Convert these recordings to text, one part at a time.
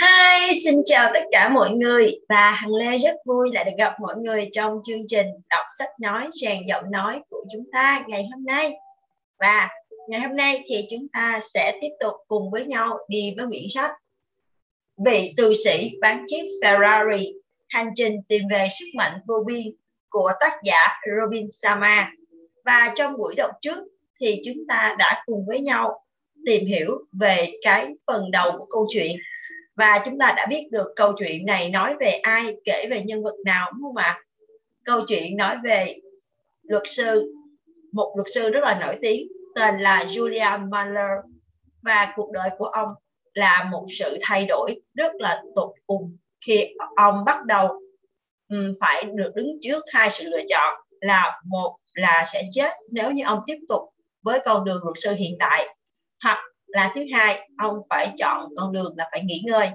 Hi, xin chào tất cả mọi người và Hằng Lê rất vui lại được gặp mọi người trong chương trình đọc sách nói rèn giọng nói của chúng ta ngày hôm nay. Và ngày hôm nay thì chúng ta sẽ tiếp tục cùng với nhau đi với quyển sách Vị tù sĩ bán chiếc Ferrari Hành trình tìm về sức mạnh vô biên của tác giả Robin Sama. Và trong buổi đọc trước thì chúng ta đã cùng với nhau tìm hiểu về cái phần đầu của câu chuyện. Và chúng ta đã biết được câu chuyện này nói về ai, kể về nhân vật nào, đúng không ạ? Câu chuyện nói về luật sư, một luật sư rất là nổi tiếng, tên là julia Mahler và cuộc đời của ông là một sự thay đổi rất là tột cùng khi ông bắt đầu phải được đứng trước hai sự lựa chọn là một là sẽ chết nếu như ông tiếp tục với con đường luật sư hiện tại hoặc là thứ hai, ông phải chọn con đường là phải nghỉ ngơi.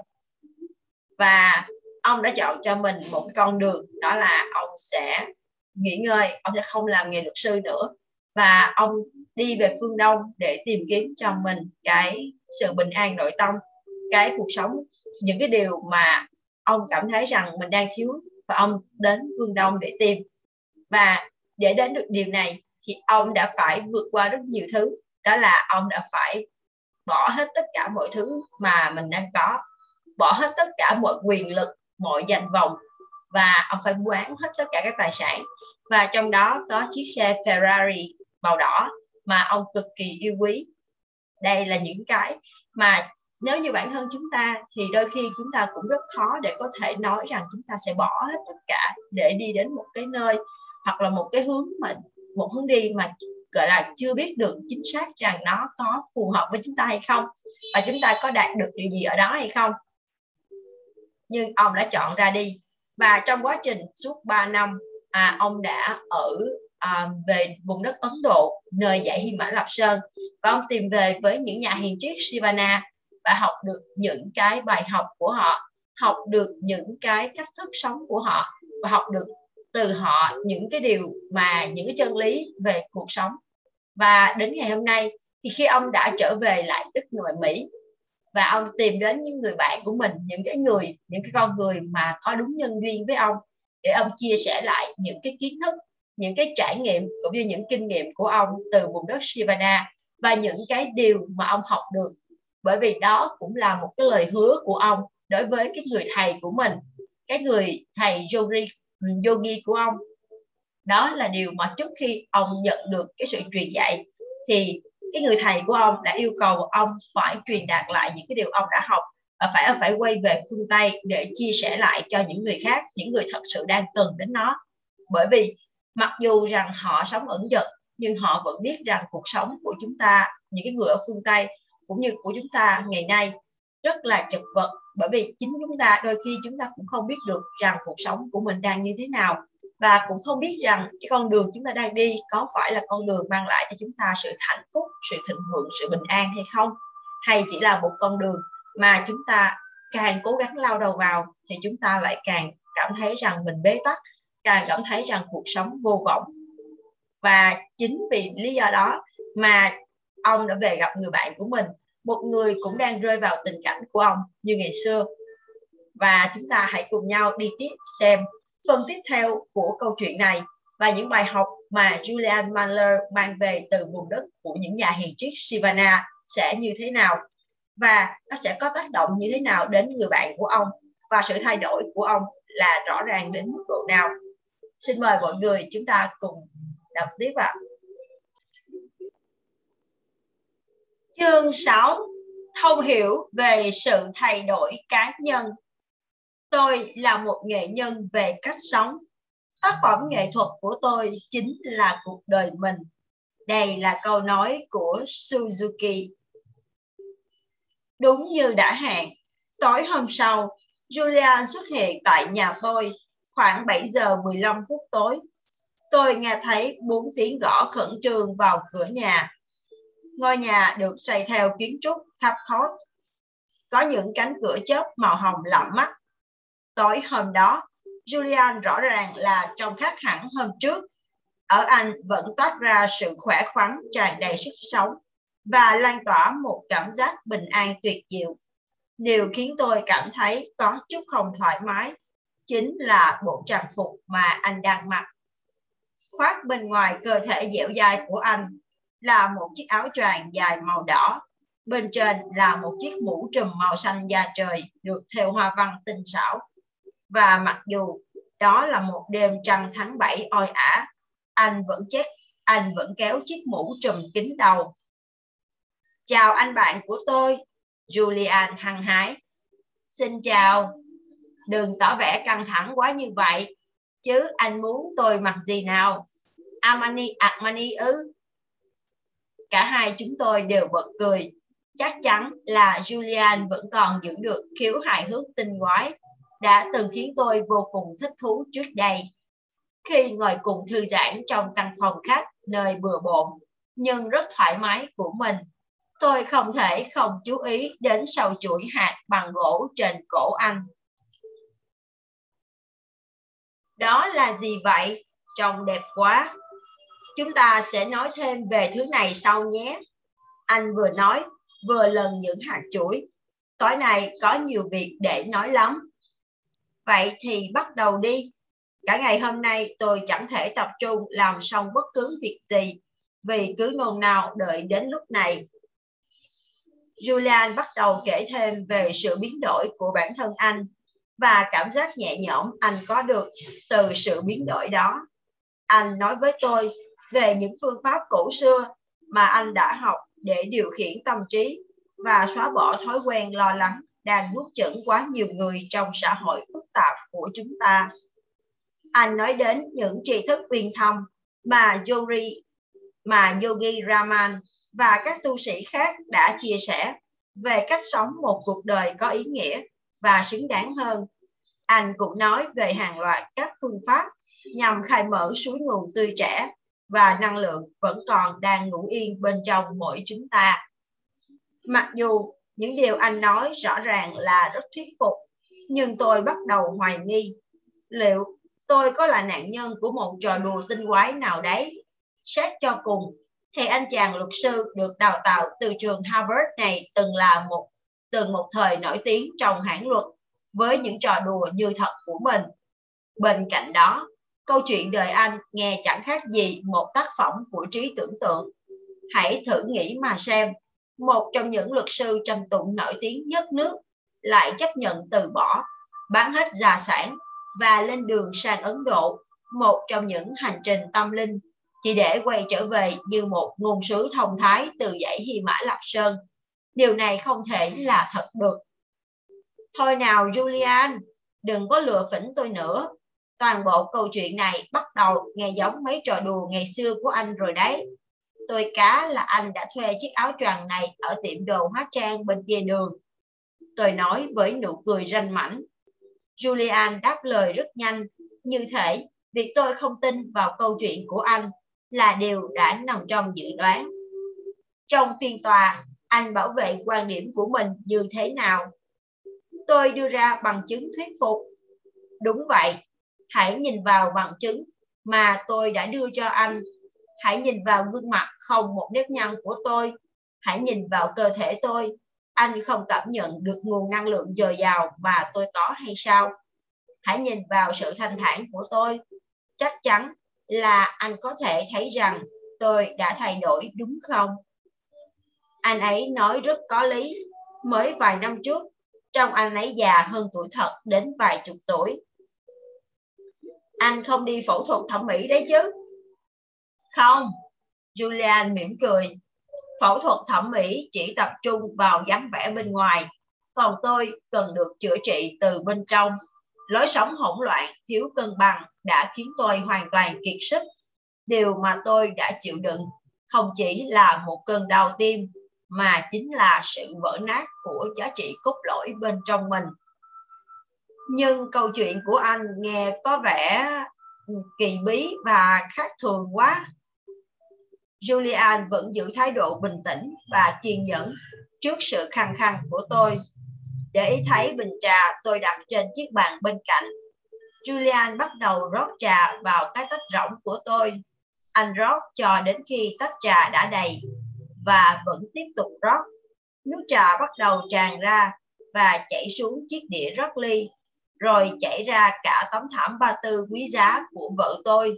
Và ông đã chọn cho mình một con đường, đó là ông sẽ nghỉ ngơi, ông sẽ không làm nghề luật sư nữa. Và ông đi về phương đông để tìm kiếm cho mình cái sự bình an nội tâm, cái cuộc sống. Những cái điều mà ông cảm thấy rằng mình đang thiếu và ông đến phương đông để tìm. Và để đến được điều này thì ông đã phải vượt qua rất nhiều thứ đó là ông đã phải bỏ hết tất cả mọi thứ mà mình đang có, bỏ hết tất cả mọi quyền lực, mọi danh vọng, và ông phải bán hết tất cả các tài sản. Và trong đó có chiếc xe Ferrari màu đỏ mà ông cực kỳ yêu quý. Đây là những cái mà nếu như bản thân chúng ta thì đôi khi chúng ta cũng rất khó để có thể nói rằng chúng ta sẽ bỏ hết tất cả để đi đến một cái nơi hoặc là một cái hướng mà, một hướng đi mà gọi là chưa biết được chính xác rằng nó có phù hợp với chúng ta hay không và chúng ta có đạt được điều gì ở đó hay không. Nhưng ông đã chọn ra đi. Và trong quá trình suốt 3 năm à, ông đã ở à, về vùng đất Ấn Độ nơi dạy Hy Mã Lạp Sơn. Và ông tìm về với những nhà hiền triết Sivana và học được những cái bài học của họ học được những cái cách thức sống của họ và học được từ họ những cái điều mà những cái chân lý về cuộc sống và đến ngày hôm nay thì khi ông đã trở về lại đất nội Mỹ và ông tìm đến những người bạn của mình, những cái người, những cái con người mà có đúng nhân duyên với ông để ông chia sẻ lại những cái kiến thức, những cái trải nghiệm cũng như những kinh nghiệm của ông từ vùng đất Sivana và những cái điều mà ông học được. Bởi vì đó cũng là một cái lời hứa của ông đối với cái người thầy của mình, cái người thầy yogi yogi của ông đó là điều mà trước khi ông nhận được cái sự truyền dạy thì cái người thầy của ông đã yêu cầu ông phải truyền đạt lại những cái điều ông đã học và phải phải quay về phương Tây để chia sẻ lại cho những người khác, những người thật sự đang cần đến nó. Bởi vì mặc dù rằng họ sống ẩn dật, nhưng họ vẫn biết rằng cuộc sống của chúng ta, những cái người ở phương Tây cũng như của chúng ta ngày nay rất là chật vật. Bởi vì chính chúng ta, đôi khi chúng ta cũng không biết được rằng cuộc sống của mình đang như thế nào và cũng không biết rằng cái con đường chúng ta đang đi có phải là con đường mang lại cho chúng ta sự hạnh phúc, sự thịnh vượng, sự bình an hay không? Hay chỉ là một con đường mà chúng ta càng cố gắng lao đầu vào thì chúng ta lại càng cảm thấy rằng mình bế tắc, càng cảm thấy rằng cuộc sống vô vọng? Và chính vì lý do đó mà ông đã về gặp người bạn của mình. Một người cũng đang rơi vào tình cảnh của ông như ngày xưa. Và chúng ta hãy cùng nhau đi tiếp xem phần tiếp theo của câu chuyện này và những bài học mà Julian Mahler mang về từ vùng đất của những nhà hiền triết Sivana sẽ như thế nào và nó sẽ có tác động như thế nào đến người bạn của ông và sự thay đổi của ông là rõ ràng đến mức độ nào. Xin mời mọi người chúng ta cùng đọc tiếp ạ. Chương 6 Thông hiểu về sự thay đổi cá nhân Tôi là một nghệ nhân về cách sống. Tác phẩm nghệ thuật của tôi chính là cuộc đời mình. Đây là câu nói của Suzuki. Đúng như đã hẹn, tối hôm sau, Julian xuất hiện tại nhà tôi khoảng 7 giờ 15 phút tối. Tôi nghe thấy bốn tiếng gõ khẩn trương vào cửa nhà. Ngôi nhà được xây theo kiến trúc tháp thót. Có những cánh cửa chớp màu hồng lạ mắt Tối hôm đó, Julian rõ ràng là trông khác hẳn hôm trước. Ở anh vẫn toát ra sự khỏe khoắn tràn đầy sức sống và lan tỏa một cảm giác bình an tuyệt diệu Điều khiến tôi cảm thấy có chút không thoải mái chính là bộ trang phục mà anh đang mặc. Khoác bên ngoài cơ thể dẻo dai của anh là một chiếc áo choàng dài màu đỏ. Bên trên là một chiếc mũ trùm màu xanh da trời được thêu hoa văn tinh xảo. Và mặc dù đó là một đêm trăng tháng 7 oi ả, anh vẫn chết, anh vẫn kéo chiếc mũ trùm kín đầu. Chào anh bạn của tôi, Julian hăng hái. Xin chào, đừng tỏ vẻ căng thẳng quá như vậy, chứ anh muốn tôi mặc gì nào? Armani à, Armani ư? Cả hai chúng tôi đều bật cười. Chắc chắn là Julian vẫn còn giữ được khiếu hài hước tinh quái đã từng khiến tôi vô cùng thích thú trước đây. Khi ngồi cùng thư giãn trong căn phòng khách nơi bừa bộn nhưng rất thoải mái của mình, tôi không thể không chú ý đến sầu chuỗi hạt bằng gỗ trên cổ anh. Đó là gì vậy? Trông đẹp quá. Chúng ta sẽ nói thêm về thứ này sau nhé. Anh vừa nói, vừa lần những hạt chuỗi. Tối nay có nhiều việc để nói lắm. Vậy thì bắt đầu đi. Cả ngày hôm nay tôi chẳng thể tập trung làm xong bất cứ việc gì, vì cứ nôn nào đợi đến lúc này. Julian bắt đầu kể thêm về sự biến đổi của bản thân anh và cảm giác nhẹ nhõm anh có được từ sự biến đổi đó. Anh nói với tôi về những phương pháp cổ xưa mà anh đã học để điều khiển tâm trí và xóa bỏ thói quen lo lắng đang nuốt chửng quá nhiều người trong xã hội phức tạp của chúng ta. Anh nói đến những tri thức uyên thông mà Yogi, mà Yogi Raman và các tu sĩ khác đã chia sẻ về cách sống một cuộc đời có ý nghĩa và xứng đáng hơn. Anh cũng nói về hàng loạt các phương pháp nhằm khai mở suối nguồn tươi trẻ và năng lượng vẫn còn đang ngủ yên bên trong mỗi chúng ta. Mặc dù những điều anh nói rõ ràng là rất thuyết phục, nhưng tôi bắt đầu hoài nghi. Liệu tôi có là nạn nhân của một trò đùa tinh quái nào đấy? Xét cho cùng, thì anh chàng luật sư được đào tạo từ trường Harvard này từng là một từng một thời nổi tiếng trong hãng luật với những trò đùa như thật của mình. Bên cạnh đó, câu chuyện đời anh nghe chẳng khác gì một tác phẩm của trí tưởng tượng. Hãy thử nghĩ mà xem, một trong những luật sư trầm tụng nổi tiếng nhất nước lại chấp nhận từ bỏ, bán hết gia sản và lên đường sang Ấn Độ, một trong những hành trình tâm linh, chỉ để quay trở về như một ngôn sứ thông thái từ dãy Hy Mã Lạp Sơn. Điều này không thể là thật được. Thôi nào Julian, đừng có lừa phỉnh tôi nữa. Toàn bộ câu chuyện này bắt đầu nghe giống mấy trò đùa ngày xưa của anh rồi đấy. Tôi cá là anh đã thuê chiếc áo choàng này ở tiệm đồ hóa trang bên kia đường. Tôi nói với nụ cười ranh mảnh. Julian đáp lời rất nhanh, như thể việc tôi không tin vào câu chuyện của anh là điều đã nằm trong dự đoán. Trong phiên tòa, anh bảo vệ quan điểm của mình như thế nào? Tôi đưa ra bằng chứng thuyết phục. Đúng vậy, hãy nhìn vào bằng chứng mà tôi đã đưa cho anh Hãy nhìn vào gương mặt không một nếp nhăn của tôi. Hãy nhìn vào cơ thể tôi. Anh không cảm nhận được nguồn năng lượng dồi dào mà tôi có hay sao? Hãy nhìn vào sự thanh thản của tôi. Chắc chắn là anh có thể thấy rằng tôi đã thay đổi đúng không? Anh ấy nói rất có lý. Mới vài năm trước, trong anh ấy già hơn tuổi thật đến vài chục tuổi. Anh không đi phẫu thuật thẩm mỹ đấy chứ? Không, Julian mỉm cười. Phẫu thuật thẩm mỹ chỉ tập trung vào dáng vẻ bên ngoài, còn tôi cần được chữa trị từ bên trong. Lối sống hỗn loạn, thiếu cân bằng đã khiến tôi hoàn toàn kiệt sức. Điều mà tôi đã chịu đựng không chỉ là một cơn đau tim, mà chính là sự vỡ nát của giá trị cốt lõi bên trong mình. Nhưng câu chuyện của anh nghe có vẻ ừ, kỳ bí và khác thường quá. Julian vẫn giữ thái độ bình tĩnh và kiên nhẫn trước sự khăng khăng của tôi. Để ý thấy bình trà tôi đặt trên chiếc bàn bên cạnh, Julian bắt đầu rót trà vào cái tách rỗng của tôi. Anh rót cho đến khi tách trà đã đầy và vẫn tiếp tục rót. Nước trà bắt đầu tràn ra và chảy xuống chiếc đĩa rót ly, rồi chảy ra cả tấm thảm ba tư quý giá của vợ tôi.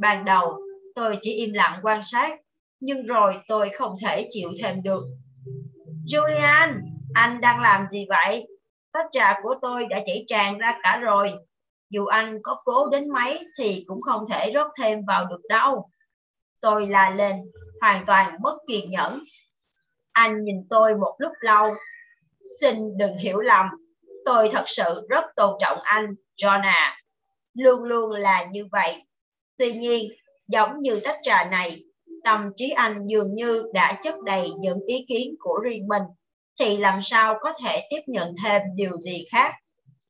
Ban đầu, tôi chỉ im lặng quan sát, nhưng rồi tôi không thể chịu thêm được. Julian, anh đang làm gì vậy? Tách trà của tôi đã chảy tràn ra cả rồi. Dù anh có cố đến mấy thì cũng không thể rót thêm vào được đâu. Tôi la lên, hoàn toàn mất kiên nhẫn. Anh nhìn tôi một lúc lâu. Xin đừng hiểu lầm, tôi thật sự rất tôn trọng anh, John à. Luôn luôn là như vậy. Tuy nhiên, giống như tách trà này, tâm trí anh dường như đã chất đầy những ý kiến của riêng mình, thì làm sao có thể tiếp nhận thêm điều gì khác,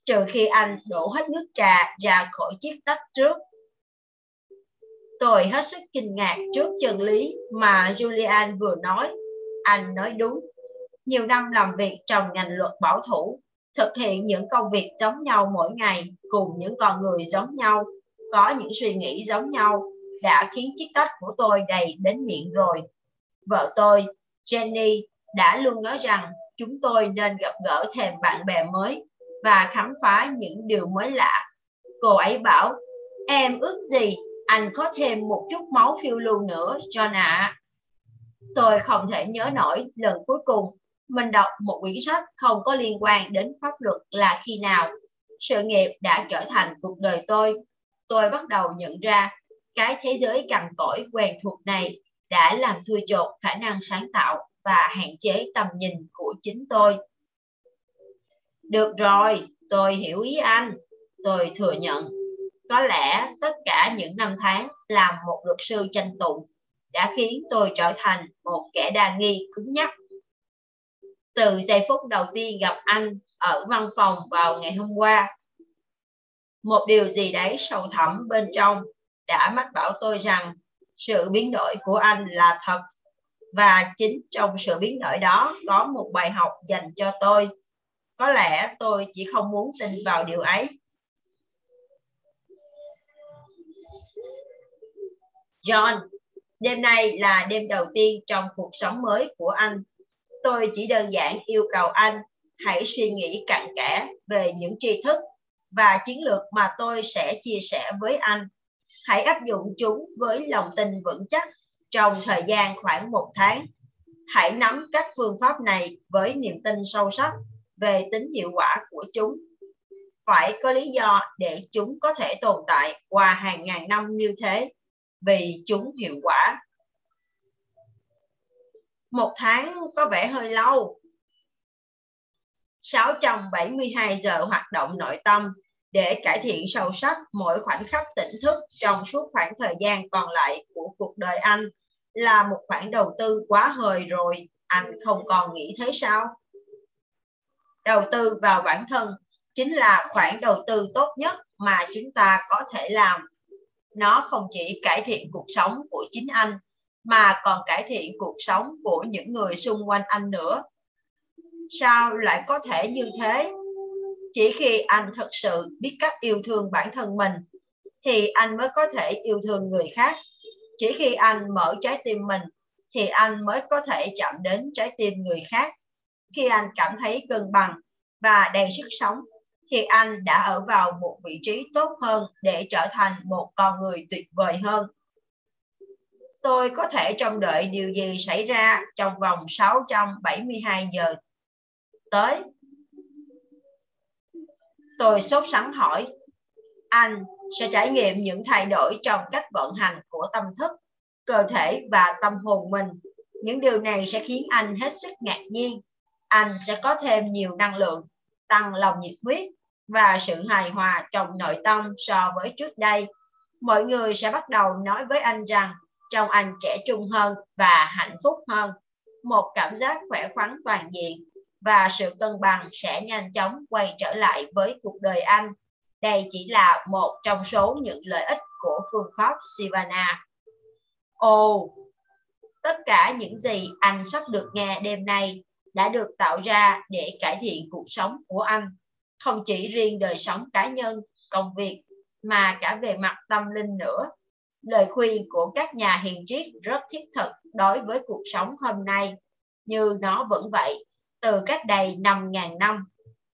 trừ khi anh đổ hết nước trà ra khỏi chiếc tách trước. Tôi hết sức kinh ngạc trước chân lý mà Julian vừa nói. Anh nói đúng. Nhiều năm làm việc trong ngành luật bảo thủ, thực hiện những công việc giống nhau mỗi ngày cùng những con người giống nhau, có những suy nghĩ giống nhau, đã khiến chiếc tách của tôi đầy đến miệng rồi. Vợ tôi, Jenny, đã luôn nói rằng chúng tôi nên gặp gỡ thêm bạn bè mới và khám phá những điều mới lạ. Cô ấy bảo, em ước gì anh có thêm một chút máu phiêu lưu nữa, John ạ. Tôi không thể nhớ nổi lần cuối cùng mình đọc một quyển sách không có liên quan đến pháp luật là khi nào. Sự nghiệp đã trở thành cuộc đời tôi. Tôi bắt đầu nhận ra cái thế giới cằn cỗi quen thuộc này đã làm thui chột khả năng sáng tạo và hạn chế tầm nhìn của chính tôi. Được rồi, tôi hiểu ý anh. Tôi thừa nhận. Có lẽ tất cả những năm tháng làm một luật sư tranh tụng đã khiến tôi trở thành một kẻ đa nghi cứng nhắc. Từ giây phút đầu tiên gặp anh ở văn phòng vào ngày hôm qua, một điều gì đấy sâu thẳm bên trong đã mách bảo tôi rằng sự biến đổi của anh là thật và chính trong sự biến đổi đó có một bài học dành cho tôi. Có lẽ tôi chỉ không muốn tin vào điều ấy. John, đêm nay là đêm đầu tiên trong cuộc sống mới của anh. Tôi chỉ đơn giản yêu cầu anh hãy suy nghĩ cặn kẽ về những tri thức và chiến lược mà tôi sẽ chia sẻ với anh. Hãy áp dụng chúng với lòng tin vững chắc trong thời gian khoảng một tháng. Hãy nắm các phương pháp này với niềm tin sâu sắc về tính hiệu quả của chúng. Phải có lý do để chúng có thể tồn tại qua hàng ngàn năm như thế, vì chúng hiệu quả. Một tháng có vẻ hơi lâu. 672 giờ hoạt động nội tâm để cải thiện sâu sắc mỗi khoảnh khắc tỉnh thức trong suốt khoảng thời gian còn lại của cuộc đời anh là một khoản đầu tư quá hời rồi, anh không còn nghĩ thế sao? Đầu tư vào bản thân chính là khoản đầu tư tốt nhất mà chúng ta có thể làm. Nó không chỉ cải thiện cuộc sống của chính anh, mà còn cải thiện cuộc sống của những người xung quanh anh nữa. Sao lại có thể như thế? Chỉ khi anh thật sự biết cách yêu thương bản thân mình, thì anh mới có thể yêu thương người khác chỉ khi anh mở trái tim mình thì anh mới có thể chạm đến trái tim người khác. Khi anh cảm thấy cân bằng và đầy sức sống thì anh đã ở vào một vị trí tốt hơn để trở thành một con người tuyệt vời hơn. Tôi có thể trông đợi điều gì xảy ra trong vòng 672 giờ tới. Tôi sốt sắng hỏi, anh sẽ trải nghiệm những thay đổi trong cách vận hành của tâm thức, cơ thể và tâm hồn mình. Những điều này sẽ khiến anh hết sức ngạc nhiên. Anh sẽ có thêm nhiều năng lượng, tăng lòng nhiệt huyết và sự hài hòa trong nội tâm so với trước đây. Mọi người sẽ bắt đầu nói với anh rằng trong anh trẻ trung hơn và hạnh phúc hơn. Một cảm giác khỏe khoắn toàn diện và sự cân bằng sẽ nhanh chóng quay trở lại với cuộc đời anh đây chỉ là một trong số những lợi ích của phương pháp Sivana. Ồ, tất cả những gì anh sắp được nghe đêm nay đã được tạo ra để cải thiện cuộc sống của anh, không chỉ riêng đời sống cá nhân, công việc, mà cả về mặt tâm linh nữa. Lời khuyên của các nhà hiền triết rất thiết thực đối với cuộc sống hôm nay, như nó vẫn vậy, từ cách đây 5.000 năm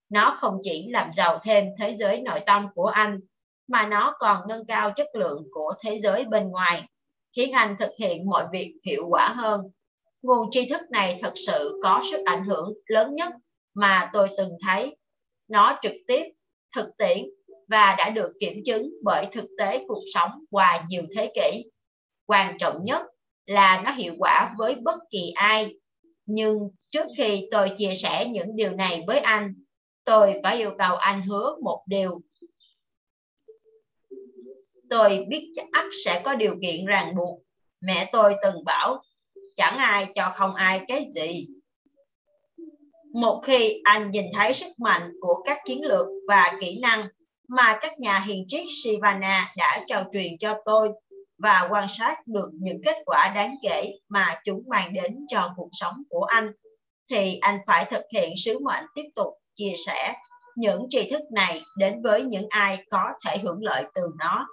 Nó không chỉ làm giàu thêm thế giới nội tâm của anh, mà nó còn nâng cao chất lượng của thế giới bên ngoài, khiến anh thực hiện mọi việc hiệu quả hơn. Nguồn tri thức này thật sự có sức ảnh hưởng lớn nhất mà tôi từng thấy. Nó trực tiếp, thực tiễn và đã được kiểm chứng bởi thực tế cuộc sống qua nhiều thế kỷ. Quan trọng nhất là nó hiệu quả với bất kỳ ai. Nhưng trước khi tôi chia sẻ những điều này với anh, tôi phải yêu cầu anh hứa một điều. Tôi biết chắc sẽ có điều kiện ràng buộc. Mẹ tôi từng bảo, chẳng ai cho không ai cái gì. Một khi anh nhìn thấy sức mạnh của các chiến lược và kỹ năng mà các nhà hiền triết Sivana đã trao truyền cho tôi và quan sát được những kết quả đáng kể mà chúng mang đến cho cuộc sống của anh, thì anh phải thực hiện sứ mệnh tiếp tục chia sẻ những tri thức này đến với những ai có thể hưởng lợi từ nó.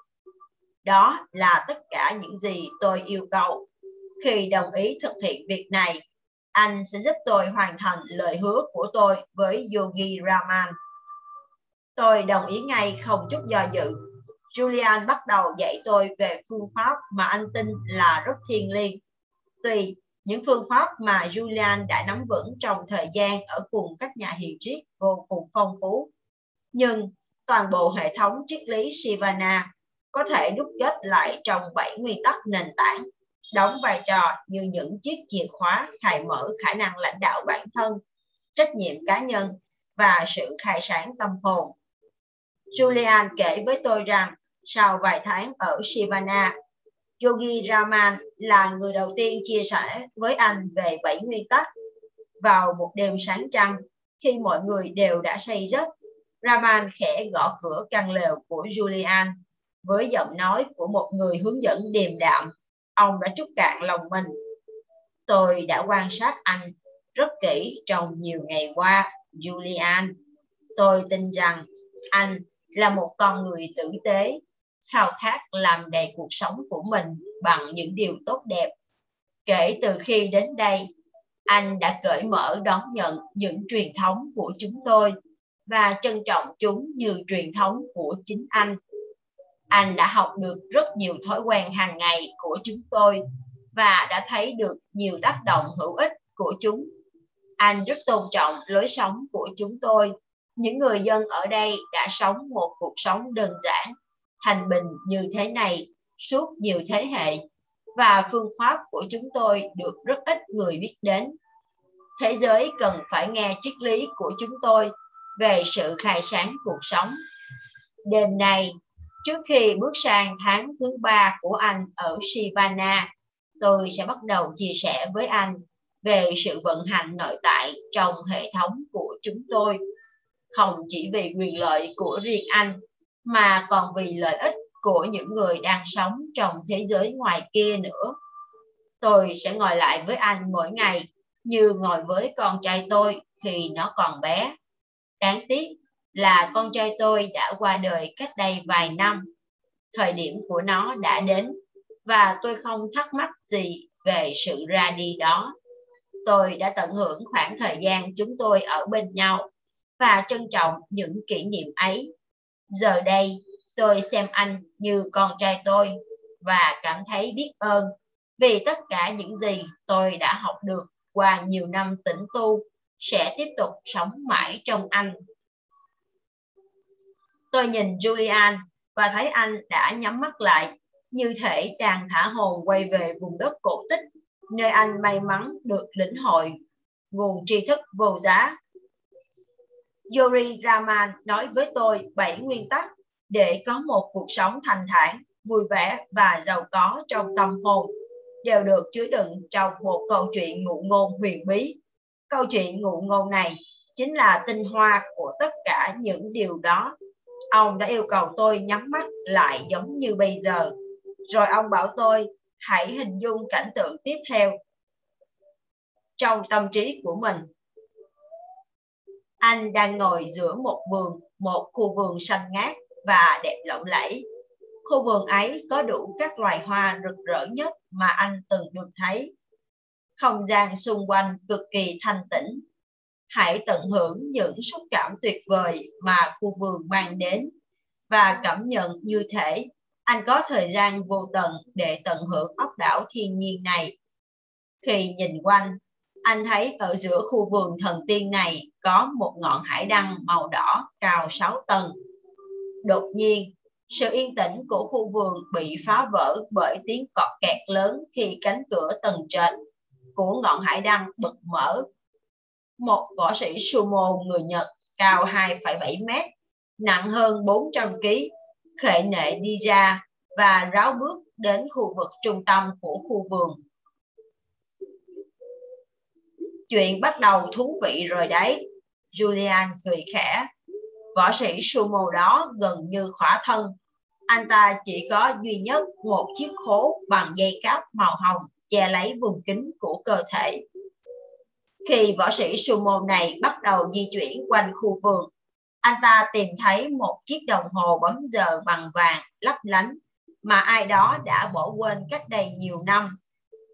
Đó là tất cả những gì tôi yêu cầu. Khi đồng ý thực hiện việc này, anh sẽ giúp tôi hoàn thành lời hứa của tôi với Yogi Raman. Tôi đồng ý ngay không chút do dự. Julian bắt đầu dạy tôi về phương pháp mà anh tin là rất thiêng liêng. Tuy những phương pháp mà Julian đã nắm vững trong thời gian ở cùng các nhà hiền triết vô cùng phong phú. Nhưng toàn bộ hệ thống triết lý Sivana có thể đúc kết lại trong bảy nguyên tắc nền tảng, đóng vai trò như những chiếc chìa khóa khai mở khả năng lãnh đạo bản thân, trách nhiệm cá nhân và sự khai sáng tâm hồn. Julian kể với tôi rằng sau vài tháng ở Sivana, Yogi Raman là người đầu tiên chia sẻ với anh về bảy nguyên tắc. Vào một đêm sáng trăng, khi mọi người đều đã say giấc, Raman khẽ gõ cửa căn lều của Julian với giọng nói của một người hướng dẫn điềm đạm. Ông đã trút cạn lòng mình. Tôi đã quan sát anh rất kỹ trong nhiều ngày qua, Julian. Tôi tin rằng anh là một con người tử tế, khao khát làm đầy cuộc sống của mình bằng những điều tốt đẹp. Kể từ khi đến đây, anh đã cởi mở đón nhận những truyền thống của chúng tôi và trân trọng chúng như truyền thống của chính anh. Anh đã học được rất nhiều thói quen hàng ngày của chúng tôi và đã thấy được nhiều tác động hữu ích của chúng. Anh rất tôn trọng lối sống của chúng tôi những người dân ở đây đã sống một cuộc sống đơn giản, thành bình như thế này suốt nhiều thế hệ và phương pháp của chúng tôi được rất ít người biết đến. Thế giới cần phải nghe triết lý của chúng tôi về sự khai sáng cuộc sống. Đêm nay, trước khi bước sang tháng thứ ba của anh ở Sivana, tôi sẽ bắt đầu chia sẻ với anh về sự vận hành nội tại trong hệ thống của chúng tôi không chỉ vì quyền lợi của riêng anh mà còn vì lợi ích của những người đang sống trong thế giới ngoài kia nữa. Tôi sẽ ngồi lại với anh mỗi ngày như ngồi với con trai tôi khi nó còn bé. Đáng tiếc là con trai tôi đã qua đời cách đây vài năm. Thời điểm của nó đã đến và tôi không thắc mắc gì về sự ra đi đó. Tôi đã tận hưởng khoảng thời gian chúng tôi ở bên nhau và trân trọng những kỷ niệm ấy. Giờ đây, tôi xem anh như con trai tôi và cảm thấy biết ơn vì tất cả những gì tôi đã học được qua nhiều năm tĩnh tu sẽ tiếp tục sống mãi trong anh. Tôi nhìn Julian và thấy anh đã nhắm mắt lại, như thể đang thả hồn quay về vùng đất cổ tích, nơi anh may mắn được lĩnh hội nguồn tri thức vô giá Yuri Raman nói với tôi bảy nguyên tắc để có một cuộc sống thành thản, vui vẻ và giàu có trong tâm hồn đều được chứa đựng trong một câu chuyện ngụ ngôn huyền bí. Câu chuyện ngụ ngôn này chính là tinh hoa của tất cả những điều đó. Ông đã yêu cầu tôi nhắm mắt lại giống như bây giờ. Rồi ông bảo tôi hãy hình dung cảnh tượng tiếp theo trong tâm trí của mình anh đang ngồi giữa một vườn, một khu vườn xanh ngát và đẹp lộng lẫy. Khu vườn ấy có đủ các loài hoa rực rỡ nhất mà anh từng được thấy. Không gian xung quanh cực kỳ thanh tĩnh. hãy tận hưởng những xúc cảm tuyệt vời mà khu vườn mang đến và cảm nhận như thể anh có thời gian vô tận để tận hưởng ốc đảo thiên nhiên này. Khi nhìn quanh, anh thấy ở giữa khu vườn thần tiên này có một ngọn hải đăng màu đỏ cao 6 tầng. Đột nhiên, sự yên tĩnh của khu vườn bị phá vỡ bởi tiếng cọt kẹt lớn khi cánh cửa tầng trệt của ngọn hải đăng bật mở. Một võ sĩ sumo người Nhật cao 2,7 mét, nặng hơn 400 kg, khệ nệ đi ra và ráo bước đến khu vực trung tâm của khu vườn. Chuyện bắt đầu thú vị rồi đấy, Julian cười khẽ. Võ sĩ sumo đó gần như khỏa thân. Anh ta chỉ có duy nhất một chiếc khố bằng dây cáp màu hồng che lấy vùng kính của cơ thể. Khi võ sĩ sumo này bắt đầu di chuyển quanh khu vườn, anh ta tìm thấy một chiếc đồng hồ bấm giờ bằng vàng lấp lánh mà ai đó đã bỏ quên cách đây nhiều năm.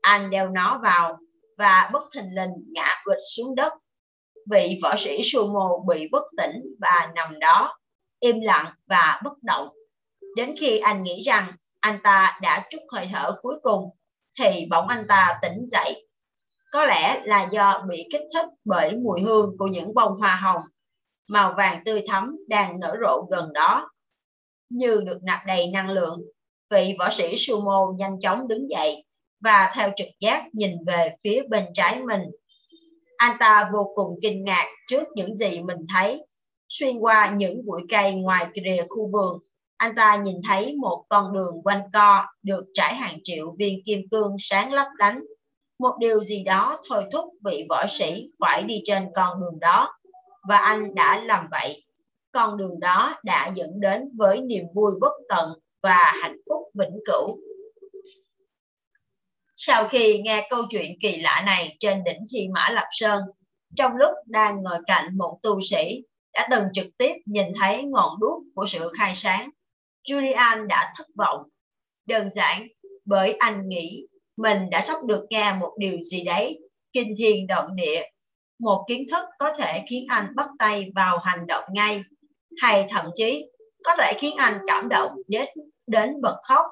Anh đeo nó vào và bất thình lình ngã quỵt xuống đất. Vị võ sĩ sumo bị bất tỉnh và nằm đó, im lặng và bất động. Đến khi anh nghĩ rằng anh ta đã trút hơi thở cuối cùng, thì bỗng anh ta tỉnh dậy. Có lẽ là do bị kích thích bởi mùi hương của những bông hoa hồng màu vàng tươi thắm đang nở rộ gần đó. Như được nạp đầy năng lượng, vị võ sĩ sumo nhanh chóng đứng dậy và theo trực giác nhìn về phía bên trái mình. Anh ta vô cùng kinh ngạc trước những gì mình thấy. Xuyên qua những bụi cây ngoài rìa khu vườn, anh ta nhìn thấy một con đường quanh co được trải hàng triệu viên kim cương sáng lấp lánh. Một điều gì đó thôi thúc vị võ sĩ phải đi trên con đường đó và anh đã làm vậy. Con đường đó đã dẫn đến với niềm vui bất tận và hạnh phúc vĩnh cửu. Sau khi nghe câu chuyện kỳ lạ này trên đỉnh Thiên Mã Lập Sơn, trong lúc đang ngồi cạnh một tu sĩ đã từng trực tiếp nhìn thấy ngọn đuốc của sự khai sáng, Julian đã thất vọng. Đơn giản bởi anh nghĩ mình đã sắp được nghe một điều gì đấy kinh thiên động địa. Một kiến thức có thể khiến anh bắt tay vào hành động ngay hay thậm chí có thể khiến anh cảm động đến đến bật khóc.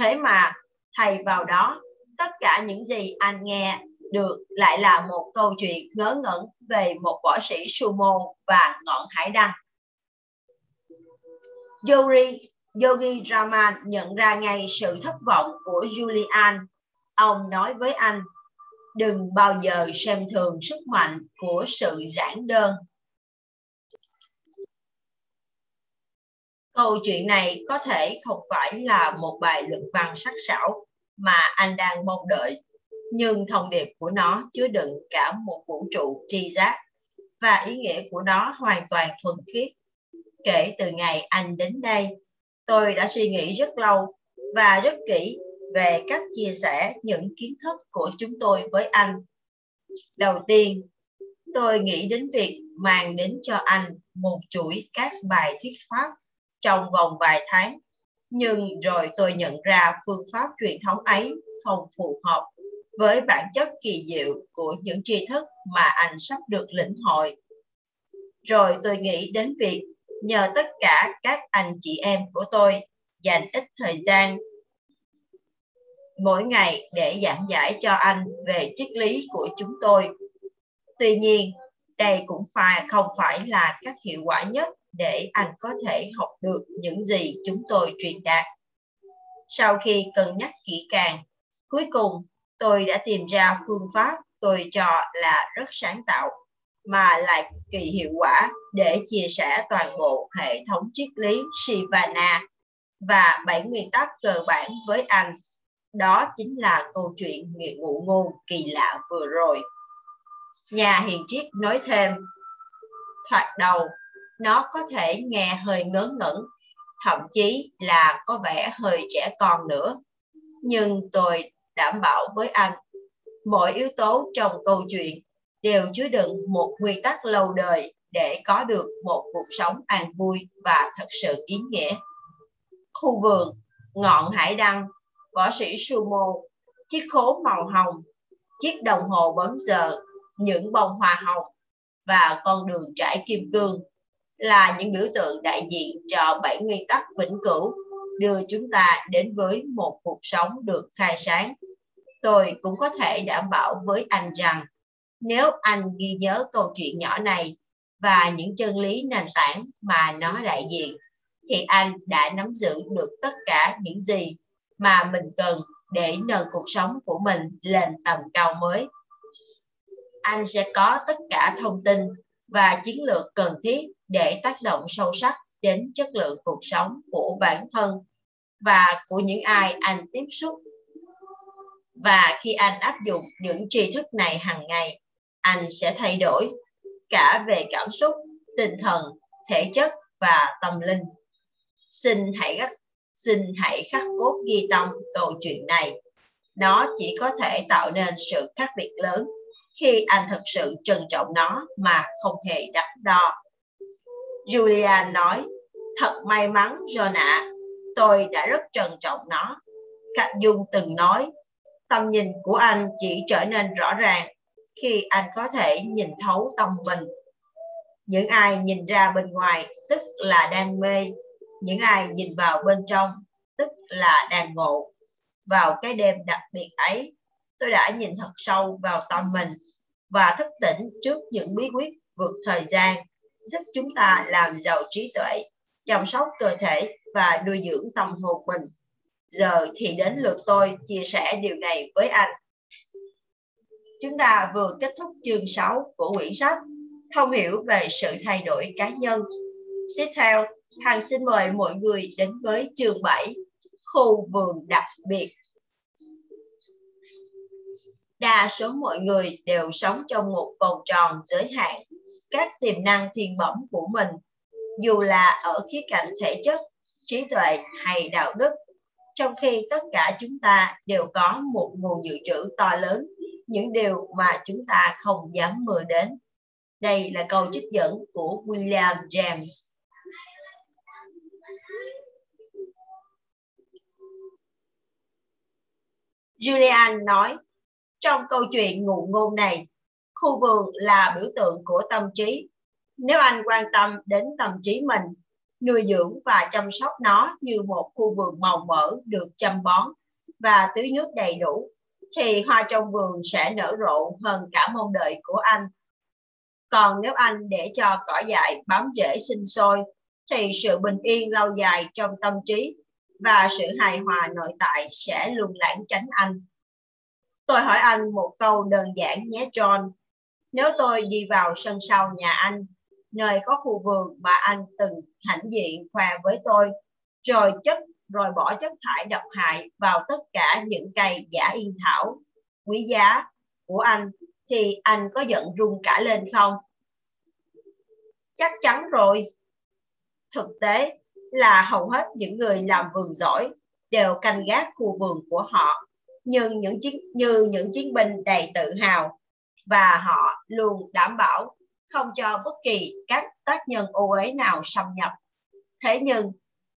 Thế mà thay vào đó tất cả những gì anh nghe được lại là một câu chuyện ngớ ngẩn về một võ sĩ sumo và ngọn hải đăng. Yogi, Yogi Raman nhận ra ngay sự thất vọng của Julian. Ông nói với anh đừng bao giờ xem thường sức mạnh của sự giản đơn. Câu chuyện này có thể không phải là một bài luận văn sắc sảo mà anh đang mong đợi nhưng thông điệp của nó chứa đựng cả một vũ trụ tri giác và ý nghĩa của nó hoàn toàn thuần khiết kể từ ngày anh đến đây tôi đã suy nghĩ rất lâu và rất kỹ về cách chia sẻ những kiến thức của chúng tôi với anh. Đầu tiên, tôi nghĩ đến việc mang đến cho anh một chuỗi các bài thuyết pháp trong vòng vài tháng. Nhưng rồi tôi nhận ra phương pháp truyền thống ấy không phù hợp với bản chất kỳ diệu của những tri thức mà anh sắp được lĩnh hội. Rồi tôi nghĩ đến việc nhờ tất cả các anh chị em của tôi dành ít thời gian mỗi ngày để giảng giải cho anh về triết lý của chúng tôi. Tuy nhiên, đây cũng phải không phải là cách hiệu quả nhất để anh có thể học được những gì chúng tôi truyền đạt. Sau khi cân nhắc kỹ càng, cuối cùng tôi đã tìm ra phương pháp tôi cho là rất sáng tạo mà lại kỳ hiệu quả để chia sẻ toàn bộ hệ thống triết lý Shivana và bảy nguyên tắc cơ bản với anh đó chính là câu chuyện nghiện ngụ ngôn kỳ lạ vừa rồi. Nhà hiền triết nói thêm, thoạt đầu nó có thể nghe hơi ngớ ngẩn, thậm chí là có vẻ hơi trẻ con nữa. Nhưng tôi đảm bảo với anh, mọi yếu tố trong câu chuyện đều chứa đựng một quy tắc lâu đời để có được một cuộc sống an vui và thật sự ý nghĩa. Khu vườn, ngọn hải đăng võ sĩ sumo, chiếc khố màu hồng, chiếc đồng hồ bấm giờ, những bông hoa hồng và con đường trải kim cương là những biểu tượng đại diện cho bảy nguyên tắc vĩnh cửu đưa chúng ta đến với một cuộc sống được khai sáng. Tôi cũng có thể đảm bảo với anh rằng nếu anh ghi nhớ câu chuyện nhỏ này và những chân lý nền tảng mà nó đại diện, thì anh đã nắm giữ được tất cả những gì mà mình cần để nâng cuộc sống của mình lên tầm cao mới. Anh sẽ có tất cả thông tin và chiến lược cần thiết để tác động sâu sắc đến chất lượng cuộc sống của bản thân và của những ai anh tiếp xúc. Và khi anh áp dụng những tri thức này hàng ngày, anh sẽ thay đổi cả về cảm xúc, tinh thần, thể chất và tâm linh. Xin hãy gắt, xin hãy khắc cốt ghi tâm câu chuyện này. Nó chỉ có thể tạo nên sự khác biệt lớn khi anh thực sự trân trọng nó mà không hề đắn đo. Julia nói, thật may mắn Jonah, tôi đã rất trân trọng nó. Cạnh Dung từng nói, tầm nhìn của anh chỉ trở nên rõ ràng khi anh có thể nhìn thấu tâm mình. Những ai nhìn ra bên ngoài tức là đang mê, những ai nhìn vào bên trong tức là đang ngộ. Vào cái đêm đặc biệt ấy, tôi đã nhìn thật sâu vào tâm mình và thức tỉnh trước những bí quyết vượt thời gian, giúp chúng ta làm giàu trí tuệ, chăm sóc cơ thể và nuôi dưỡng tâm hồn mình. Giờ thì đến lượt tôi chia sẻ điều này với anh. Chúng ta vừa kết thúc chương 6 của quyển sách Thông hiểu về sự thay đổi cá nhân. Tiếp theo, Hằng xin mời mọi người đến với chương 7, khu vườn đặc biệt. Đa số mọi người đều sống trong một vòng tròn giới hạn các tiềm năng thiên bẩm của mình, dù là ở khía cạnh thể chất, trí tuệ hay đạo đức, trong khi tất cả chúng ta đều có một nguồn dự trữ to lớn, những điều mà chúng ta không dám mơ đến. Đây là câu trích dẫn của William James. Julian nói, trong câu chuyện ngụ ngôn này, khu vườn là biểu tượng của tâm trí. Nếu anh quan tâm đến tâm trí mình, nuôi dưỡng và chăm sóc nó như một khu vườn màu mỡ được chăm bón và tưới nước đầy đủ, thì hoa trong vườn sẽ nở rộ hơn cả mong đợi của anh. Còn nếu anh để cho cỏ dại bám rễ sinh sôi, thì sự bình yên lâu dài trong tâm trí và sự hài hòa nội tại sẽ luôn lãng tránh anh. Tôi hỏi anh một câu đơn giản nhé John. Nếu tôi đi vào sân sau nhà anh, nơi có khu vườn mà anh từng hãnh diện khoe với tôi, rồi chất rồi bỏ chất thải độc hại vào tất cả những cây giả yên thảo quý giá của anh thì anh có giận run cả lên không? Chắc chắn rồi. Thực tế là hầu hết những người làm vườn giỏi đều canh gác khu vườn của họ nhưng những chiến như những chiến binh đầy tự hào và họ luôn đảm bảo không cho bất kỳ các tác nhân ô uế nào xâm nhập. Thế nhưng,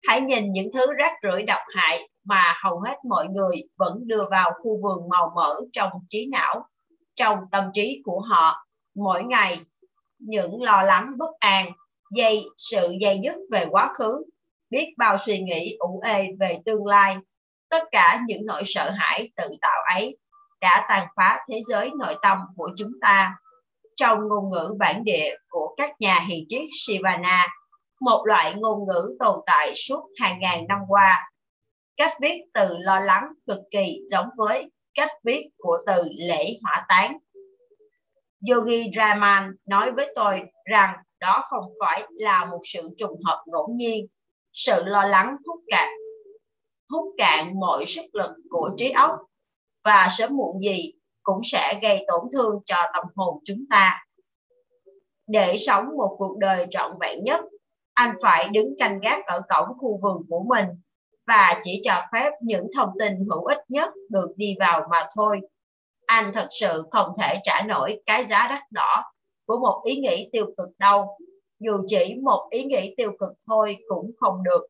hãy nhìn những thứ rác rưởi độc hại mà hầu hết mọi người vẫn đưa vào khu vườn màu mỡ trong trí não, trong tâm trí của họ mỗi ngày. Những lo lắng bất an, dây sự dây dứt về quá khứ, biết bao suy nghĩ ủ ê về tương lai tất cả những nỗi sợ hãi tự tạo ấy đã tàn phá thế giới nội tâm của chúng ta trong ngôn ngữ bản địa của các nhà hiền triết Sivana, một loại ngôn ngữ tồn tại suốt hàng ngàn năm qua. Cách viết từ lo lắng cực kỳ giống với cách viết của từ lễ hỏa táng. Yogi Raman nói với tôi rằng đó không phải là một sự trùng hợp ngẫu nhiên. Sự lo lắng hút cạn hút cạn mọi sức lực của trí óc và sớm muộn gì cũng sẽ gây tổn thương cho tâm hồn chúng ta. Để sống một cuộc đời trọn vẹn nhất, anh phải đứng canh gác ở cổng khu vườn của mình và chỉ cho phép những thông tin hữu ích nhất được đi vào mà thôi. Anh thật sự không thể trả nổi cái giá đắt đỏ của một ý nghĩ tiêu cực đâu. Dù chỉ một ý nghĩ tiêu cực thôi cũng không được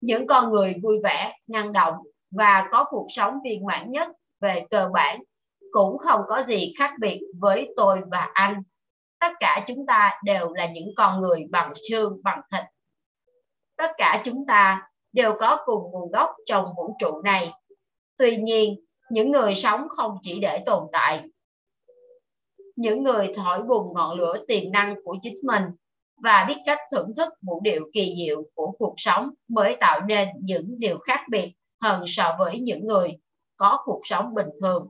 những con người vui vẻ, năng động và có cuộc sống viên mãn nhất về cơ bản, cũng không có gì khác biệt với tôi và anh. tất cả chúng ta đều là những con người bằng xương, bằng thịt. Tất cả chúng ta đều có cùng nguồn gốc trong vũ trụ này. Tuy nhiên, những người sống không chỉ để tồn tại. Những người thổi bùng ngọn lửa tiềm năng của chính mình và biết cách thưởng thức vũ điệu kỳ diệu của cuộc sống mới tạo nên những điều khác biệt hơn so với những người có cuộc sống bình thường.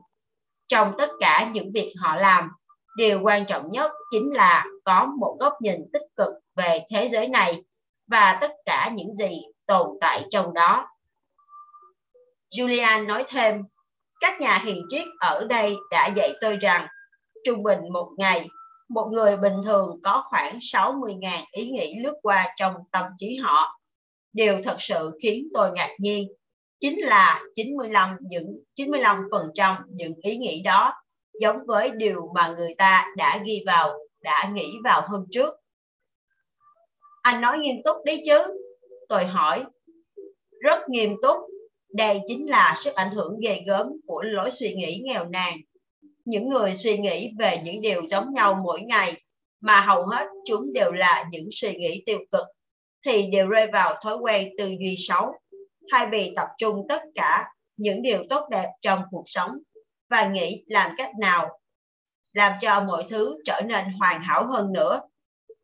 Trong tất cả những việc họ làm, điều quan trọng nhất chính là có một góc nhìn tích cực về thế giới này và tất cả những gì tồn tại trong đó. Julian nói thêm, các nhà hiền triết ở đây đã dạy tôi rằng trung bình một ngày một người bình thường có khoảng 60.000 ý nghĩ lướt qua trong tâm trí họ. Điều thật sự khiến tôi ngạc nhiên chính là 95 những 95% những ý nghĩ đó giống với điều mà người ta đã ghi vào, đã nghĩ vào hôm trước. Anh nói nghiêm túc đấy chứ? Tôi hỏi. Rất nghiêm túc. Đây chính là sức ảnh hưởng ghê gớm của lối suy nghĩ nghèo nàn những người suy nghĩ về những điều giống nhau mỗi ngày mà hầu hết chúng đều là những suy nghĩ tiêu cực thì đều rơi vào thói quen tư duy xấu thay vì tập trung tất cả những điều tốt đẹp trong cuộc sống và nghĩ làm cách nào làm cho mọi thứ trở nên hoàn hảo hơn nữa.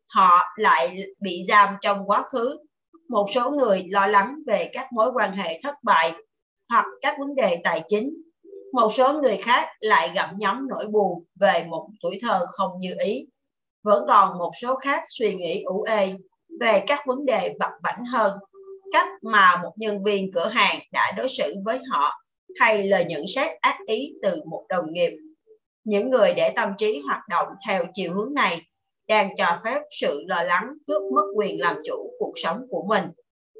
Họ lại bị giam trong quá khứ. Một số người lo lắng về các mối quan hệ thất bại hoặc các vấn đề tài chính. Một số người khác lại gặm nhóm nỗi buồn về một tuổi thơ không như ý. Vẫn còn một số khác suy nghĩ ủ ê về các vấn đề bập bảnh hơn, cách mà một nhân viên cửa hàng đã đối xử với họ hay lời nhận xét ác ý từ một đồng nghiệp. Những người để tâm trí hoạt động theo chiều hướng này đang cho phép sự lo lắng cướp mất quyền làm chủ cuộc sống của mình.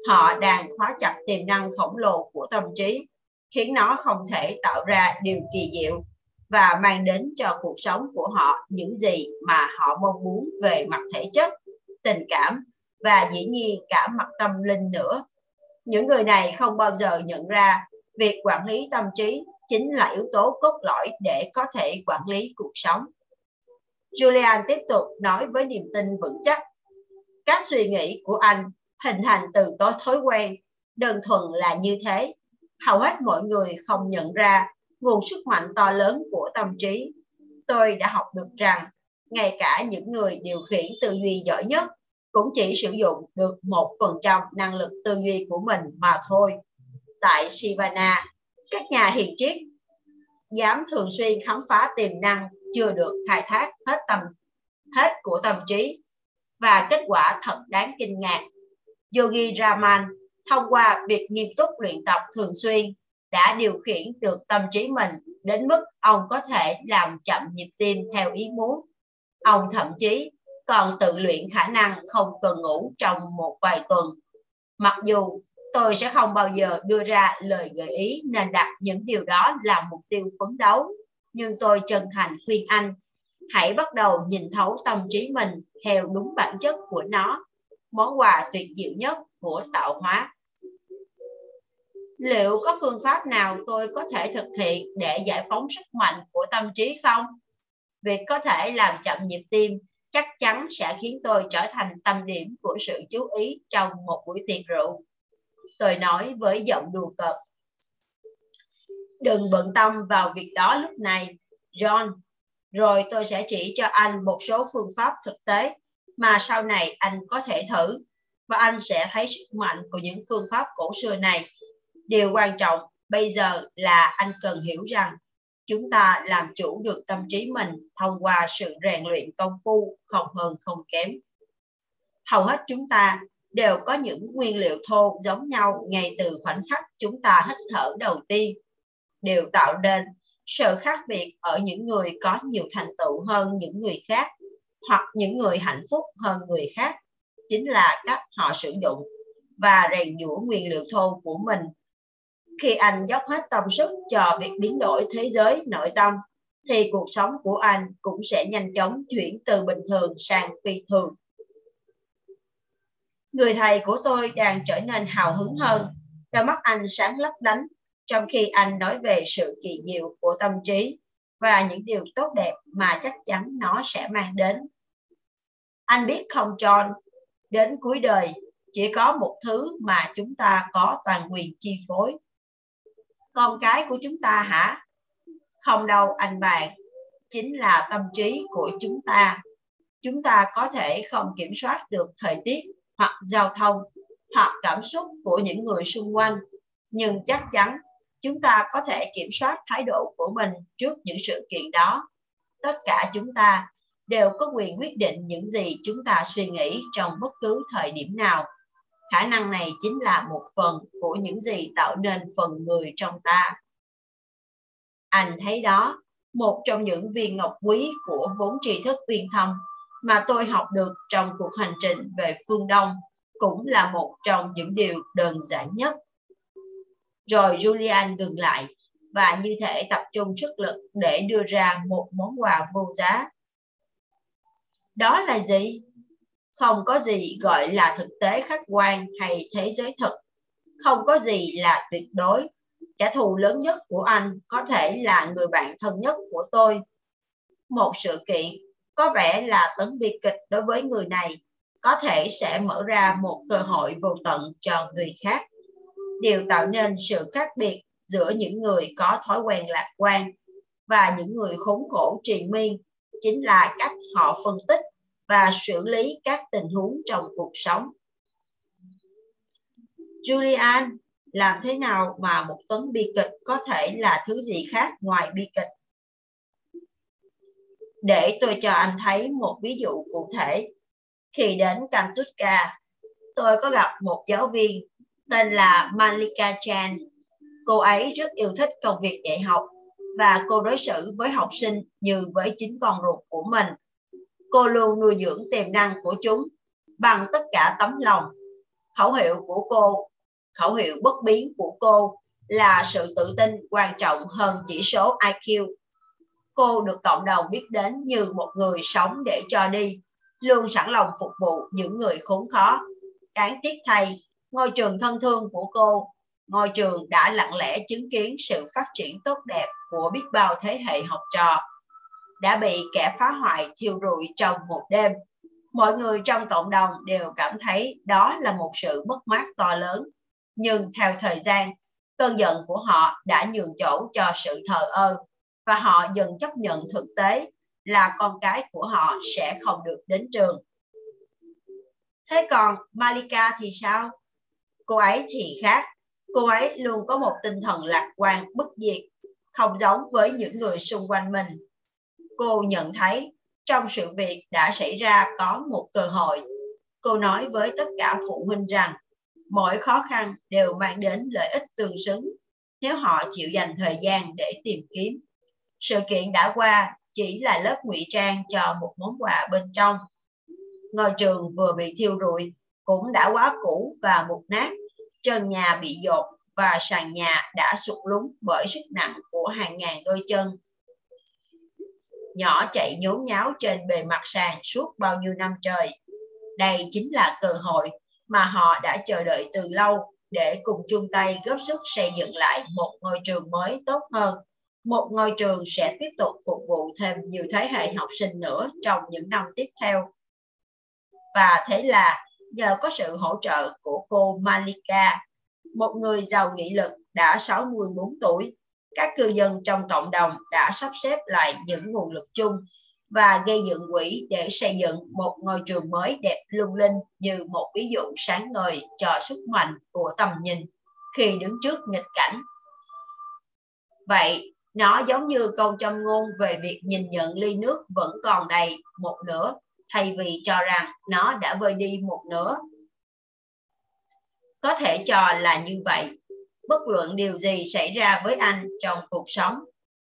Họ đang khóa chặt tiềm năng khổng lồ của tâm trí khiến nó không thể tạo ra điều kỳ diệu và mang đến cho cuộc sống của họ những gì mà họ mong muốn về mặt thể chất, tình cảm và dĩ nhiên cả mặt tâm linh nữa. Những người này không bao giờ nhận ra việc quản lý tâm trí chính là yếu tố cốt lõi để có thể quản lý cuộc sống. Julian tiếp tục nói với niềm tin vững chắc. Các suy nghĩ của anh hình thành từ tối thói quen, đơn thuần là như thế hầu hết mọi người không nhận ra nguồn sức mạnh to lớn của tâm trí. Tôi đã học được rằng ngay cả những người điều khiển tư duy giỏi nhất cũng chỉ sử dụng được một phần trăm năng lực tư duy của mình mà thôi. Tại Sivana, các nhà hiền triết dám thường xuyên khám phá tiềm năng chưa được khai thác hết tầm hết của tâm trí và kết quả thật đáng kinh ngạc. Yogi Raman thông qua việc nghiêm túc luyện tập thường xuyên đã điều khiển được tâm trí mình đến mức ông có thể làm chậm nhịp tim theo ý muốn. Ông thậm chí còn tự luyện khả năng không cần ngủ trong một vài tuần. Mặc dù tôi sẽ không bao giờ đưa ra lời gợi ý nên đặt những điều đó làm mục tiêu phấn đấu, nhưng tôi chân thành khuyên anh hãy bắt đầu nhìn thấu tâm trí mình theo đúng bản chất của nó, món quà tuyệt diệu nhất của tạo hóa. Liệu có phương pháp nào tôi có thể thực hiện để giải phóng sức mạnh của tâm trí không? Việc có thể làm chậm nhịp tim chắc chắn sẽ khiến tôi trở thành tâm điểm của sự chú ý trong một buổi tiệc rượu. Tôi nói với giọng đùa cợt. Đừng bận tâm vào việc đó lúc này, john. Rồi tôi sẽ chỉ cho anh một số phương pháp thực tế mà sau này anh có thể thử, và anh sẽ thấy sức mạnh của những phương pháp cổ xưa này. Điều quan trọng bây giờ là anh cần hiểu rằng chúng ta làm chủ được tâm trí mình thông qua sự rèn luyện công phu không hơn không kém. Hầu hết chúng ta đều có những nguyên liệu thô giống nhau ngay từ khoảnh khắc chúng ta hít thở đầu tiên. Đều tạo nên sự khác biệt ở những người có nhiều thành tựu hơn những người khác hoặc những người hạnh phúc hơn người khác chính là cách họ sử dụng và rèn giũa nguyên liệu thô của mình khi anh dốc hết tâm sức cho việc biến đổi thế giới nội tâm, thì cuộc sống của anh cũng sẽ nhanh chóng chuyển từ bình thường sang phi thường. Người thầy của tôi đang trở nên hào hứng hơn, đôi mắt anh sáng lấp lánh trong khi anh nói về sự kỳ diệu của tâm trí và những điều tốt đẹp mà chắc chắn nó sẽ mang đến. Anh biết không John, đến cuối đời chỉ có một thứ mà chúng ta có toàn quyền chi phối. Con cái của chúng ta hả? Không đâu anh bạn, chính là tâm trí của chúng ta. Chúng ta có thể không kiểm soát được thời tiết hoặc giao thông hoặc cảm xúc của những người xung quanh, nhưng chắc chắn chúng ta có thể kiểm soát thái độ của mình trước những sự kiện đó. Tất cả chúng ta đều có quyền quyết định những gì chúng ta suy nghĩ trong bất cứ thời điểm nào. Khả năng này chính là một phần của những gì tạo nên phần người trong ta. Anh thấy đó, một trong những viên ngọc quý của vốn tri thức viên thông mà tôi học được trong cuộc hành trình về phương Đông cũng là một trong những điều đơn giản nhất. Rồi Julian dừng lại và như thể tập trung sức lực để đưa ra một món quà vô giá. Đó là gì? Không có gì gọi là thực tế khách quan hay thế giới thực. Không có gì là tuyệt đối. Kẻ thù lớn nhất của anh có thể là người bạn thân nhất của tôi. Một sự kiện có vẻ là tấn bi kịch đối với người này có thể sẽ mở ra một cơ hội vô tận cho người khác. Điều tạo nên sự khác biệt giữa những người có thói quen lạc quan và những người khốn khổ triền miên chính là cách họ phân tích và xử lý các tình huống trong cuộc sống. Julian, làm thế nào mà một tấn bi kịch có thể là thứ gì khác ngoài bi kịch? Để tôi cho anh thấy một ví dụ cụ thể. Khi đến Kantutka, tôi có gặp một giáo viên tên là Malika Chan. Cô ấy rất yêu thích công việc dạy học và cô đối xử với học sinh như với chính con ruột của mình. Cô luôn nuôi dưỡng tiềm năng của chúng bằng tất cả tấm lòng. Khẩu hiệu của cô, khẩu hiệu bất biến của cô là sự tự tin quan trọng hơn chỉ số IQ. Cô được cộng đồng biết đến như một người sống để cho đi, luôn sẵn lòng phục vụ những người khốn khó. Đáng tiếc thay, ngôi trường thân thương của cô, ngôi trường đã lặng lẽ chứng kiến sự phát triển tốt đẹp của biết bao thế hệ học trò, đã bị kẻ phá hoại thiêu rụi trong một đêm. Mọi người trong cộng đồng đều cảm thấy đó là một sự mất mát to lớn. Nhưng theo thời gian, cơn giận của họ đã nhường chỗ cho sự thờ ơ và họ dần chấp nhận thực tế là con cái của họ sẽ không được đến trường. Thế còn Malika thì sao? Cô ấy thì khác. Cô ấy luôn có một tinh thần lạc quan bất diệt, không giống với những người xung quanh mình. Cô nhận thấy trong sự việc đã xảy ra có một cơ hội. Cô nói với tất cả phụ huynh rằng mỗi khó khăn đều mang đến lợi ích tương xứng nếu họ chịu dành thời gian để tìm kiếm. Sự kiện đã qua chỉ là lớp ngụy trang cho một món quà bên trong. Ngôi trường vừa bị thiêu rụi cũng đã quá cũ và mục nát, trần nhà bị dột và sàn nhà đã sụt lún bởi sức nặng của hàng ngàn đôi chân. Nhỏ chạy nhốn nháo trên bề mặt sàn suốt bao nhiêu năm trời. Đây chính là cơ hội mà họ đã chờ đợi từ lâu để cùng chung tay góp sức xây dựng lại một ngôi trường mới tốt hơn một ngôi trường sẽ tiếp tục phục vụ thêm nhiều thế hệ học sinh nữa trong những năm tiếp theo. Và thế là nhờ có sự hỗ trợ của cô Malika, một người giàu nghị lực đã 64 tuổi, các cư dân trong cộng đồng đã sắp xếp lại những nguồn lực chung và gây dựng quỹ để xây dựng một ngôi trường mới đẹp lung linh như một ví dụ sáng ngời cho sức mạnh của tầm nhìn khi đứng trước nghịch cảnh. Vậy nó giống như câu châm ngôn về việc nhìn nhận ly nước vẫn còn đầy một nửa, thay vì cho rằng nó đã vơi đi một nửa. Có thể cho là như vậy. Bất luận điều gì xảy ra với anh trong cuộc sống,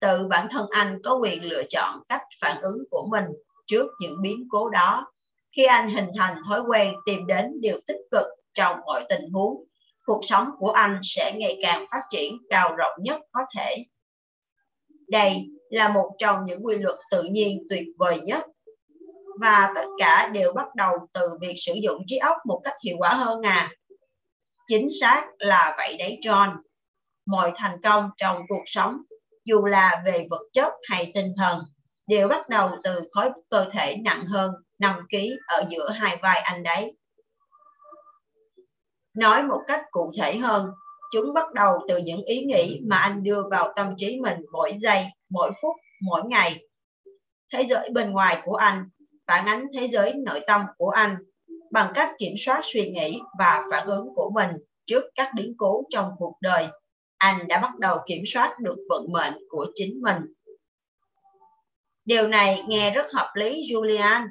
tự bản thân anh có quyền lựa chọn cách phản ứng của mình trước những biến cố đó. Khi anh hình thành thói quen tìm đến điều tích cực trong mọi tình huống, cuộc sống của anh sẽ ngày càng phát triển cao rộng nhất có thể. Đây là một trong những quy luật tự nhiên tuyệt vời nhất. Và tất cả đều bắt đầu từ việc sử dụng trí óc một cách hiệu quả hơn à. Chính xác là vậy đấy John. Mọi thành công trong cuộc sống, dù là về vật chất hay tinh thần, đều bắt đầu từ khối cơ thể nặng hơn nằm ký ở giữa hai vai anh đấy. Nói một cách cụ thể hơn, chúng bắt đầu từ những ý nghĩ mà anh đưa vào tâm trí mình mỗi giây, mỗi phút, mỗi ngày. Thế giới bên ngoài của anh phản ánh thế giới nội tâm của anh bằng cách kiểm soát suy nghĩ và phản ứng của mình trước các biến cố trong cuộc đời. Anh đã bắt đầu kiểm soát được vận mệnh của chính mình. Điều này nghe rất hợp lý Julian.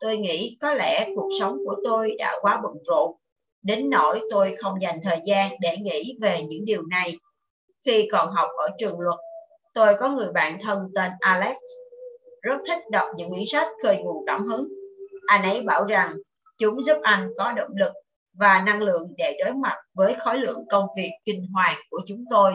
Tôi nghĩ có lẽ cuộc sống của tôi đã quá bận rộn, đến nỗi tôi không dành thời gian để nghĩ về những điều này. Khi còn học ở trường luật, tôi có người bạn thân tên Alex, rất thích đọc những quyển sách khơi nguồn cảm hứng. Anh ấy bảo rằng chúng giúp anh có động lực và năng lượng để đối mặt với khối lượng công việc kinh hoàng của chúng tôi.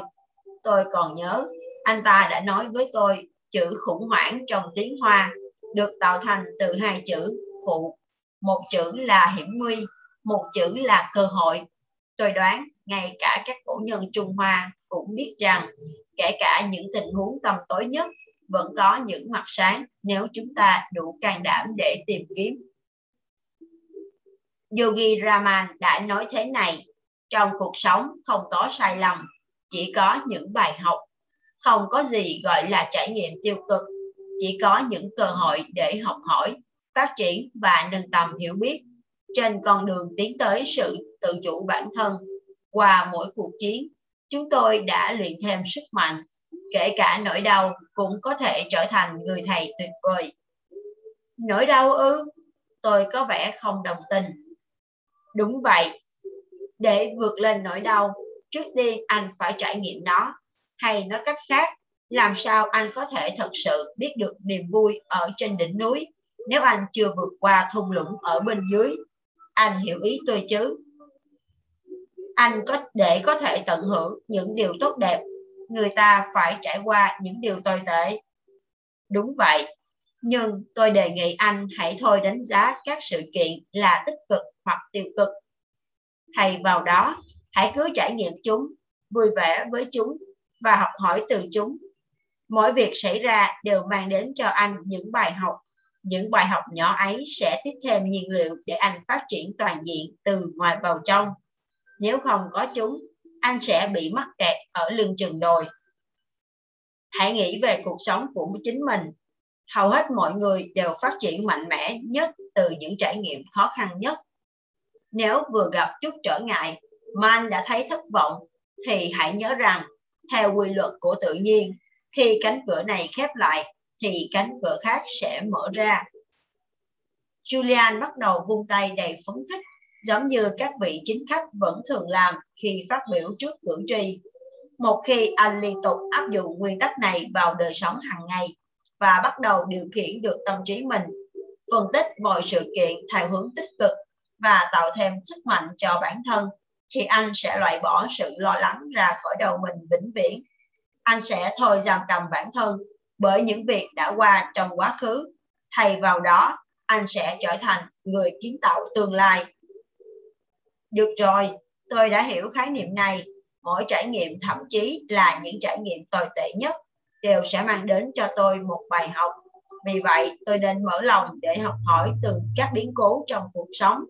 Tôi còn nhớ, anh ta đã nói với tôi chữ khủng hoảng trong tiếng Hoa được tạo thành từ hai chữ phụ. Một chữ là hiểm nguy, một chữ là cơ hội. Tôi đoán ngay cả các cổ nhân Trung Hoa cũng biết rằng kể cả những tình huống tầm tối nhất vẫn có những mặt sáng nếu chúng ta đủ can đảm để tìm kiếm. Yogi Raman đã nói thế này, trong cuộc sống không có sai lầm, chỉ có những bài học không có gì gọi là trải nghiệm tiêu cực chỉ có những cơ hội để học hỏi phát triển và nâng tầm hiểu biết trên con đường tiến tới sự tự chủ bản thân. Qua mỗi cuộc chiến chúng tôi đã luyện thêm sức mạnh kể cả nỗi đau cũng có thể trở thành người thầy tuyệt vời. Nỗi đau ư? Tôi có vẻ không đồng tình đúng vậy để vượt lên nỗi đau trước tiên anh phải trải nghiệm nó hay nói cách khác, làm sao anh có thể thật sự biết được niềm vui ở trên đỉnh núi nếu anh chưa vượt qua thung lũng ở bên dưới? Anh hiểu ý tôi chứ? Anh có để có thể tận hưởng những điều tốt đẹp, người ta phải trải qua những điều tồi tệ. Đúng vậy, nhưng tôi đề nghị anh hãy thôi đánh giá các sự kiện là tích cực hoặc tiêu cực. Thay vào đó, hãy cứ trải nghiệm chúng, vui vẻ với chúng và học hỏi từ chúng. Mỗi việc xảy ra đều mang đến cho anh những bài học. Những bài học nhỏ ấy sẽ tiếp thêm nhiên liệu để anh phát triển toàn diện từ ngoài vào trong. Nếu không có chúng, anh sẽ bị mắc kẹt ở lưng chừng đồi. Hãy nghĩ về cuộc sống của chính mình. Hầu hết mọi người đều phát triển mạnh mẽ nhất từ những trải nghiệm khó khăn nhất. Nếu vừa gặp chút trở ngại mà anh đã thấy thất vọng, thì hãy nhớ rằng theo quy luật của tự nhiên, khi cánh cửa này khép lại, thì cánh cửa khác sẽ mở ra. Julian bắt đầu vung tay đầy phấn khích, giống như các vị chính khách vẫn thường làm khi phát biểu trước cử tri. Một khi anh liên tục áp dụng nguyên tắc này vào đời sống hàng ngày và bắt đầu điều khiển được tâm trí mình, phân tích mọi sự kiện theo hướng tích cực và tạo thêm sức mạnh cho bản thân thì anh sẽ loại bỏ sự lo lắng ra khỏi đầu mình vĩnh viễn. Anh sẽ thôi giam cầm bản thân bởi những việc đã qua trong quá khứ. Thay vào đó, anh sẽ trở thành người kiến tạo tương lai. Được rồi, tôi đã hiểu khái niệm này. Mỗi trải nghiệm thậm chí là những trải nghiệm tồi tệ nhất đều sẽ mang đến cho tôi một bài học. Vì vậy, tôi nên mở lòng để học hỏi từ các biến cố trong cuộc sống.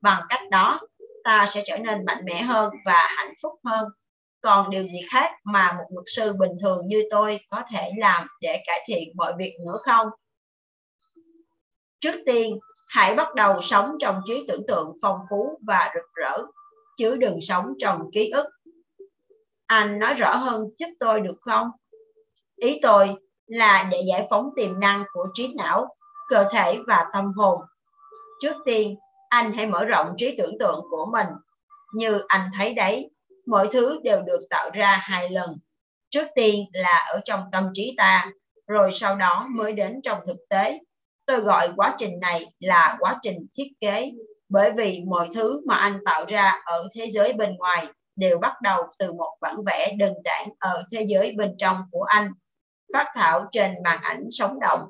Bằng cách đó, ta sẽ trở nên mạnh mẽ hơn và hạnh phúc hơn còn điều gì khác mà một luật sư bình thường như tôi có thể làm để cải thiện mọi việc nữa không trước tiên hãy bắt đầu sống trong trí tưởng tượng phong phú và rực rỡ chứ đừng sống trong ký ức anh nói rõ hơn giúp tôi được không ý tôi là để giải phóng tiềm năng của trí não cơ thể và tâm hồn trước tiên anh hãy mở rộng trí tưởng tượng của mình. Như anh thấy đấy, mọi thứ đều được tạo ra hai lần. Trước tiên là ở trong tâm trí ta, rồi sau đó mới đến trong thực tế. Tôi gọi quá trình này là quá trình thiết kế, bởi vì mọi thứ mà anh tạo ra ở thế giới bên ngoài đều bắt đầu từ một bản vẽ đơn giản ở thế giới bên trong của anh, phát thảo trên màn ảnh sống động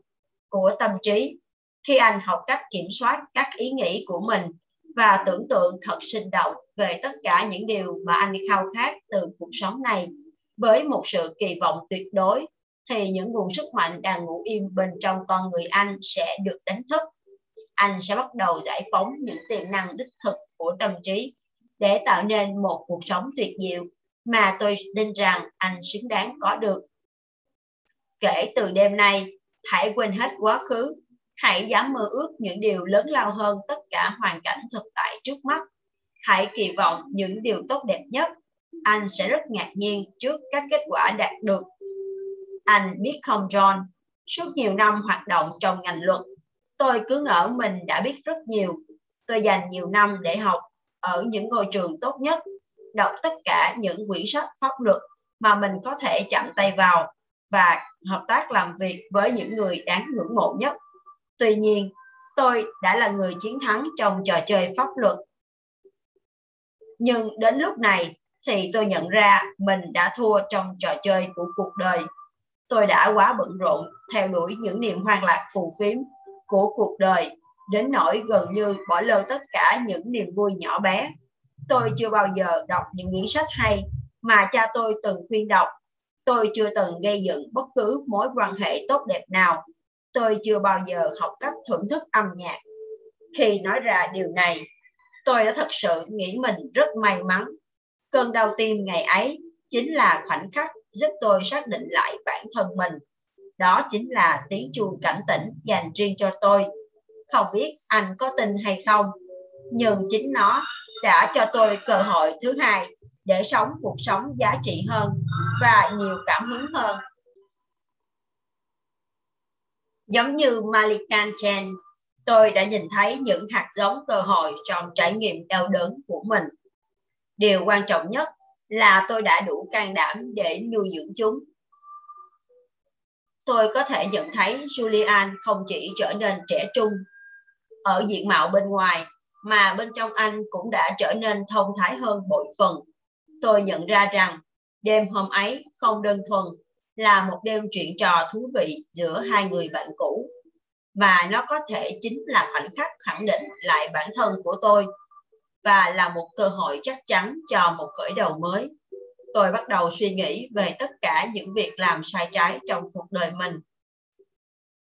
của tâm trí khi anh học cách kiểm soát các ý nghĩ của mình và tưởng tượng thật sinh động về tất cả những điều mà anh khao khát từ cuộc sống này với một sự kỳ vọng tuyệt đối, thì những nguồn sức mạnh đang ngủ im bên trong con người anh sẽ được đánh thức anh sẽ bắt đầu giải phóng những tiềm năng đích thực của tâm trí để tạo nên một cuộc sống tuyệt diệu mà tôi tin rằng anh xứng đáng có được. Kể từ đêm nay, hãy quên hết quá khứ, hãy dám mơ ước những điều lớn lao hơn tất cả hoàn cảnh thực tại trước mắt. Hãy kỳ vọng những điều tốt đẹp nhất. Anh sẽ rất ngạc nhiên trước các kết quả đạt được. Anh biết không John, suốt nhiều năm hoạt động trong ngành luật, tôi cứ ngỡ mình đã biết rất nhiều. Tôi dành nhiều năm để học ở những ngôi trường tốt nhất, đọc tất cả những quyển sách pháp luật mà mình có thể chạm tay vào và hợp tác làm việc với những người đáng ngưỡng mộ nhất. Tuy nhiên, tôi đã là người chiến thắng trong trò chơi pháp luật. Nhưng đến lúc này thì tôi nhận ra mình đã thua trong trò chơi của cuộc đời. Tôi đã quá bận rộn theo đuổi những niềm hoang lạc phù phiếm của cuộc đời đến nỗi gần như bỏ lỡ tất cả những niềm vui nhỏ bé. Tôi chưa bao giờ đọc những quyển sách hay mà cha tôi từng khuyên đọc. Tôi chưa từng gây dựng bất cứ mối quan hệ tốt đẹp nào. Tôi chưa bao giờ học cách thưởng thức âm nhạc. Khi nói ra điều này, tôi đã thật sự nghĩ mình rất may mắn. Cơn đau tim ngày ấy chính là khoảnh khắc giúp tôi xác định lại bản thân mình. Đó chính là tiếng chuông cảnh tỉnh dành riêng cho tôi không biết anh có tin hay không, nhưng chính nó đã cho tôi cơ hội thứ hai để sống cuộc sống giá trị hơn và nhiều cảm hứng hơn. Giống như Malikan Chen, tôi đã nhìn thấy những hạt giống cơ hội trong trải nghiệm đau đớn của mình. Điều quan trọng nhất là tôi đã đủ can đảm để nuôi dưỡng chúng. Tôi có thể nhận thấy Julian không chỉ trở nên trẻ trung ở diện mạo bên ngoài mà bên trong anh cũng đã trở nên thông thái hơn bội phần. Tôi nhận ra rằng đêm hôm ấy không đơn thuần là một đêm chuyện trò thú vị giữa hai người bạn cũ, và nó có thể chính là khoảnh khắc khẳng định lại bản thân của tôi và là một cơ hội chắc chắn cho một khởi đầu mới. Tôi bắt đầu suy nghĩ về tất cả những việc làm sai trái trong cuộc đời mình.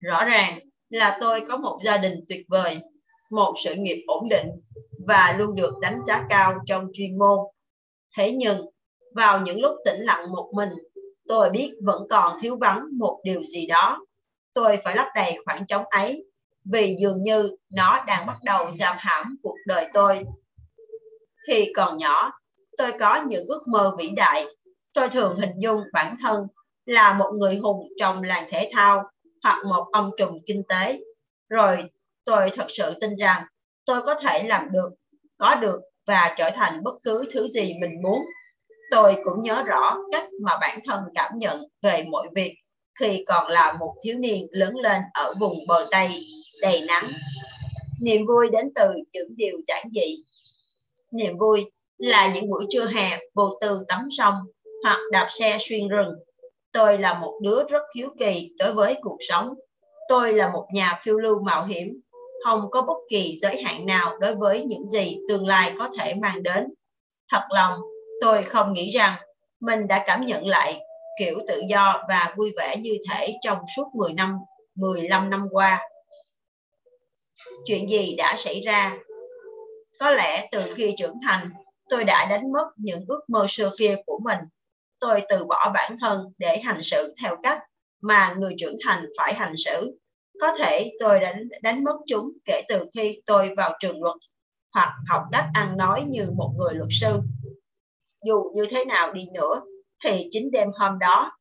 Rõ ràng, là tôi có một gia đình tuyệt vời, một sự nghiệp ổn định và luôn được đánh giá cao trong chuyên môn. Thế nhưng, vào những lúc tĩnh lặng một mình, tôi biết vẫn còn thiếu vắng một điều gì đó. Tôi phải lấp đầy khoảng trống ấy, vì dường như nó đang bắt đầu giam hãm cuộc đời tôi. Khi còn nhỏ, tôi có những ước mơ vĩ đại. Tôi thường hình dung bản thân là một người hùng trong làng thể thao hoặc một ông trùm kinh tế. Rồi tôi thật sự tin rằng tôi có thể làm được, có được và trở thành bất cứ thứ gì mình muốn. Tôi cũng nhớ rõ cách mà bản thân cảm nhận về mọi việc khi còn là một thiếu niên lớn lên ở vùng bờ Tây đầy nắng. Niềm vui đến từ những điều giản dị. Niềm vui là những buổi trưa hè vô tư tắm sông hoặc đạp xe xuyên rừng Tôi là một đứa rất hiếu kỳ đối với cuộc sống. Tôi là một nhà phiêu lưu mạo hiểm, không có bất kỳ giới hạn nào đối với những gì tương lai có thể mang đến. Thật lòng, tôi không nghĩ rằng mình đã cảm nhận lại kiểu tự do và vui vẻ như thể trong suốt 10 năm, 15 năm qua. Chuyện gì đã xảy ra? Có lẽ từ khi trưởng thành, tôi đã đánh mất những ước mơ xưa kia của mình tôi từ bỏ bản thân để hành xử theo cách mà người trưởng thành phải hành xử. Có thể tôi đã đánh mất chúng kể từ khi tôi vào trường luật hoặc học cách ăn nói như một người luật sư. Dù như thế nào đi nữa, thì chính đêm hôm đó,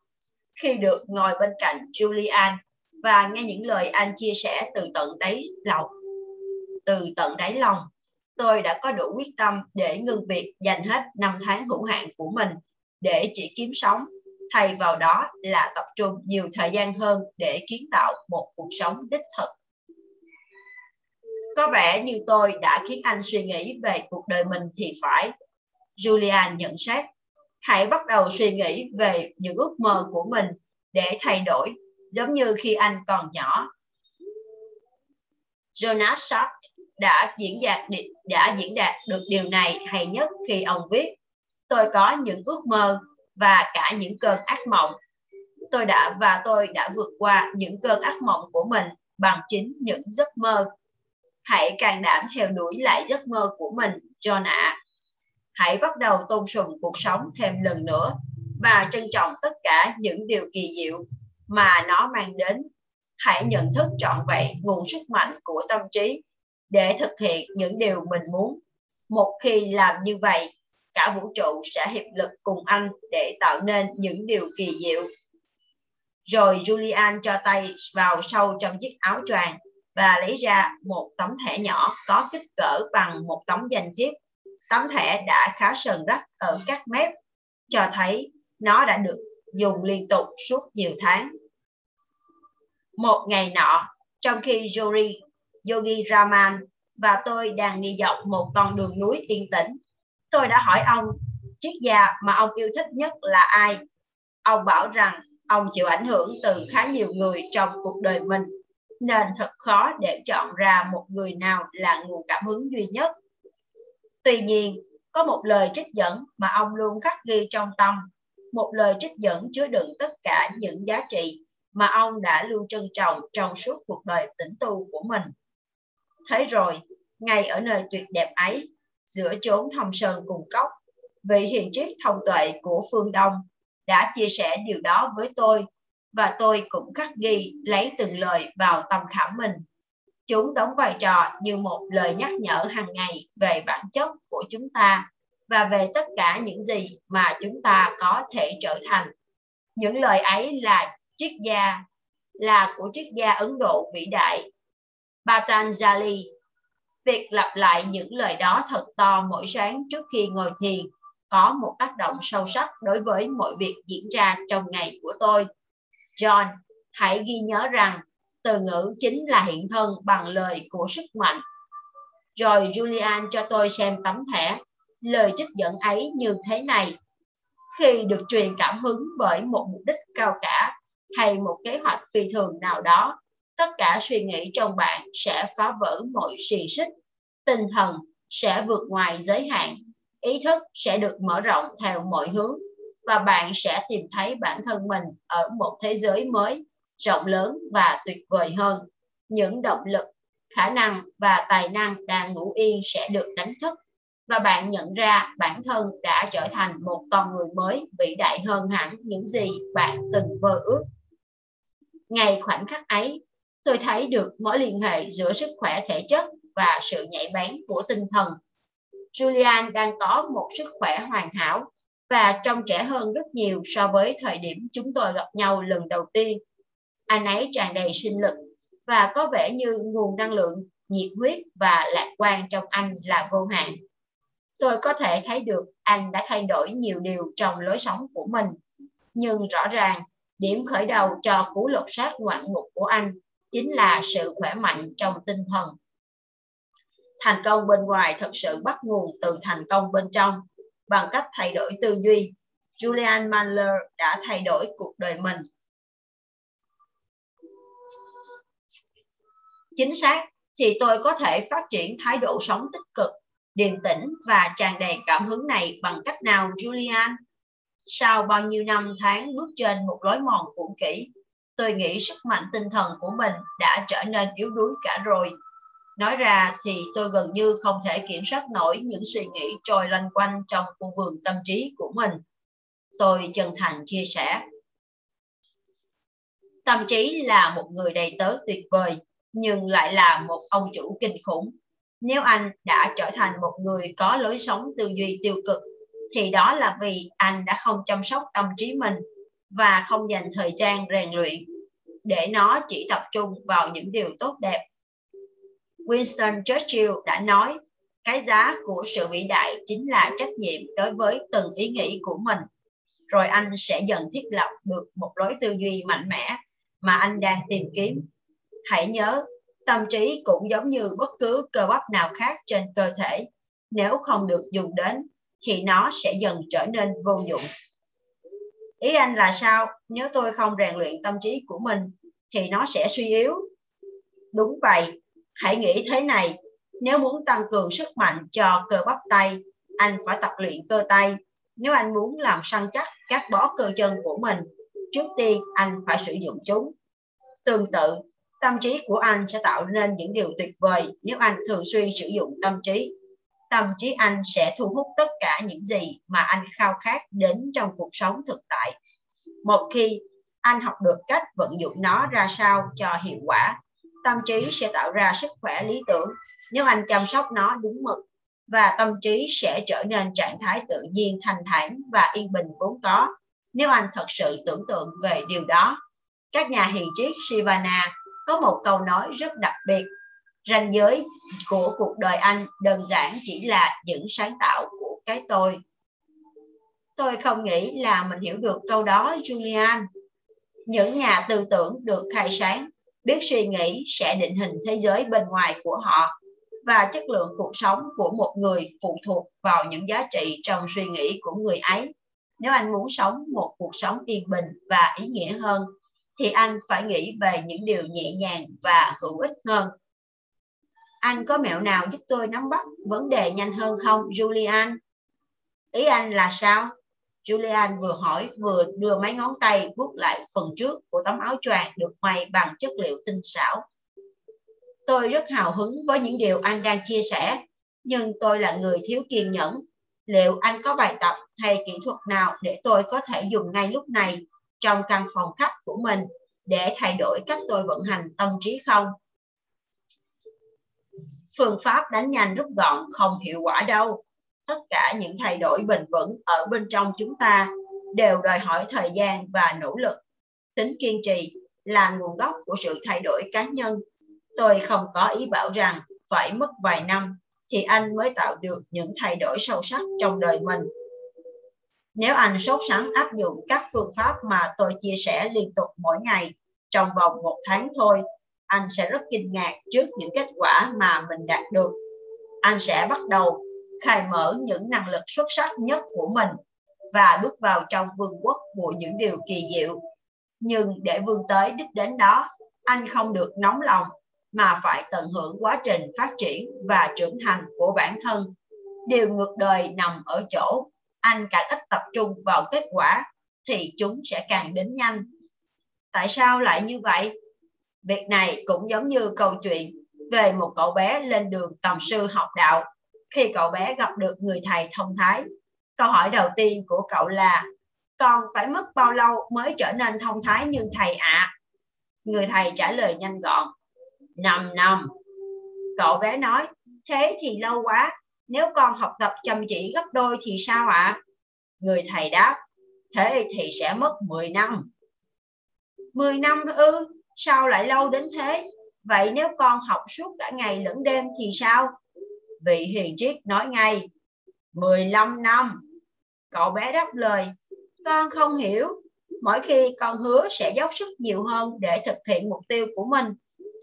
khi được ngồi bên cạnh Julian và nghe những lời anh chia sẻ từ tận đáy lòng, từ tận đáy lòng, tôi đã có đủ quyết tâm để ngừng việc dành hết năm tháng hữu hạn của mình để chỉ kiếm sống, thay vào đó là tập trung nhiều thời gian hơn để kiến tạo một cuộc sống đích thực. Có vẻ như tôi đã khiến anh suy nghĩ về cuộc đời mình thì phải. Julian nhận xét, hãy bắt đầu suy nghĩ về những ước mơ của mình để thay đổi, giống như khi anh còn nhỏ. Jonas Salk đã diễn đạt đã diễn đạt được điều này hay nhất khi ông viết tôi có những ước mơ và cả những cơn ác mộng. Tôi đã và tôi đã vượt qua những cơn ác mộng của mình bằng chính những giấc mơ. Hãy càng đảm theo đuổi lại giấc mơ của mình, John ạ. Hãy bắt đầu tôn sùng cuộc sống thêm lần nữa và trân trọng tất cả những điều kỳ diệu mà nó mang đến. Hãy nhận thức trọn vẹn nguồn sức mạnh của tâm trí để thực hiện những điều mình muốn. Một khi làm như vậy, cả vũ trụ sẽ hiệp lực cùng anh để tạo nên những điều kỳ diệu. Rồi Julian cho tay vào sâu trong chiếc áo choàng và lấy ra một tấm thẻ nhỏ có kích cỡ bằng một tấm danh thiếp. Tấm thẻ đã khá sần rách ở các mép, cho thấy nó đã được dùng liên tục suốt nhiều tháng. Một ngày nọ, trong khi Yori, Yogi Raman và tôi đang đi dọc một con đường núi yên tĩnh, tôi đã hỏi ông triết gia mà ông yêu thích nhất là ai. Ông bảo rằng ông chịu ảnh hưởng từ khá nhiều người trong cuộc đời mình, nên thật khó để chọn ra một người nào là nguồn cảm hứng duy nhất. Tuy nhiên, có một lời trích dẫn mà ông luôn khắc ghi trong tâm một lời trích dẫn chứa đựng tất cả những giá trị mà ông đã luôn trân trọng trong suốt cuộc đời tĩnh tu của mình. Thế rồi, ngay ở nơi tuyệt đẹp ấy, giữa chốn thâm sơn cùng cốc, vị hiền triết thông tuệ của phương Đông đã chia sẻ điều đó với tôi và tôi cũng khắc ghi lấy từng lời vào tâm khảm mình. Chúng đóng vai trò như một lời nhắc nhở hàng ngày về bản chất của chúng ta và về tất cả những gì mà chúng ta có thể trở thành. Những lời ấy là triết gia, là của triết gia Ấn Độ vĩ đại Patanjali. Việc lặp lại những lời đó thật to mỗi sáng trước khi ngồi thiền có một tác động sâu sắc đối với mọi việc diễn ra trong ngày của tôi. John, hãy ghi nhớ rằng từ ngữ chính là hiện thân bằng lời của sức mạnh. Rồi Julian cho tôi xem tấm thẻ. Lời trích dẫn ấy như thế này. Khi được truyền cảm hứng bởi một mục đích cao cả hay một kế hoạch phi thường nào đó, tất cả suy nghĩ trong bạn sẽ phá vỡ mọi xì xích, tinh thần sẽ vượt ngoài giới hạn, ý thức sẽ được mở rộng theo mọi hướng. Và bạn sẽ tìm thấy bản thân mình ở một thế giới mới, rộng lớn và tuyệt vời hơn. Những động lực, khả năng và tài năng đang ngủ yên sẽ được đánh thức và bạn nhận ra bản thân đã trở thành một con người mới vĩ đại hơn hẳn những gì bạn từng mơ ước. Ngày khoảnh khắc ấy, tôi thấy được mối liên hệ giữa sức khỏe thể chất và sự nhạy bén của tinh thần. Julian đang có một sức khỏe hoàn hảo và trông trẻ hơn rất nhiều so với thời điểm chúng tôi gặp nhau lần đầu tiên. Anh ấy tràn đầy sinh lực và có vẻ như nguồn năng lượng, nhiệt huyết và lạc quan trong anh là vô hạn tôi có thể thấy được anh đã thay đổi nhiều điều trong lối sống của mình. Nhưng rõ ràng, điểm khởi đầu cho cú lột xác ngoạn mục của anh chính là sự khỏe mạnh trong tinh thần. Thành công bên ngoài thật sự bắt nguồn từ thành công bên trong. Bằng cách thay đổi tư duy, Julian Mandler đã thay đổi cuộc đời mình. Chính xác, thì tôi có thể phát triển thái độ sống tích cực điềm tĩnh và tràn đầy cảm hứng này bằng cách nào Julian? Sau bao nhiêu năm tháng bước trên một lối mòn cũ kỹ, tôi nghĩ sức mạnh tinh thần của mình đã trở nên yếu đuối cả rồi. Nói ra thì tôi gần như không thể kiểm soát nổi những suy nghĩ trôi loanh quanh trong khu vườn tâm trí của mình. Tôi chân thành chia sẻ. Tâm trí là một người đầy tớ tuyệt vời, nhưng lại là một ông chủ kinh khủng nếu anh đã trở thành một người có lối sống tư duy tiêu cực, thì đó là vì anh đã không chăm sóc tâm trí mình và không dành thời gian rèn luyện để nó chỉ tập trung vào những điều tốt đẹp. Winston Churchill đã nói, cái giá của sự vĩ đại chính là trách nhiệm đối với từng ý nghĩ của mình. Rồi anh sẽ dần thiết lập được một lối tư duy mạnh mẽ mà anh đang tìm kiếm. Hãy nhớ, Tâm trí cũng giống như bất cứ cơ bắp nào khác trên cơ thể, nếu không được dùng đến thì nó sẽ dần trở nên vô dụng. Ý anh là sao? Nếu tôi không rèn luyện tâm trí của mình thì nó sẽ suy yếu. Đúng vậy, hãy nghĩ thế này, nếu muốn tăng cường sức mạnh cho cơ bắp tay, anh phải tập luyện cơ tay. Nếu anh muốn làm săn chắc các bó cơ chân của mình, trước tiên anh phải sử dụng chúng. Tương tự, Tâm trí của anh sẽ tạo nên những điều tuyệt vời nếu anh thường xuyên sử dụng tâm trí. Tâm trí anh sẽ thu hút tất cả những gì mà anh khao khát đến trong cuộc sống thực tại. Một khi anh học được cách vận dụng nó ra sao cho hiệu quả, tâm trí sẽ tạo ra sức khỏe lý tưởng nếu anh chăm sóc nó đúng mực và tâm trí sẽ trở nên trạng thái tự nhiên thanh thản và yên bình vốn có nếu anh thật sự tưởng tượng về điều đó. Các nhà hiền triết Sivana có một câu nói rất đặc biệt. Ranh giới của cuộc đời anh đơn giản chỉ là những sáng tạo của cái tôi. Tôi không nghĩ là mình hiểu được câu đó, Julian. Những nhà tư tưởng được khai sáng, biết suy nghĩ sẽ định hình thế giới bên ngoài của họ và chất lượng cuộc sống của một người phụ thuộc vào những giá trị trong suy nghĩ của người ấy. Nếu anh muốn sống một cuộc sống yên bình và ý nghĩa hơn, thì anh phải nghĩ về những điều nhẹ nhàng và hữu ích hơn. Anh có mẹo nào giúp tôi nắm bắt vấn đề nhanh hơn không, Julian? Ý anh là sao? Julian vừa hỏi vừa đưa mấy ngón tay vuốt lại phần trước của tấm áo choàng được may bằng chất liệu tinh xảo. Tôi rất hào hứng với những điều anh đang chia sẻ, nhưng tôi là người thiếu kiên nhẫn. Liệu anh có bài tập hay kỹ thuật nào để tôi có thể dùng ngay lúc này trong căn phòng khách của mình để thay đổi cách tôi vận hành tâm trí không? Phương pháp đánh nhanh rút gọn không hiệu quả đâu. Tất cả những thay đổi bền vững ở bên trong chúng ta đều đòi hỏi thời gian và nỗ lực. Tính kiên trì là nguồn gốc của sự thay đổi cá nhân. Tôi không có ý bảo rằng phải mất vài năm thì anh mới tạo được những thay đổi sâu sắc trong đời mình nếu anh sốt sắng áp dụng các phương pháp mà tôi chia sẻ liên tục mỗi ngày trong vòng một tháng thôi, anh sẽ rất kinh ngạc trước những kết quả mà mình đạt được. Anh sẽ bắt đầu khai mở những năng lực xuất sắc nhất của mình và bước vào trong vương quốc của những điều kỳ diệu. Nhưng để vươn tới đích đến đó, anh không được nóng lòng mà phải tận hưởng quá trình phát triển và trưởng thành của bản thân. Điều ngược đời nằm ở chỗ anh càng ít tập trung vào kết quả thì chúng sẽ càng đến nhanh. Tại sao lại như vậy? Việc này cũng giống như câu chuyện về một cậu bé lên đường tầm sư học đạo. Khi cậu bé gặp được người thầy thông thái, câu hỏi đầu tiên của cậu là con phải mất bao lâu mới trở nên thông thái như thầy ạ? À? Người thầy trả lời nhanh gọn, 5 năm. Cậu bé nói, thế thì lâu quá, nếu con học tập chăm chỉ gấp đôi thì sao ạ? À? Người thầy đáp, thế thì sẽ mất 10 năm. 10 năm ư, sao lại lâu đến thế? Vậy nếu con học suốt cả ngày lẫn đêm thì sao? Vị hiền triết nói ngay, 15 năm. Cậu bé đáp lời, con không hiểu. Mỗi khi con hứa sẽ dốc sức nhiều hơn để thực hiện mục tiêu của mình,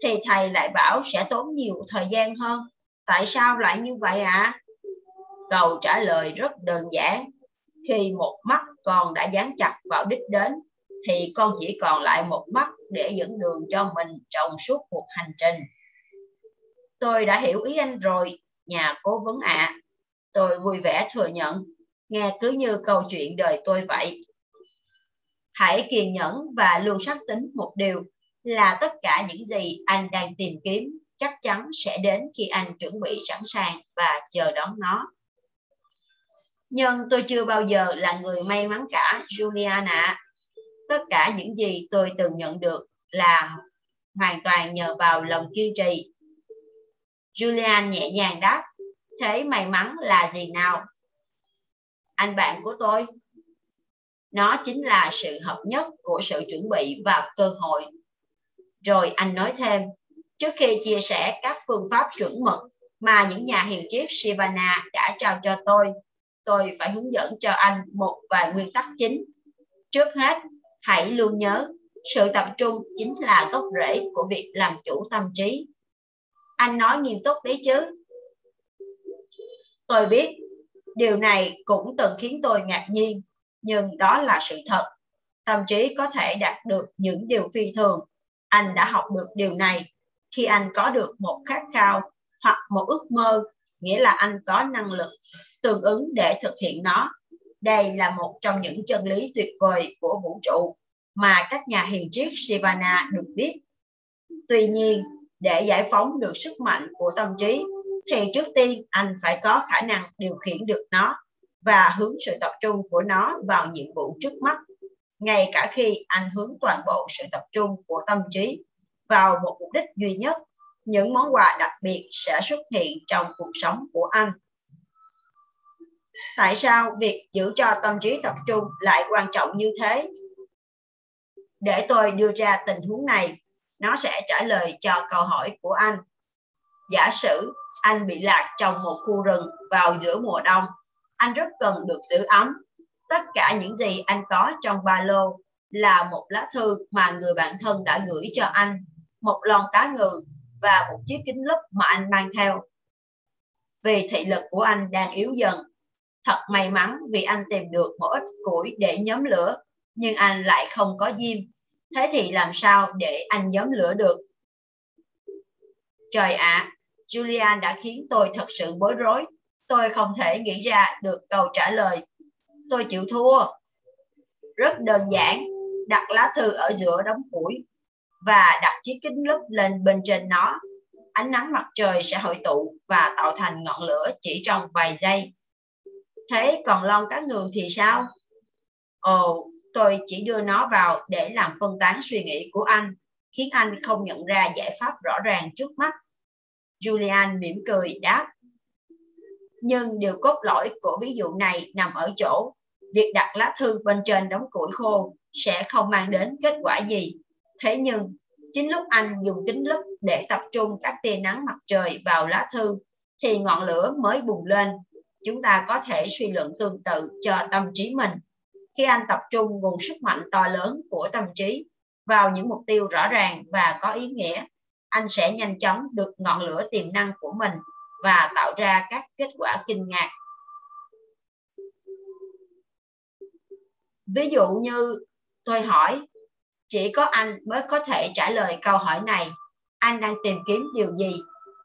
thì thầy lại bảo sẽ tốn nhiều thời gian hơn. Tại sao lại như vậy ạ? À? Câu trả lời rất đơn giản. Khi một mắt con đã dán chặt vào đích đến, thì con chỉ còn lại một mắt để dẫn đường cho mình trong suốt cuộc hành trình. Tôi đã hiểu ý anh rồi, nhà cố vấn ạ. À. Tôi vui vẻ thừa nhận, nghe cứ như câu chuyện đời tôi vậy. Hãy kiên nhẫn và luôn xác tính một điều là tất cả những gì anh đang tìm kiếm chắc chắn sẽ đến khi anh chuẩn bị sẵn sàng và chờ đón nó. Nhưng tôi chưa bao giờ là người may mắn cả, Juliana. Tất cả những gì tôi từng nhận được là hoàn toàn nhờ vào lòng kiên trì. Julian nhẹ nhàng đáp, thế may mắn là gì nào? Anh bạn của tôi. Nó chính là sự hợp nhất của sự chuẩn bị và cơ hội. Rồi anh nói thêm, trước khi chia sẻ các phương pháp chuẩn mực mà những nhà hiền triết Sivana đã trao cho tôi, tôi phải hướng dẫn cho anh một vài nguyên tắc chính. Trước hết, hãy luôn nhớ, sự tập trung chính là gốc rễ của việc làm chủ tâm trí. Anh nói nghiêm túc đấy chứ. Tôi biết, điều này cũng từng khiến tôi ngạc nhiên, nhưng đó là sự thật. Tâm trí có thể đạt được những điều phi thường. Anh đã học được điều này khi anh có được một khát khao hoặc một ước mơ, nghĩa là anh có năng lực tương ứng để thực hiện nó. Đây là một trong những chân lý tuyệt vời của vũ trụ mà các nhà hiền triết Sivana được biết. Tuy nhiên, để giải phóng được sức mạnh của tâm trí, thì trước tiên anh phải có khả năng điều khiển được nó và hướng sự tập trung của nó vào nhiệm vụ trước mắt, ngay cả khi anh hướng toàn bộ sự tập trung của tâm trí vào một mục đích duy nhất, những món quà đặc biệt sẽ xuất hiện trong cuộc sống của anh. Tại sao việc giữ cho tâm trí tập trung lại quan trọng như thế? Để tôi đưa ra tình huống này, nó sẽ trả lời cho câu hỏi của anh. Giả sử anh bị lạc trong một khu rừng vào giữa mùa đông, anh rất cần được giữ ấm. Tất cả những gì anh có trong ba lô là một lá thư mà người bạn thân đã gửi cho anh, một lon cá ngừ và một chiếc kính lúp mà anh mang theo. Vì thị lực của anh đang yếu dần, thật may mắn vì anh tìm được một ít củi để nhóm lửa, nhưng anh lại không có diêm. Thế thì làm sao để anh nhóm lửa được? Trời ạ, à, Julian đã khiến tôi thật sự bối rối. Tôi không thể nghĩ ra được câu trả lời. Tôi chịu thua. Rất đơn giản, đặt lá thư ở giữa đống củi và đặt chiếc kính lúp lên bên trên nó. Ánh nắng mặt trời sẽ hội tụ và tạo thành ngọn lửa chỉ trong vài giây. Thế còn lon cá ngừ thì sao? Ồ, tôi chỉ đưa nó vào để làm phân tán suy nghĩ của anh, khiến anh không nhận ra giải pháp rõ ràng trước mắt. Julian mỉm cười đáp. Nhưng điều cốt lõi của ví dụ này nằm ở chỗ, việc đặt lá thư bên trên đống củi khô sẽ không mang đến kết quả gì. Thế nhưng, chính lúc anh dùng kính lúp để tập trung các tia nắng mặt trời vào lá thư, thì ngọn lửa mới bùng lên. Chúng ta có thể suy luận tương tự cho tâm trí mình. Khi anh tập trung nguồn sức mạnh to lớn của tâm trí vào những mục tiêu rõ ràng và có ý nghĩa, anh sẽ nhanh chóng được ngọn lửa tiềm năng của mình và tạo ra các kết quả kinh ngạc. Ví dụ như tôi hỏi, chỉ có anh mới có thể trả lời câu hỏi này. Anh đang tìm kiếm điều gì?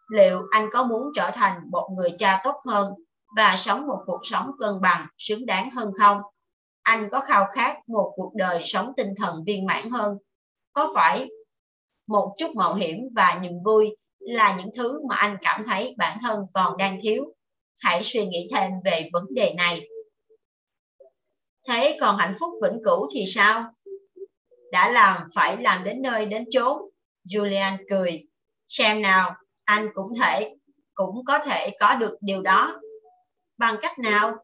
Liệu anh có muốn trở thành một người cha tốt hơn và sống một cuộc sống cân bằng, xứng đáng hơn không? Anh có khao khát một cuộc đời sống tinh thần viên mãn hơn? Có phải một chút mạo hiểm và niềm vui là những thứ mà anh cảm thấy bản thân còn đang thiếu. Hãy suy nghĩ thêm về vấn đề này. Thế còn hạnh phúc vĩnh cửu thì sao? Đã làm phải làm đến nơi đến chốn. Julian cười. Xem nào, anh cũng thể cũng có thể có được điều đó. Bằng cách nào?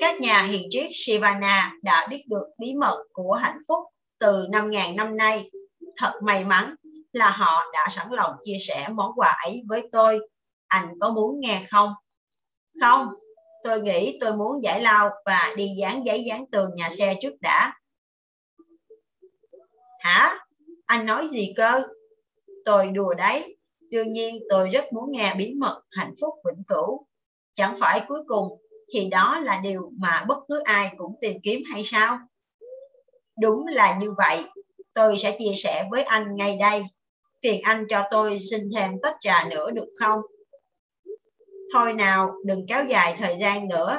Các nhà hiền triết Shivana đã biết được bí mật của hạnh phúc từ 5.000 năm nay thật may mắn là họ đã sẵn lòng chia sẻ món quà ấy với tôi. Anh có muốn nghe không? Không, tôi nghĩ tôi muốn giải lao và đi dán giấy dán tường nhà xe trước đã. Hả? Anh nói gì cơ? Tôi đùa đấy. Đương nhiên tôi rất muốn nghe bí mật hạnh phúc vĩnh cửu. Chẳng phải cuối cùng thì đó là điều mà bất cứ ai cũng tìm kiếm hay sao? Đúng là như vậy, tôi sẽ chia sẻ với anh ngay đây. Phiền anh cho tôi xin thêm tách trà nữa được không? Thôi nào, đừng kéo dài thời gian nữa.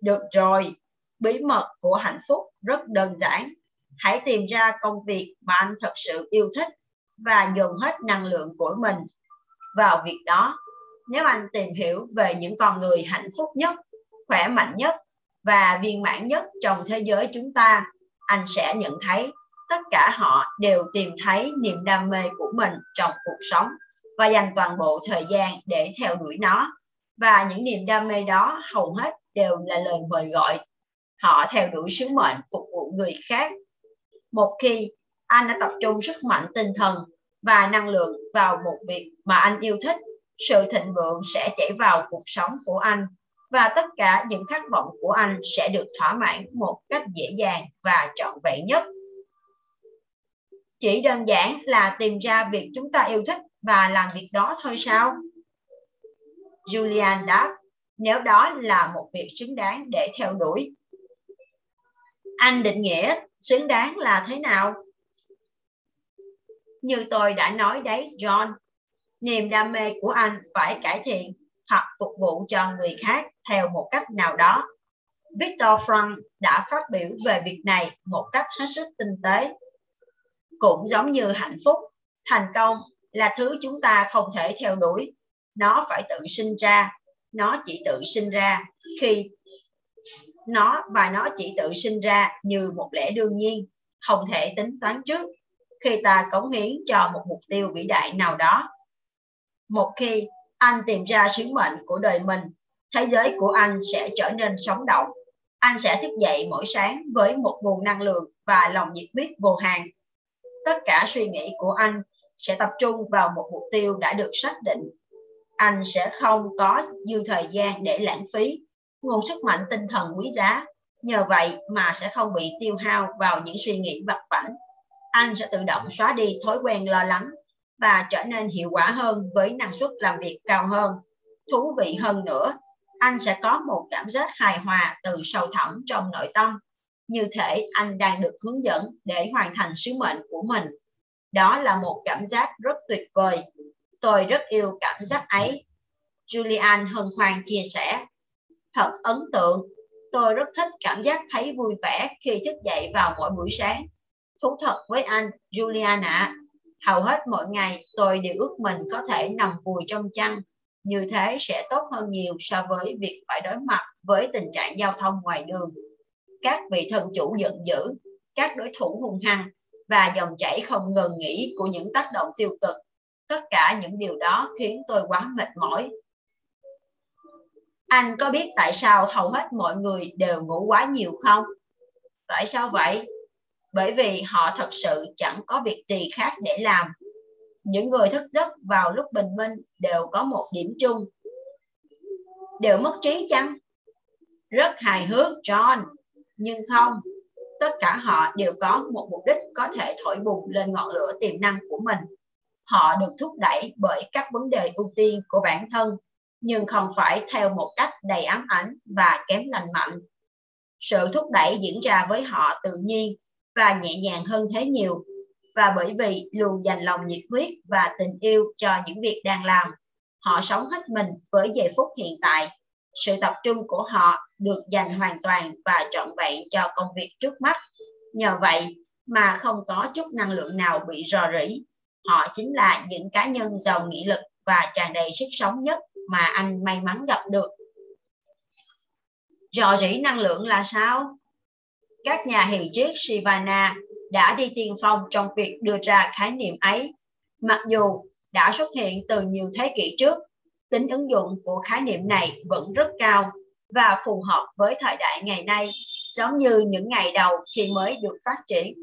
Được rồi, bí mật của hạnh phúc rất đơn giản. Hãy tìm ra công việc mà anh thật sự yêu thích và dồn hết năng lượng của mình vào việc đó. Nếu anh tìm hiểu về những con người hạnh phúc nhất, khỏe mạnh nhất và viên mãn nhất trong thế giới chúng ta, anh sẽ nhận thấy tất cả họ đều tìm thấy niềm đam mê của mình trong cuộc sống và dành toàn bộ thời gian để theo đuổi nó. Và những niềm đam mê đó hầu hết đều là lời mời gọi. Họ theo đuổi sứ mệnh phục vụ người khác. Một khi anh đã tập trung sức mạnh tinh thần và năng lượng vào một việc mà anh yêu thích, sự thịnh vượng sẽ chảy vào cuộc sống của anh và tất cả những khát vọng của anh sẽ được thỏa mãn một cách dễ dàng và trọn vẹn nhất. Chỉ đơn giản là tìm ra việc chúng ta yêu thích và làm việc đó thôi sao? Julian đáp, nếu đó là một việc xứng đáng để theo đuổi. Anh định nghĩa xứng đáng là thế nào? Như tôi đã nói đấy, John, niềm đam mê của anh phải cải thiện hoặc phục vụ cho người khác theo một cách nào đó. Victor Frank đã phát biểu về việc này một cách hết sức tinh tế cũng giống như hạnh phúc thành công là thứ chúng ta không thể theo đuổi nó phải tự sinh ra nó chỉ tự sinh ra khi nó và nó chỉ tự sinh ra như một lẽ đương nhiên, không thể tính toán trước. Khi ta cống hiến cho một mục tiêu vĩ đại nào đó, một khi anh tìm ra sứ mệnh của đời mình, thế giới của anh sẽ trở nên sống động. Anh sẽ thức dậy mỗi sáng với một nguồn năng lượng và lòng nhiệt huyết vô hạn. Tất cả suy nghĩ của anh sẽ tập trung vào một mục tiêu đã được xác định. Anh sẽ không có dư thời gian để lãng phí nguồn sức mạnh tinh thần quý giá. Nhờ vậy mà sẽ không bị tiêu hao vào những suy nghĩ vặt vảnh anh sẽ tự động xóa đi thói quen lo lắng và trở nên hiệu quả hơn với năng suất làm việc cao hơn. Thú vị hơn nữa, anh sẽ có một cảm giác hài hòa từ sâu thẳm trong nội tâm. Như thể anh đang được hướng dẫn để hoàn thành sứ mệnh của mình. Đó là một cảm giác rất tuyệt vời. Tôi rất yêu cảm giác ấy. Julian hân hoan chia sẻ thật ấn tượng. Tôi rất thích cảm giác thấy vui vẻ khi thức dậy vào mỗi buổi sáng. Thú thật với anh Juliana, hầu hết mỗi ngày tôi đều ước mình có thể nằm vùi trong chăn. Như thế sẽ tốt hơn nhiều so với việc phải đối mặt với tình trạng giao thông ngoài đường. Các vị thần chủ giận dữ các đối thủ hung hăng và dòng chảy không ngừng nghỉ của những tác động tiêu cực. Tất cả những điều đó khiến tôi quá mệt mỏi anh có biết tại sao hầu hết mọi người đều ngủ quá nhiều không? Tại sao vậy? Bởi vì họ thật sự chẳng có việc gì khác để làm. Những người thức giấc vào lúc bình minh đều có một điểm chung. Đều mất trí chăng? Rất hài hước, john. Nhưng không, tất cả họ đều có một mục đích có thể thổi bùng lên ngọn lửa tiềm năng của mình. Họ được thúc đẩy bởi các vấn đề ưu tiên của bản thân nhưng không phải theo một cách đầy ám ảnh và kém lành mạnh. Sự thúc đẩy diễn ra với họ tự nhiên và nhẹ nhàng hơn thế nhiều, và bởi vì luôn dành lòng nhiệt huyết và tình yêu cho những việc đang làm, họ sống hết mình với giây phút hiện tại. Sự tập trung của họ được dành hoàn toàn và trọn vẹn cho công việc trước mắt. Nhờ vậy mà không có chút năng lượng nào bị rò rỉ, họ chính là những cá nhân giàu nghị lực và tràn đầy sức sống nhất mà anh may mắn gặp được rò rỉ năng lượng là sao các nhà hiền triết Sivana đã đi tiên phong trong việc đưa ra khái niệm ấy, mặc dù đã xuất hiện từ nhiều thế kỷ trước. Tính ứng dụng của khái niệm này vẫn rất cao và phù hợp với thời đại ngày nay, giống như những ngày đầu khi mới được phát triển.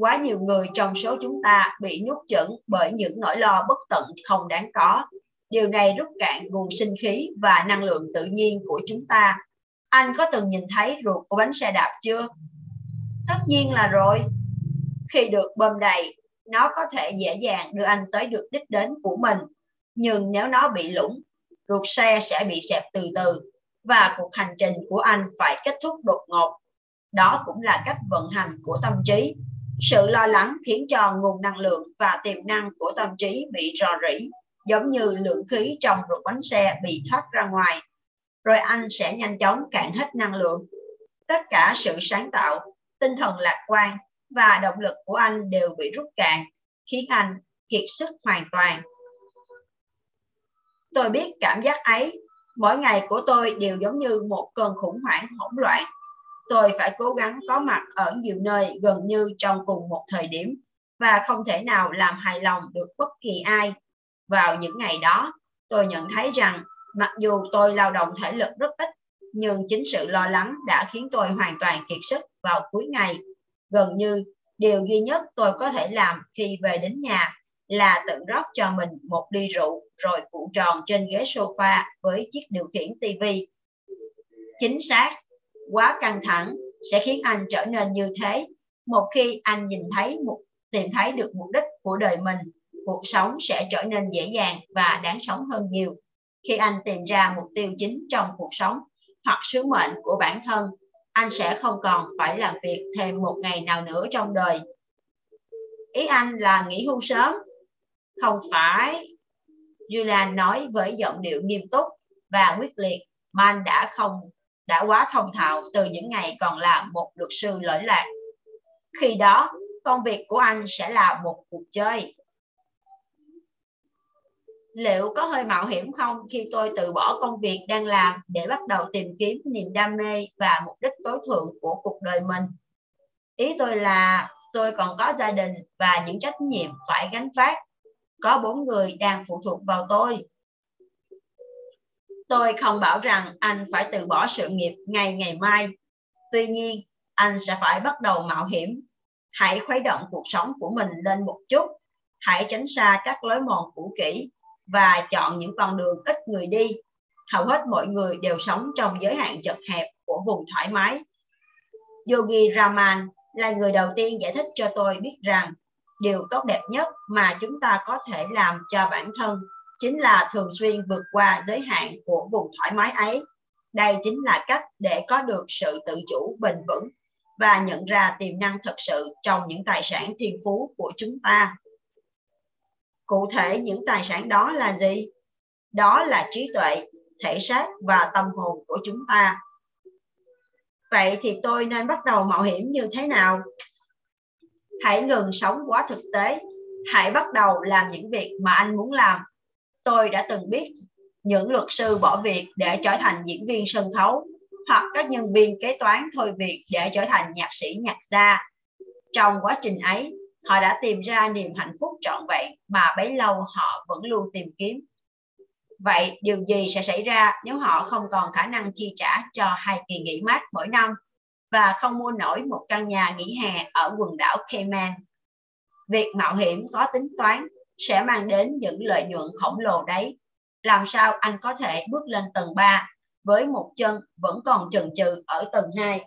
Quá nhiều người trong số chúng ta bị nuốt chửng bởi những nỗi lo bất tận không đáng có. Điều này rút cạn nguồn sinh khí và năng lượng tự nhiên của chúng ta. Anh có từng nhìn thấy ruột của bánh xe đạp chưa? Tất nhiên là rồi. Khi được bơm đầy, nó có thể dễ dàng đưa anh tới được đích đến của mình. Nhưng nếu nó bị lủng, ruột xe sẽ bị xẹp từ từ và cuộc hành trình của anh phải kết thúc đột ngột. Đó cũng là cách vận hành của tâm trí. Sự lo lắng khiến cho nguồn năng lượng và tiềm năng của tâm trí bị rò rỉ, giống như lượng khí trong ruột bánh xe bị thoát ra ngoài. Rồi anh sẽ nhanh chóng cạn hết năng lượng. Tất cả sự sáng tạo tinh thần lạc quan và động lực của anh đều bị rút cạn, khiến anh kiệt sức hoàn toàn. Tôi biết cảm giác ấy, mỗi ngày của tôi đều giống như một cơn khủng hoảng hỗn loạn. Tôi phải cố gắng có mặt ở nhiều nơi gần như trong cùng một thời điểm và không thể nào làm hài lòng được bất kỳ ai. Vào những ngày đó, tôi nhận thấy rằng mặc dù tôi lao động thể lực rất ít, nhưng chính sự lo lắng đã khiến tôi hoàn toàn kiệt sức vào cuối ngày. Gần như điều duy nhất tôi có thể làm khi về đến nhà là tự rót cho mình một ly rượu rồi cuộn tròn trên ghế sofa với chiếc điều khiển tivi. Chính xác, quá căng thẳng sẽ khiến anh trở nên như thế. Một khi anh nhìn thấy một tìm thấy được mục đích của đời mình, cuộc sống sẽ trở nên dễ dàng và đáng sống hơn nhiều. Khi anh tìm ra mục tiêu chính trong cuộc sống hoặc sứ mệnh của bản thân anh sẽ không còn phải làm việc thêm một ngày nào nữa trong đời. Ý anh là nghỉ hưu sớm. Không phải. Julian nói với giọng điệu nghiêm túc và quyết liệt mà anh đã không đã quá thông thạo từ những ngày còn là một luật sư lỗi lạc. Khi đó, công việc của anh sẽ là một cuộc chơi liệu có hơi mạo hiểm không khi tôi từ bỏ công việc đang làm để bắt đầu tìm kiếm niềm đam mê và mục đích tối thượng của cuộc đời mình? Ý tôi là tôi còn có gia đình và những trách nhiệm phải gánh vác. Có bốn người đang phụ thuộc vào tôi. Tôi không bảo rằng anh phải từ bỏ sự nghiệp ngay ngày mai. Tuy nhiên, anh sẽ phải bắt đầu mạo hiểm. Hãy khuấy động cuộc sống của mình lên một chút. Hãy tránh xa các lối mòn cũ kỹ và chọn những con đường ít người đi. Hầu hết mọi người đều sống trong giới hạn chật hẹp của vùng thoải mái. Yogi raman là người đầu tiên giải thích cho tôi biết rằng điều tốt đẹp nhất mà chúng ta có thể làm cho bản thân chính là thường xuyên vượt qua giới hạn của vùng thoải mái ấy. Đây chính là cách để có được sự tự chủ, bền vững và nhận ra tiềm năng thật sự trong những tài sản thiên phú của chúng ta cụ thể những tài sản đó là gì? Đó là trí tuệ, thể xác và tâm hồn của chúng ta. Vậy thì tôi nên bắt đầu mạo hiểm như thế nào? Hãy ngừng sống quá thực tế. Hãy bắt đầu làm những việc mà anh muốn làm. Tôi đã từng biết những luật sư bỏ việc để trở thành diễn viên sân khấu, hoặc các nhân viên kế toán thôi việc để trở thành nhạc sĩ nhạc gia. Trong quá trình ấy họ đã tìm ra niềm hạnh phúc trọn vẹn mà bấy lâu họ vẫn luôn tìm kiếm. Vậy điều gì sẽ xảy ra nếu họ không còn khả năng chi trả cho hai kỳ nghỉ mát mỗi năm và không mua nổi một căn nhà nghỉ hè ở quần đảo Cayman? Việc mạo hiểm có tính toán sẽ mang đến những lợi nhuận khổng lồ đấy. Làm sao anh có thể bước lên tầng 3 với một chân vẫn còn chần chừ ở tầng 2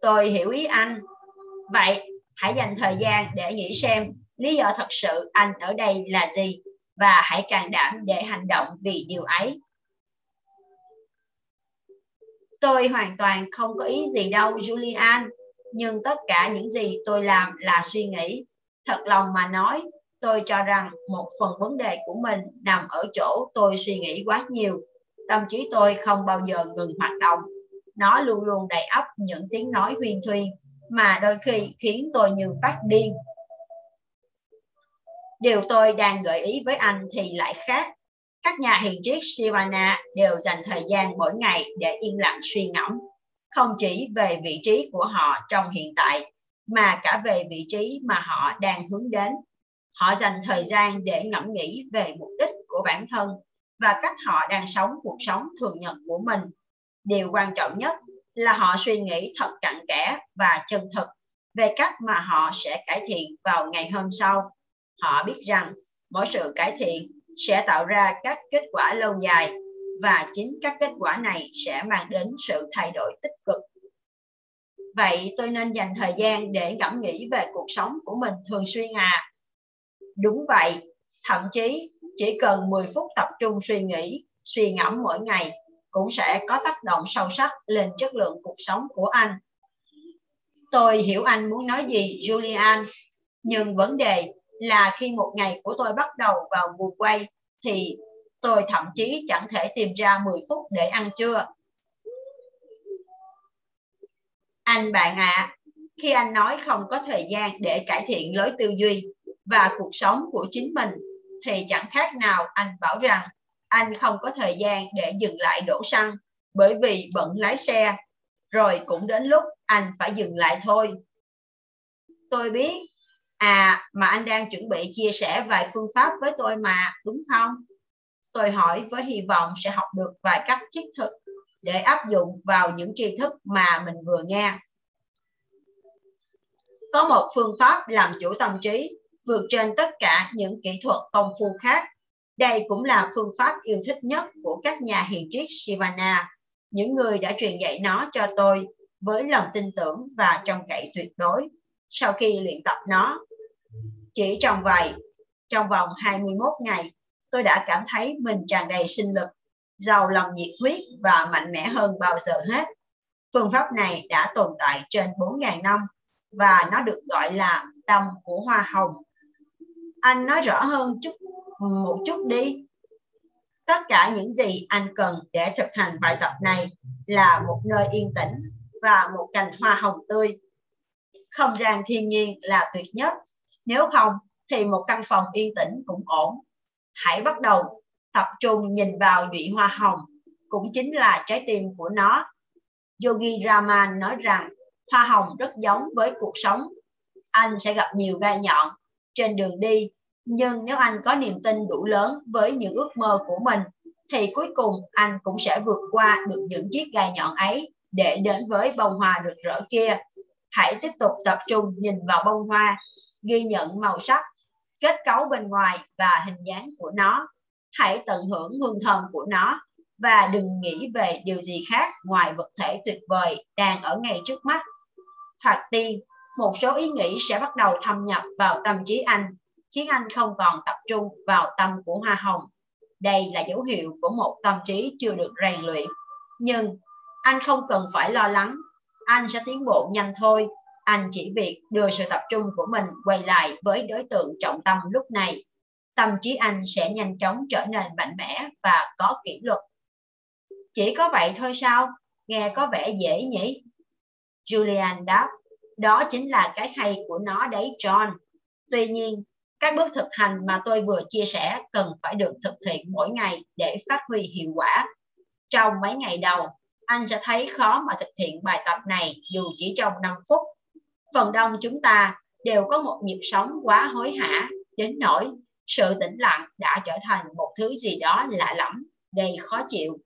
tôi hiểu ý anh. Vậy hãy dành thời gian để nghĩ xem lý do thật sự anh ở đây là gì và hãy càng đảm để hành động vì điều ấy. Tôi hoàn toàn không có ý gì đâu, julian, nhưng tất cả những gì tôi làm là suy nghĩ. Thật lòng mà nói, tôi cho rằng một phần vấn đề của mình nằm ở chỗ tôi suy nghĩ quá nhiều. Tâm trí tôi không bao giờ ngừng hoạt động. Nó luôn luôn đầy ắp những tiếng nói huyên thuyên mà đôi khi khiến tôi như phát điên. Điều tôi đang gợi ý với anh thì lại khác. Các nhà hiền triết Sivana đều dành thời gian mỗi ngày để yên lặng suy ngẫm, không chỉ về vị trí của họ trong hiện tại, mà cả về vị trí mà họ đang hướng đến. Họ dành thời gian để ngẫm nghĩ về mục đích của bản thân và cách họ đang sống cuộc sống thường nhật của mình. Điều quan trọng nhất là họ suy nghĩ thật cặn kẽ và chân thực về cách mà họ sẽ cải thiện vào ngày hôm sau. Họ biết rằng mỗi sự cải thiện sẽ tạo ra các kết quả lâu dài và chính các kết quả này sẽ mang đến sự thay đổi tích cực. Vậy tôi nên dành thời gian để ngẫm nghĩ về cuộc sống của mình thường xuyên à? Đúng vậy, thậm chí chỉ cần 10 phút tập trung suy nghĩ, suy ngẫm mỗi ngày cũng sẽ có tác động sâu sắc lên chất lượng cuộc sống của anh. Tôi hiểu anh muốn nói gì, Julian, nhưng vấn đề là khi một ngày của tôi bắt đầu vào mùa quay thì tôi thậm chí chẳng thể tìm ra 10 phút để ăn trưa. Anh bạn ạ, à, khi anh nói không có thời gian để cải thiện lối tư duy và cuộc sống của chính mình thì chẳng khác nào anh bảo rằng anh không có thời gian để dừng lại đổ xăng, bởi vì bận lái xe. Rồi cũng đến lúc anh phải dừng lại thôi. Tôi biết. À mà anh đang chuẩn bị chia sẻ vài phương pháp với tôi mà, đúng không? Tôi hỏi với hy vọng sẽ học được vài cách thiết thực để áp dụng vào những tri thức mà mình vừa nghe. Có một phương pháp làm chủ tâm trí, vượt trên tất cả những kỹ thuật công phu khác đây cũng là phương pháp yêu thích nhất của các nhà hiền triết Shivana, những người đã truyền dạy nó cho tôi với lòng tin tưởng và trông cậy tuyệt đối sau khi luyện tập nó. Chỉ trong vài, trong vòng 21 ngày, tôi đã cảm thấy mình tràn đầy sinh lực, giàu lòng nhiệt huyết và mạnh mẽ hơn bao giờ hết. Phương pháp này đã tồn tại trên 4.000 năm và nó được gọi là tâm của hoa hồng. Anh nói rõ hơn chút một chút đi. Tất cả những gì anh cần để thực hành bài tập này là một nơi yên tĩnh và một cành hoa hồng tươi. Không gian thiên nhiên là tuyệt nhất. Nếu không thì một căn phòng yên tĩnh cũng ổn. Hãy bắt đầu tập trung nhìn vào nhụy hoa hồng, cũng chính là trái tim của nó. Yogi Raman nói rằng hoa hồng rất giống với cuộc sống. Anh sẽ gặp nhiều gai nhọn. Trên đường đi, nhưng nếu anh có niềm tin đủ lớn với những ước mơ của mình, thì cuối cùng anh cũng sẽ vượt qua được những chiếc gai nhọn ấy để đến với bông hoa rực rỡ kia. Hãy tiếp tục tập trung nhìn vào bông hoa, ghi nhận màu sắc, kết cấu bên ngoài và hình dáng của nó. Hãy tận hưởng hương thơm của nó và đừng nghĩ về điều gì khác ngoài vật thể tuyệt vời đang ở ngay trước mắt. Thoạt tiên, một số ý nghĩ sẽ bắt đầu thâm nhập vào tâm trí anh, khiến anh không còn tập trung vào tâm của hoa hồng. Đây là dấu hiệu của một tâm trí chưa được rèn luyện. Nhưng anh không cần phải lo lắng, anh sẽ tiến bộ nhanh thôi. Anh chỉ việc đưa sự tập trung của mình quay lại với đối tượng trọng tâm lúc này. Tâm trí anh sẽ nhanh chóng trở nên mạnh mẽ và có kỷ luật. Chỉ có vậy thôi sao? Nghe có vẻ dễ nhỉ? Julian đáp, đó chính là cái hay của nó đấy John. Tuy nhiên, các bước thực hành mà tôi vừa chia sẻ cần phải được thực hiện mỗi ngày để phát huy hiệu quả. Trong mấy ngày đầu, anh sẽ thấy khó mà thực hiện bài tập này dù chỉ trong 5 phút. Phần đông chúng ta đều có một nhịp sống quá hối hả, đến nỗi sự tĩnh lặng đã trở thành một thứ gì đó lạ lẫm, gây khó chịu.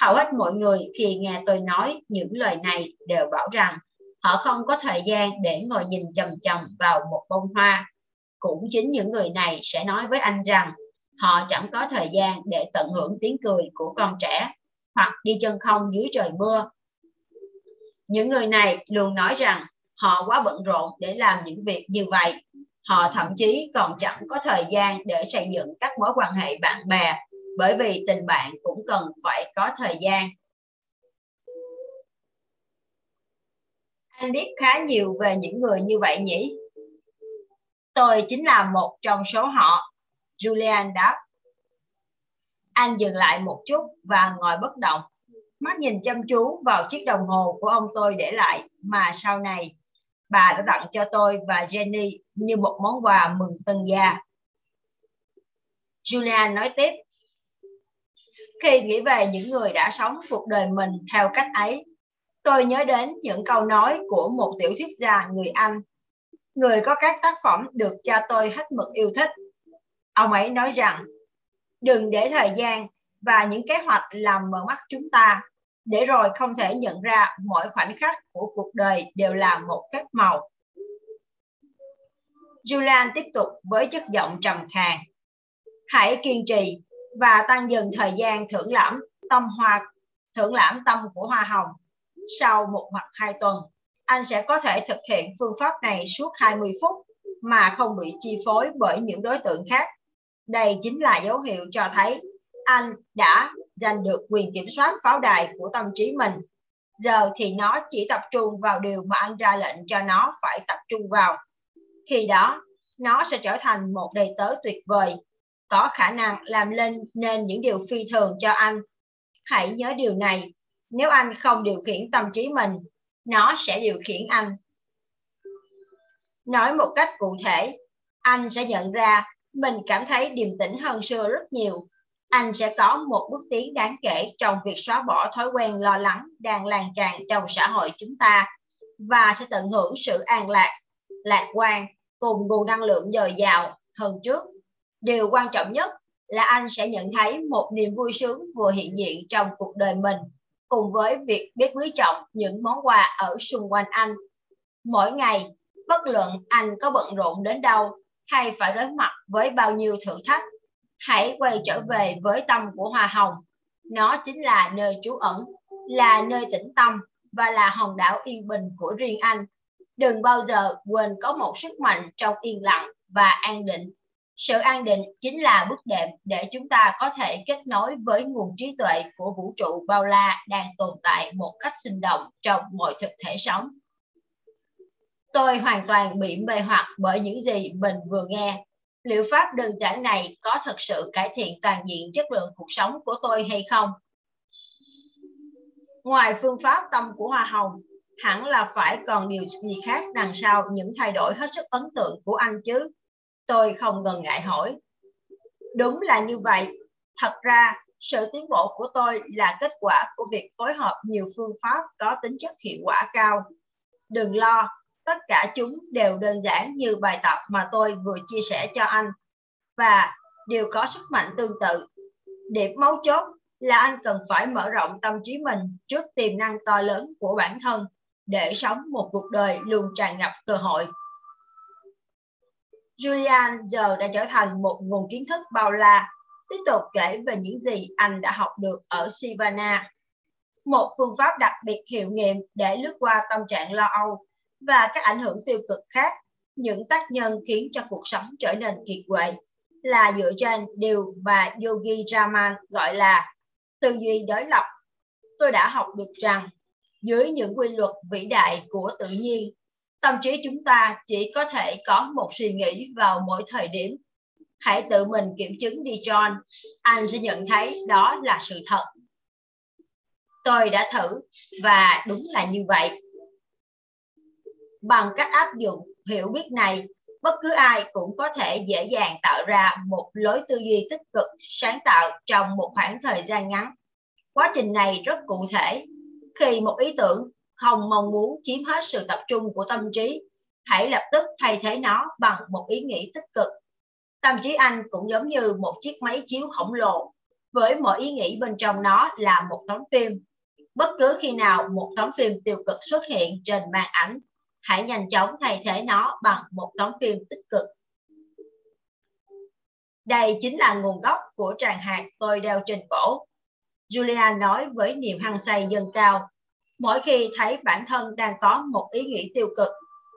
Hầu hết mọi người khi nghe tôi nói những lời này đều bảo rằng họ không có thời gian để ngồi nhìn chầm chầm vào một bông hoa. Cũng chính những người này sẽ nói với anh rằng, họ chẳng có thời gian để tận hưởng tiếng cười của con trẻ, hoặc đi chân không dưới trời mưa. Những người này luôn nói rằng, họ quá bận rộn để làm những việc như vậy. Họ thậm chí còn chẳng có thời gian để xây dựng các mối quan hệ bạn bè, bởi vì tình bạn cũng cần phải có thời gian. Anh biết khá nhiều về những người như vậy nhỉ? Tôi chính là một trong số họ, Julian đáp. Anh dừng lại một chút và ngồi bất động, mắt nhìn chăm chú vào chiếc đồng hồ của ông tôi để lại mà sau này bà đã tặng cho tôi và Jenny như một món quà mừng tân gia. Julian nói tiếp, khi nghĩ về những người đã sống cuộc đời mình theo cách ấy, tôi nhớ đến những câu nói của một tiểu thuyết gia người Anh, người có các tác phẩm được cha tôi hết mực yêu thích. Ông ấy nói rằng, đừng để thời gian và những kế hoạch làm mở mắt chúng ta, để rồi không thể nhận ra mỗi khoảnh khắc của cuộc đời đều là một phép màu. Julian tiếp tục với chất giọng trầm khàn. Hãy kiên trì và tăng dần thời gian thưởng lãm tâm hoa thưởng lãm tâm của hoa hồng. Sau một hoặc hai tuần, anh sẽ có thể thực hiện phương pháp này suốt 20 phút mà không bị chi phối bởi những đối tượng khác. Đây chính là dấu hiệu cho thấy anh đã giành được quyền kiểm soát pháo đài của tâm trí mình. Giờ thì nó chỉ tập trung vào điều mà anh ra lệnh cho nó phải tập trung vào. Khi đó, nó sẽ trở thành một đầy tớ tuyệt vời có khả năng làm lên nên những điều phi thường cho anh. Hãy nhớ điều này, nếu anh không điều khiển tâm trí mình, nó sẽ điều khiển anh. Nói một cách cụ thể, anh sẽ nhận ra mình cảm thấy điềm tĩnh hơn xưa rất nhiều. Anh sẽ có một bước tiến đáng kể trong việc xóa bỏ thói quen lo lắng đang lan tràn trong xã hội chúng ta và sẽ tận hưởng sự an lạc, lạc quan cùng nguồn năng lượng dồi dào hơn trước điều quan trọng nhất là anh sẽ nhận thấy một niềm vui sướng vừa hiện diện trong cuộc đời mình cùng với việc biết quý trọng những món quà ở xung quanh anh. Mỗi ngày, bất luận anh có bận rộn đến đâu hay phải đối mặt với bao nhiêu thử thách, hãy quay trở về với tâm của hoa hồng. Nó chính là nơi trú ẩn, là nơi tĩnh tâm và là hòn đảo yên bình của riêng anh. Đừng bao giờ quên có một sức mạnh trong yên lặng và an định sự an định chính là bước đệm để chúng ta có thể kết nối với nguồn trí tuệ của vũ trụ bao la đang tồn tại một cách sinh động trong mọi thực thể sống. Tôi hoàn toàn bị mê hoặc bởi những gì mình vừa nghe. Liệu pháp đơn giản này có thực sự cải thiện toàn diện chất lượng cuộc sống của tôi hay không? Ngoài phương pháp tâm của hoa hồng, hẳn là phải còn điều gì khác đằng sau những thay đổi hết sức ấn tượng của anh chứ? Tôi không ngần ngại hỏi. Đúng là như vậy. Thật ra, sự tiến bộ của tôi là kết quả của việc phối hợp nhiều phương pháp có tính chất hiệu quả cao. Đừng lo, tất cả chúng đều đơn giản như bài tập mà tôi vừa chia sẻ cho anh và đều có sức mạnh tương tự. Điểm mấu chốt là anh cần phải mở rộng tâm trí mình trước tiềm năng to lớn của bản thân để sống một cuộc đời luôn tràn ngập cơ hội. Julian giờ đã trở thành một nguồn kiến thức bao la, tiếp tục kể về những gì anh đã học được ở Sivana. Một phương pháp đặc biệt hiệu nghiệm để lướt qua tâm trạng lo âu và các ảnh hưởng tiêu cực khác, những tác nhân khiến cho cuộc sống trở nên kiệt quệ là dựa trên điều mà Yogi Raman gọi là tư duy đối lập. Tôi đã học được rằng dưới những quy luật vĩ đại của tự nhiên, tâm trí chúng ta chỉ có thể có một suy nghĩ vào mỗi thời điểm. Hãy tự mình kiểm chứng đi John, anh sẽ nhận thấy đó là sự thật. Tôi đã thử và đúng là như vậy. Bằng cách áp dụng hiểu biết này, bất cứ ai cũng có thể dễ dàng tạo ra một lối tư duy tích cực, sáng tạo trong một khoảng thời gian ngắn. Quá trình này rất cụ thể. Khi một ý tưởng không mong muốn chiếm hết sự tập trung của tâm trí, hãy lập tức thay thế nó bằng một ý nghĩ tích cực. Tâm trí anh cũng giống như một chiếc máy chiếu khổng lồ, với mỗi ý nghĩ bên trong nó là một tấm phim. Bất cứ khi nào một tấm phim tiêu cực xuất hiện trên màn ảnh hãy nhanh chóng thay thế nó bằng một tấm phim tích cực. Đây chính là nguồn gốc của tràng hạt tôi đeo trên cổ. Julia nói với niềm hăng say dâng cao. Mỗi khi thấy bản thân đang có một ý nghĩ tiêu cực,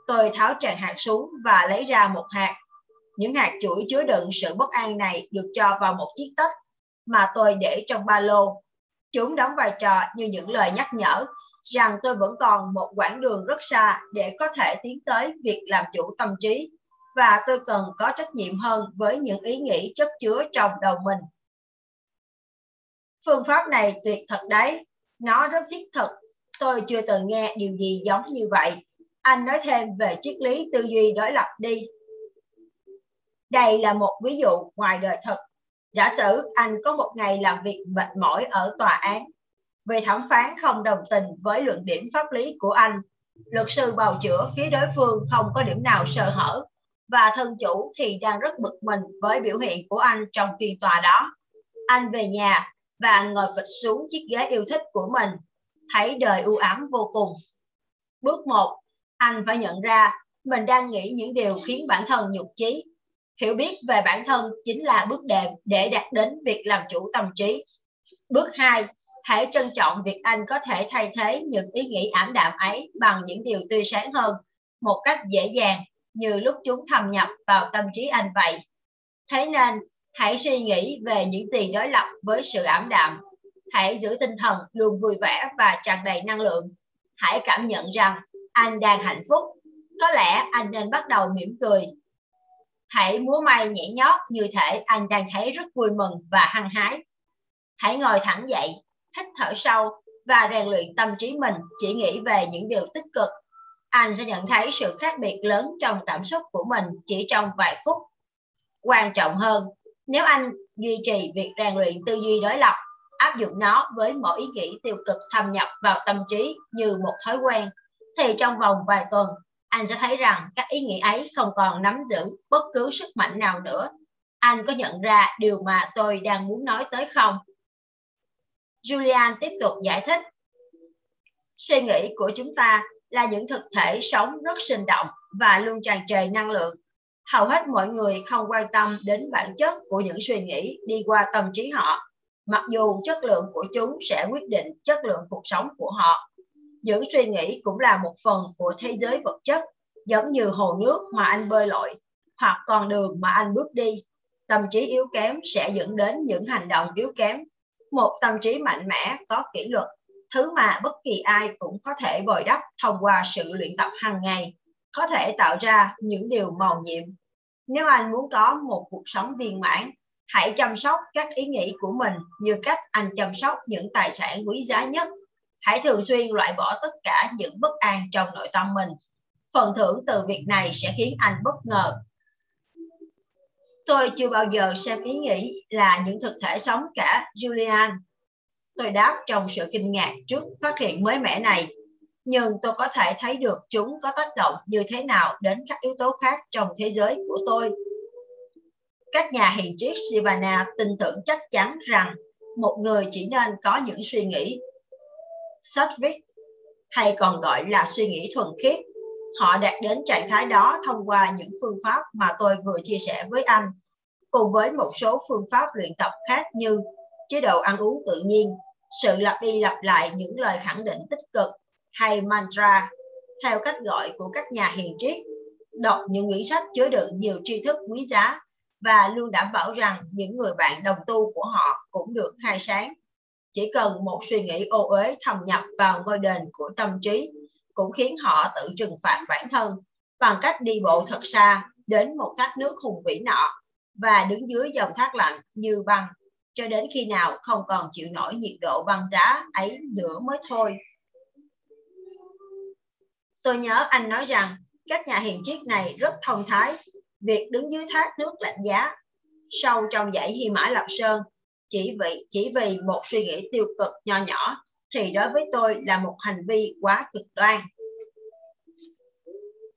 tôi tháo tràng hạt xuống và lấy ra một hạt. Những hạt chuỗi chứa đựng sự bất an này được cho vào một chiếc tất mà tôi để trong ba lô. Chúng đóng vai trò như những lời nhắc nhở rằng tôi vẫn còn một quãng đường rất xa để có thể tiến tới việc làm chủ tâm trí và tôi cần có trách nhiệm hơn với những ý nghĩ chất chứa trong đầu mình. Phương pháp này tuyệt thật đấy, nó rất thiết thực. Tôi chưa từng nghe điều gì giống như vậy. Anh nói thêm về triết lý tư duy đối lập đi. Đây là một ví dụ ngoài đời thực. Giả sử anh có một ngày làm việc mệt mỏi ở tòa án vì thẩm phán không đồng tình với luận điểm pháp lý của anh. Luật sư bào chữa phía đối phương không có điểm nào sơ hở và thân chủ thì đang rất bực mình với biểu hiện của anh trong phiên tòa đó. Anh về nhà và ngồi phịch xuống chiếc ghế yêu thích của mình, thấy đời u ám vô cùng. Bước 1, anh phải nhận ra mình đang nghĩ những điều khiến bản thân nhục chí. Hiểu biết về bản thân chính là bước đệm để đạt đến việc làm chủ tâm trí. Bước 2, hãy trân trọng việc anh có thể thay thế những ý nghĩ ảm đạm ấy bằng những điều tươi sáng hơn một cách dễ dàng như lúc chúng thâm nhập vào tâm trí anh vậy. Thế nên, hãy suy nghĩ về những gì đối lập với sự ảm đạm. Hãy giữ tinh thần luôn vui vẻ và tràn đầy năng lượng. Hãy cảm nhận rằng anh đang hạnh phúc. Có lẽ anh nên bắt đầu mỉm cười. Hãy múa may nhảy nhót như thể anh đang thấy rất vui mừng và hăng hái. Hãy ngồi thẳng dậy hít thở sâu và rèn luyện tâm trí mình chỉ nghĩ về những điều tích cực, anh sẽ nhận thấy sự khác biệt lớn trong cảm xúc của mình chỉ trong vài phút. Quan trọng hơn, nếu anh duy trì việc rèn luyện tư duy đối lập, áp dụng nó với mỗi ý nghĩ tiêu cực thâm nhập vào tâm trí như một thói quen, thì trong vòng vài tuần, anh sẽ thấy rằng các ý nghĩ ấy không còn nắm giữ bất cứ sức mạnh nào nữa. Anh có nhận ra điều mà tôi đang muốn nói tới không? Julian tiếp tục giải thích. Suy nghĩ của chúng ta là những thực thể sống rất sinh động và luôn tràn trề năng lượng. Hầu hết mọi người không quan tâm đến bản chất của những suy nghĩ đi qua tâm trí họ, mặc dù chất lượng của chúng sẽ quyết định chất lượng cuộc sống của họ. Những suy nghĩ cũng là một phần của thế giới vật chất, giống như hồ nước mà anh bơi lội, hoặc con đường mà anh bước đi. Tâm trí yếu kém sẽ dẫn đến những hành động yếu kém một tâm trí mạnh mẽ có kỷ luật thứ mà bất kỳ ai cũng có thể bồi đắp thông qua sự luyện tập hàng ngày có thể tạo ra những điều màu nhiệm nếu anh muốn có một cuộc sống viên mãn hãy chăm sóc các ý nghĩ của mình như cách anh chăm sóc những tài sản quý giá nhất hãy thường xuyên loại bỏ tất cả những bất an trong nội tâm mình phần thưởng từ việc này sẽ khiến anh bất ngờ Tôi chưa bao giờ xem ý nghĩ là những thực thể sống cả, Julian. Tôi đáp trong sự kinh ngạc trước phát hiện mới mẻ này. Nhưng tôi có thể thấy được chúng có tác động như thế nào đến các yếu tố khác trong thế giới của tôi. Các nhà hiền triết Sivana tin tưởng chắc chắn rằng một người chỉ nên có những suy nghĩ sattvic hay còn gọi là suy nghĩ thuần khiết. Họ đạt đến trạng thái đó thông qua những phương pháp mà tôi vừa chia sẻ với anh, cùng với một số phương pháp luyện tập khác như chế độ ăn uống tự nhiên, sự lặp đi lặp lại những lời khẳng định tích cực hay mantra, theo cách gọi của các nhà hiền triết, đọc những quyển sách chứa đựng nhiều tri thức quý giá và luôn đảm bảo rằng những người bạn đồng tu của họ cũng được khai sáng. Chỉ cần một suy nghĩ ô uế thâm nhập vào ngôi đền của tâm trí cũng khiến họ tự trừng phạt bản thân bằng cách đi bộ thật xa đến một thác nước hùng vĩ nọ và đứng dưới dòng thác lạnh như băng cho đến khi nào không còn chịu nổi nhiệt độ băng giá ấy nữa mới thôi. Tôi nhớ anh nói rằng, các nhà hiền triết này rất thông thái việc đứng dưới thác nước lạnh giá sâu trong dãy Hy Mã Lạp Sơn chỉ vì chỉ vì một suy nghĩ tiêu cực nho nhỏ thì đối với tôi là một hành vi quá cực đoan.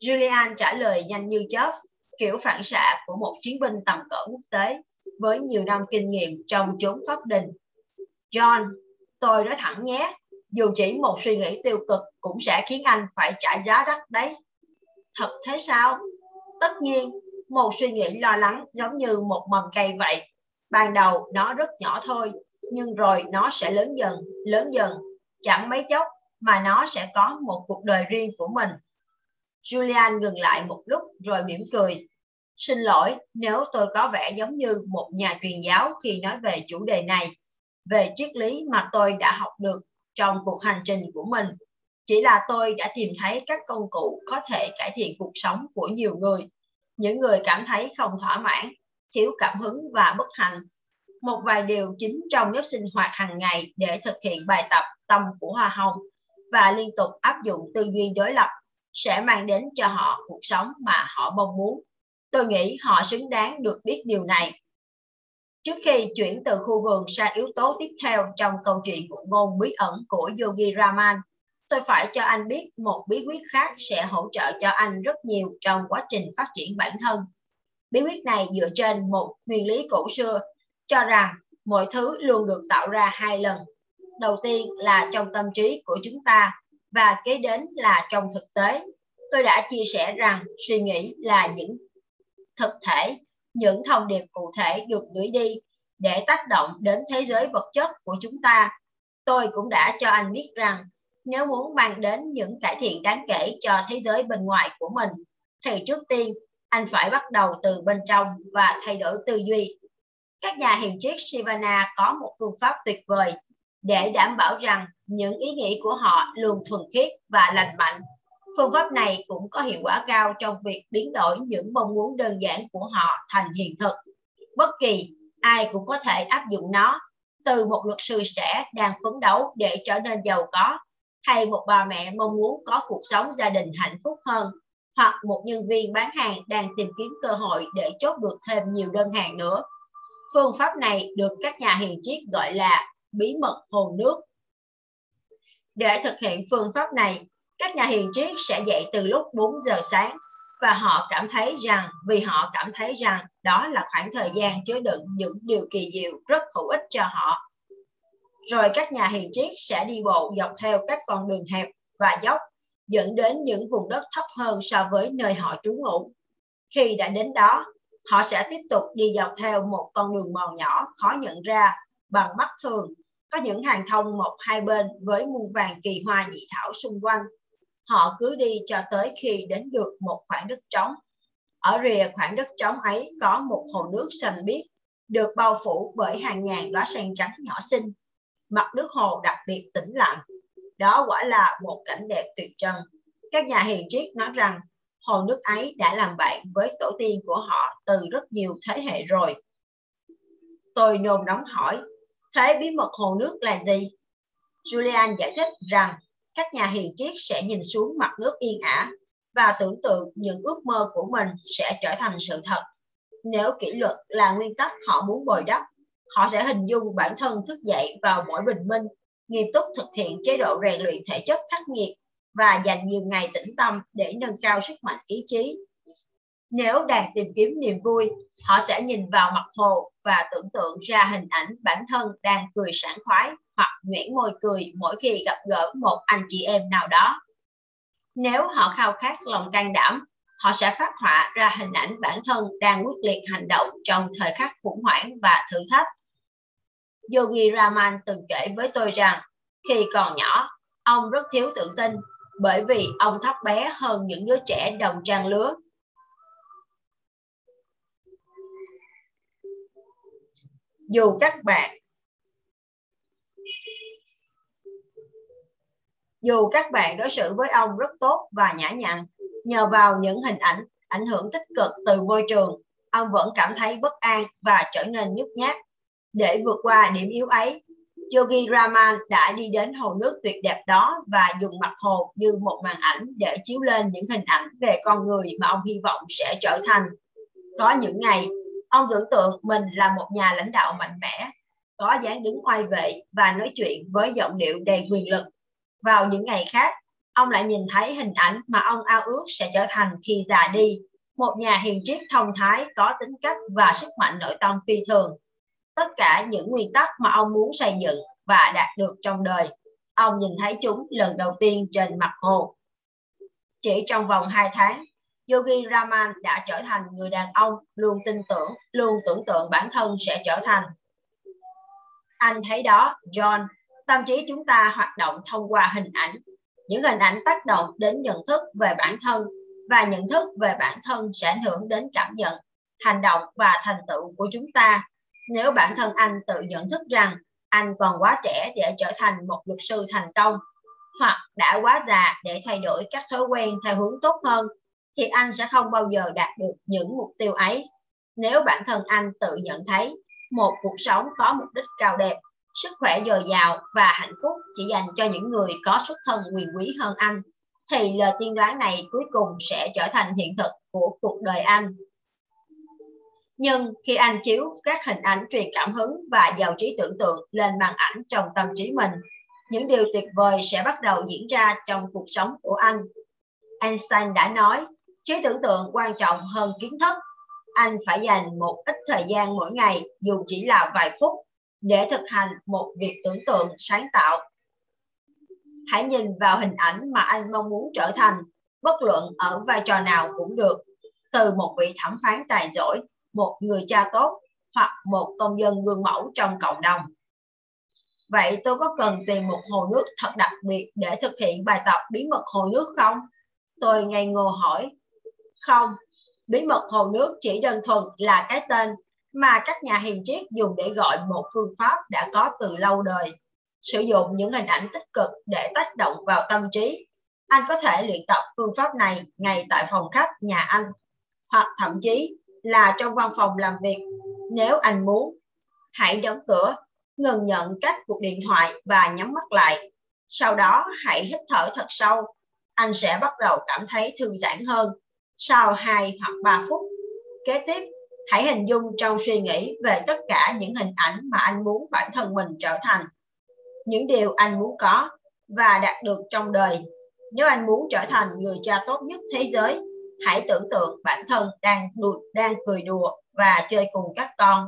Julian trả lời nhanh như chớp, kiểu phản xạ của một chiến binh tầm cỡ quốc tế với nhiều năm kinh nghiệm trong chốn pháp đình. John, tôi nói thẳng nhé, dù chỉ một suy nghĩ tiêu cực cũng sẽ khiến anh phải trả giá đắt đấy. Thật thế sao? Tất nhiên, một suy nghĩ lo lắng giống như một mầm cây vậy. Ban đầu nó rất nhỏ thôi, nhưng rồi nó sẽ lớn dần, lớn dần. Chẳng mấy chốc mà nó sẽ có một cuộc đời riêng của mình. Julian ngừng lại một lúc rồi mỉm cười. Xin lỗi nếu tôi có vẻ giống như một nhà truyền giáo khi nói về chủ đề này, về triết lý mà tôi đã học được trong cuộc hành trình của mình. Chỉ là tôi đã tìm thấy các công cụ có thể cải thiện cuộc sống của nhiều người những người cảm thấy không thỏa mãn, thiếu cảm hứng và bất hạnh. Một vài điều chính trong nếp sinh hoạt hàng ngày để thực hiện bài tập tâm của hoa hồng và liên tục áp dụng tư duy đối lập sẽ mang đến cho họ cuộc sống mà họ mong muốn. Tôi nghĩ họ xứng đáng được biết điều này. Trước khi chuyển từ khu vườn sang yếu tố tiếp theo trong câu chuyện ngụ ngôn bí ẩn của Yogi Raman, tôi phải cho anh biết một bí quyết khác sẽ hỗ trợ cho anh rất nhiều trong quá trình phát triển bản thân. Bí quyết này dựa trên một nguyên lý cổ xưa cho rằng mọi thứ luôn được tạo ra hai lần. Đầu tiên là trong tâm trí của chúng ta và kế đến là trong thực tế. Tôi đã chia sẻ rằng suy nghĩ là những thực thể, những thông điệp cụ thể được gửi đi để tác động đến thế giới vật chất của chúng ta. Tôi cũng đã cho anh biết rằng nếu muốn mang đến những cải thiện đáng kể cho thế giới bên ngoài của mình, thì trước tiên anh phải bắt đầu từ bên trong và thay đổi tư duy. Các nhà hiền triết Sivana có một phương pháp tuyệt vời để đảm bảo rằng những ý nghĩ của họ luôn thuần khiết và lành mạnh. Phương pháp này cũng có hiệu quả cao trong việc biến đổi những mong muốn đơn giản của họ thành hiện thực. Bất kỳ ai cũng có thể áp dụng nó, từ một luật sư trẻ đang phấn đấu để trở nên giàu có hay một bà mẹ mong muốn có cuộc sống gia đình hạnh phúc hơn hoặc một nhân viên bán hàng đang tìm kiếm cơ hội để chốt được thêm nhiều đơn hàng nữa. Phương pháp này được các nhà hiền triết gọi là bí mật hồ nước. Để thực hiện phương pháp này, các nhà hiền triết sẽ dậy từ lúc 4 giờ sáng và họ cảm thấy rằng vì họ cảm thấy rằng đó là khoảng thời gian chứa đựng những điều kỳ diệu rất hữu ích cho họ rồi các nhà hiền triết sẽ đi bộ dọc theo các con đường hẹp và dốc dẫn đến những vùng đất thấp hơn so với nơi họ trú ngụ. Khi đã đến đó, họ sẽ tiếp tục đi dọc theo một con đường mòn nhỏ khó nhận ra bằng mắt thường, có những hàng thông một hai bên với muôn vàng kỳ hoa nhị thảo xung quanh. Họ cứ đi cho tới khi đến được một khoảng đất trống. Ở rìa khoảng đất trống ấy có một hồ nước xanh biếc, được bao phủ bởi hàng ngàn đóa sen trắng nhỏ xinh mặt nước hồ đặc biệt tĩnh lặng. Đó quả là một cảnh đẹp tuyệt trần. Các nhà hiền triết nói rằng hồ nước ấy đã làm bạn với tổ tiên của họ từ rất nhiều thế hệ rồi. Tôi nôn nóng hỏi, thế bí mật hồ nước là gì? Julian giải thích rằng các nhà hiền triết sẽ nhìn xuống mặt nước yên ả và tưởng tượng những ước mơ của mình sẽ trở thành sự thật. Nếu kỷ luật là nguyên tắc họ muốn bồi đắp, họ sẽ hình dung bản thân thức dậy vào mỗi bình minh, nghiêm túc thực hiện chế độ rèn luyện thể chất khắc nghiệt và dành nhiều ngày tĩnh tâm để nâng cao sức mạnh ý chí. Nếu đang tìm kiếm niềm vui, họ sẽ nhìn vào mặt hồ và tưởng tượng ra hình ảnh bản thân đang cười sảng khoái hoặc nhuyễn môi cười mỗi khi gặp gỡ một anh chị em nào đó. Nếu họ khao khát lòng can đảm, họ sẽ phát họa ra hình ảnh bản thân đang quyết liệt hành động trong thời khắc khủng hoảng và thử thách. Yogi Raman từng kể với tôi rằng, khi còn nhỏ, ông rất thiếu tự tin bởi vì ông thấp bé hơn những đứa trẻ đồng trang lứa. Dù các bạn Dù các bạn đối xử với ông rất tốt và nhã nhặn, nhờ vào những hình ảnh ảnh hưởng tích cực từ môi trường, ông vẫn cảm thấy bất an và trở nên nhút nhát. Để vượt qua điểm yếu ấy, Yogi Raman đã đi đến hồ nước tuyệt đẹp đó và dùng mặt hồ như một màn ảnh để chiếu lên những hình ảnh về con người mà ông hy vọng sẽ trở thành. Có những ngày, ông tưởng tượng mình là một nhà lãnh đạo mạnh mẽ, có dáng đứng oai vệ và nói chuyện với giọng điệu đầy quyền lực. Vào những ngày khác, ông lại nhìn thấy hình ảnh mà ông ao ước sẽ trở thành khi già đi, một nhà hiền triết thông thái có tính cách và sức mạnh nội tâm phi thường tất cả những nguyên tắc mà ông muốn xây dựng và đạt được trong đời. Ông nhìn thấy chúng lần đầu tiên trên mặt hồ. Chỉ trong vòng 2 tháng, Yogi Raman đã trở thành người đàn ông luôn tin tưởng, luôn tưởng tượng bản thân sẽ trở thành. Anh thấy đó, John, tâm trí chúng ta hoạt động thông qua hình ảnh. Những hình ảnh tác động đến nhận thức về bản thân và nhận thức về bản thân sẽ ảnh hưởng đến cảm nhận, hành động và thành tựu của chúng ta nếu bản thân anh tự nhận thức rằng anh còn quá trẻ để trở thành một luật sư thành công hoặc đã quá già để thay đổi các thói quen theo hướng tốt hơn thì anh sẽ không bao giờ đạt được những mục tiêu ấy. Nếu bản thân anh tự nhận thấy một cuộc sống có mục đích cao đẹp, sức khỏe dồi dào và hạnh phúc chỉ dành cho những người có xuất thân quyền quý hơn anh, thì lời tiên đoán này cuối cùng sẽ trở thành hiện thực của cuộc đời anh. Nhưng khi anh chiếu các hình ảnh truyền cảm hứng và giàu trí tưởng tượng lên màn ảnh trong tâm trí mình, những điều tuyệt vời sẽ bắt đầu diễn ra trong cuộc sống của anh. Einstein đã nói, trí tưởng tượng quan trọng hơn kiến thức. Anh phải dành một ít thời gian mỗi ngày, dù chỉ là vài phút, để thực hành một việc tưởng tượng sáng tạo. Hãy nhìn vào hình ảnh mà anh mong muốn trở thành, bất luận ở vai trò nào cũng được, từ một vị thẩm phán tài giỏi một người cha tốt hoặc một công dân gương mẫu trong cộng đồng. Vậy tôi có cần tìm một hồ nước thật đặc biệt để thực hiện bài tập bí mật hồ nước không? Tôi ngây ngô hỏi. Không, bí mật hồ nước chỉ đơn thuần là cái tên mà các nhà hiền triết dùng để gọi một phương pháp đã có từ lâu đời. Sử dụng những hình ảnh tích cực để tác động vào tâm trí. Anh có thể luyện tập phương pháp này ngay tại phòng khách nhà anh, hoặc thậm chí là trong văn phòng làm việc. Nếu anh muốn, hãy đóng cửa, ngừng nhận các cuộc điện thoại và nhắm mắt lại. Sau đó hãy hít thở thật sâu. Anh sẽ bắt đầu cảm thấy thư giãn hơn sau 2 hoặc 3 phút. Kế tiếp, hãy hình dung trong suy nghĩ về tất cả những hình ảnh mà anh muốn bản thân mình trở thành. Những điều anh muốn có và đạt được trong đời. Nếu anh muốn trở thành người cha tốt nhất thế giới, hãy tưởng tượng bản thân đang đùa, đang cười đùa và chơi cùng các con.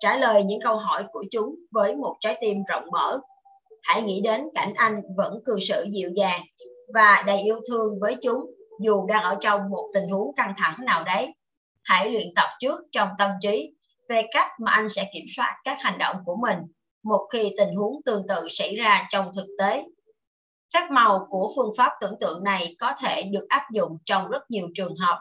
Trả lời những câu hỏi của chúng với một trái tim rộng mở. Hãy nghĩ đến cảnh anh vẫn cư xử dịu dàng và đầy yêu thương với chúng dù đang ở trong một tình huống căng thẳng nào đấy. Hãy luyện tập trước trong tâm trí về cách mà anh sẽ kiểm soát các hành động của mình một khi tình huống tương tự xảy ra trong thực tế. Phép màu của phương pháp tưởng tượng này có thể được áp dụng trong rất nhiều trường hợp.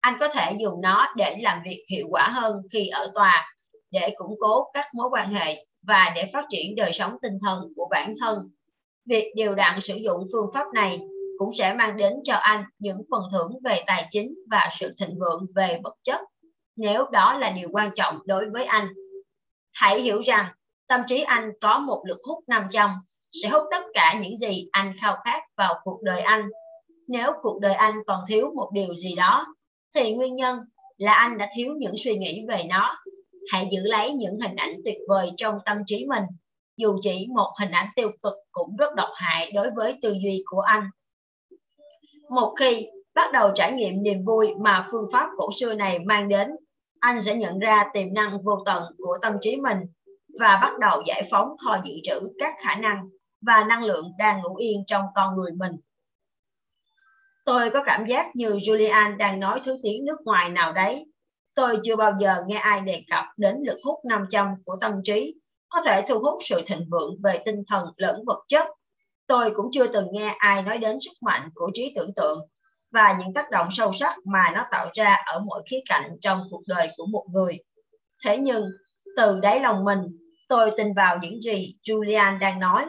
Anh có thể dùng nó để làm việc hiệu quả hơn khi ở tòa, để củng cố các mối quan hệ và để phát triển đời sống tinh thần của bản thân. Việc điều đặn sử dụng phương pháp này cũng sẽ mang đến cho anh những phần thưởng về tài chính và sự thịnh vượng về vật chất, nếu đó là điều quan trọng đối với anh. Hãy hiểu rằng tâm trí anh có một lực hút 500 sẽ hút tất cả những gì anh khao khát vào cuộc đời anh. Nếu cuộc đời anh còn thiếu một điều gì đó, thì nguyên nhân là anh đã thiếu những suy nghĩ về nó. Hãy giữ lấy những hình ảnh tuyệt vời trong tâm trí mình. Dù chỉ một hình ảnh tiêu cực cũng rất độc hại đối với tư duy của anh. Một khi bắt đầu trải nghiệm niềm vui mà phương pháp cổ xưa này mang đến, anh sẽ nhận ra tiềm năng vô tận của tâm trí mình và bắt đầu giải phóng kho dự trữ các khả năng và năng lượng đang ngủ yên trong con người mình. Tôi có cảm giác như Julian đang nói thứ tiếng nước ngoài nào đấy. Tôi chưa bao giờ nghe ai đề cập đến lực hút nằm trong của tâm trí, có thể thu hút sự thịnh vượng về tinh thần lẫn vật chất. Tôi cũng chưa từng nghe ai nói đến sức mạnh của trí tưởng tượng và những tác động sâu sắc mà nó tạo ra ở mọi khía cạnh trong cuộc đời của một người. Thế nhưng, từ đáy lòng mình, tôi tin vào những gì Julian đang nói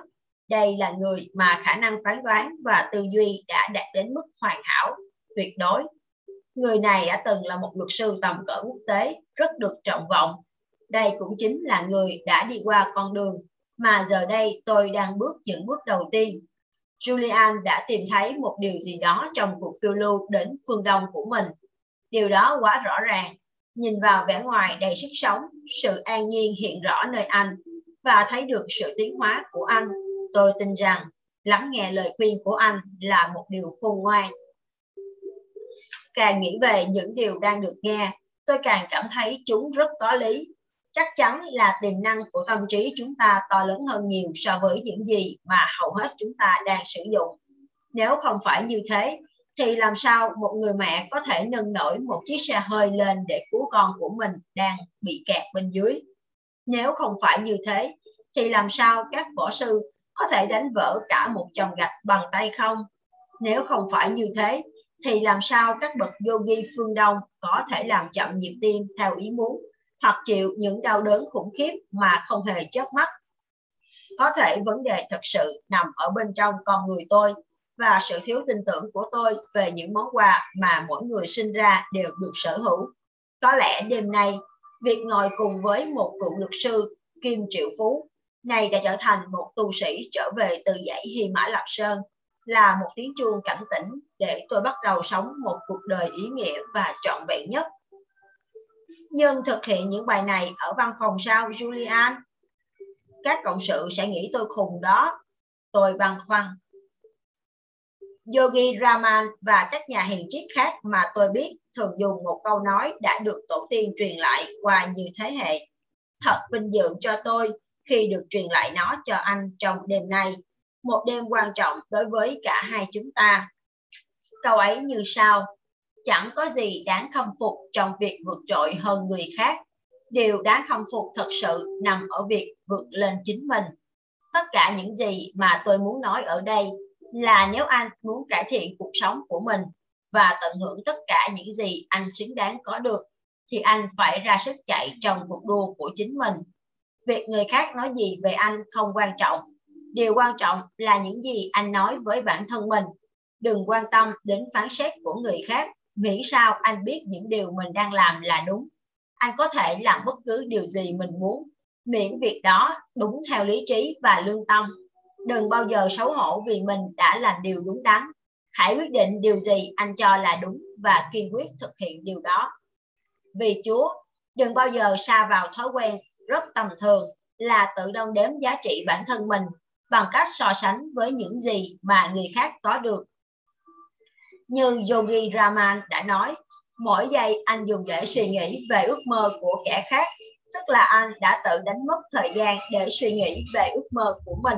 đây là người mà khả năng phán đoán và tư duy đã đạt đến mức hoàn hảo, tuyệt đối. Người này đã từng là một luật sư tầm cỡ quốc tế, rất được trọng vọng. Đây cũng chính là người đã đi qua con đường mà giờ đây tôi đang bước những bước đầu tiên. Julian đã tìm thấy một điều gì đó trong cuộc phiêu lưu đến phương Đông của mình. Điều đó quá rõ ràng. Nhìn vào vẻ ngoài đầy sức sống, sự an nhiên hiện rõ nơi anh và thấy được sự tiến hóa của anh Tôi tin rằng lắng nghe lời khuyên của anh là một điều khôn ngoan. Càng nghĩ về những điều đang được nghe, tôi càng cảm thấy chúng rất có lý. Chắc chắn là tiềm năng của tâm trí chúng ta to lớn hơn nhiều so với những gì mà hầu hết chúng ta đang sử dụng. Nếu không phải như thế, thì làm sao một người mẹ có thể nâng nổi một chiếc xe hơi lên để cứu con của mình đang bị kẹt bên dưới? Nếu không phải như thế, thì làm sao các võ sư có thể đánh vỡ cả một chồng gạch bằng tay không? Nếu không phải như thế, thì làm sao các bậc yogi phương Đông có thể làm chậm nhịp tim theo ý muốn hoặc chịu những đau đớn khủng khiếp mà không hề chớp mắt? Có thể vấn đề thật sự nằm ở bên trong con người tôi và sự thiếu tin tưởng của tôi về những món quà mà mỗi người sinh ra đều được sở hữu. Có lẽ đêm nay, việc ngồi cùng với một cựu luật sư Kim Triệu Phú này đã trở thành một tu sĩ trở về từ dãy Hy Mã Lạp Sơn, là một tiếng chuông cảnh tỉnh để tôi bắt đầu sống một cuộc đời ý nghĩa và trọn vẹn nhất. Nhưng thực hiện những bài này ở văn phòng sao Julian? Các cộng sự sẽ nghĩ tôi khùng đó. Tôi băn khoăn. Yogi Raman và các nhà hiền triết khác mà tôi biết thường dùng một câu nói đã được tổ tiên truyền lại qua nhiều thế hệ. Thật vinh dự cho tôi khi được truyền lại nó cho anh trong đêm nay, một đêm quan trọng đối với cả hai chúng ta. Câu ấy như sau, chẳng có gì đáng khâm phục trong việc vượt trội hơn người khác. Điều đáng khâm phục thật sự nằm ở việc vượt lên chính mình. Tất cả những gì mà tôi muốn nói ở đây là nếu anh muốn cải thiện cuộc sống của mình và tận hưởng tất cả những gì anh xứng đáng có được, thì anh phải ra sức chạy trong cuộc đua của chính mình việc người khác nói gì về anh không quan trọng. Điều quan trọng là những gì anh nói với bản thân mình. Đừng quan tâm đến phán xét của người khác, miễn sao anh biết những điều mình đang làm là đúng. Anh có thể làm bất cứ điều gì mình muốn. Miễn việc đó đúng theo lý trí và lương tâm. Đừng bao giờ xấu hổ vì mình đã làm điều đúng đắn. Hãy quyết định điều gì anh cho là đúng và kiên quyết thực hiện điều đó. Vì chúa, đừng bao giờ xa vào thói quen rất tầm thường là tự đong đếm giá trị bản thân mình bằng cách so sánh với những gì mà người khác có được. Như Yogi Raman đã nói, mỗi giây anh dùng để suy nghĩ về ước mơ của kẻ khác, tức là anh đã tự đánh mất thời gian để suy nghĩ về ước mơ của mình.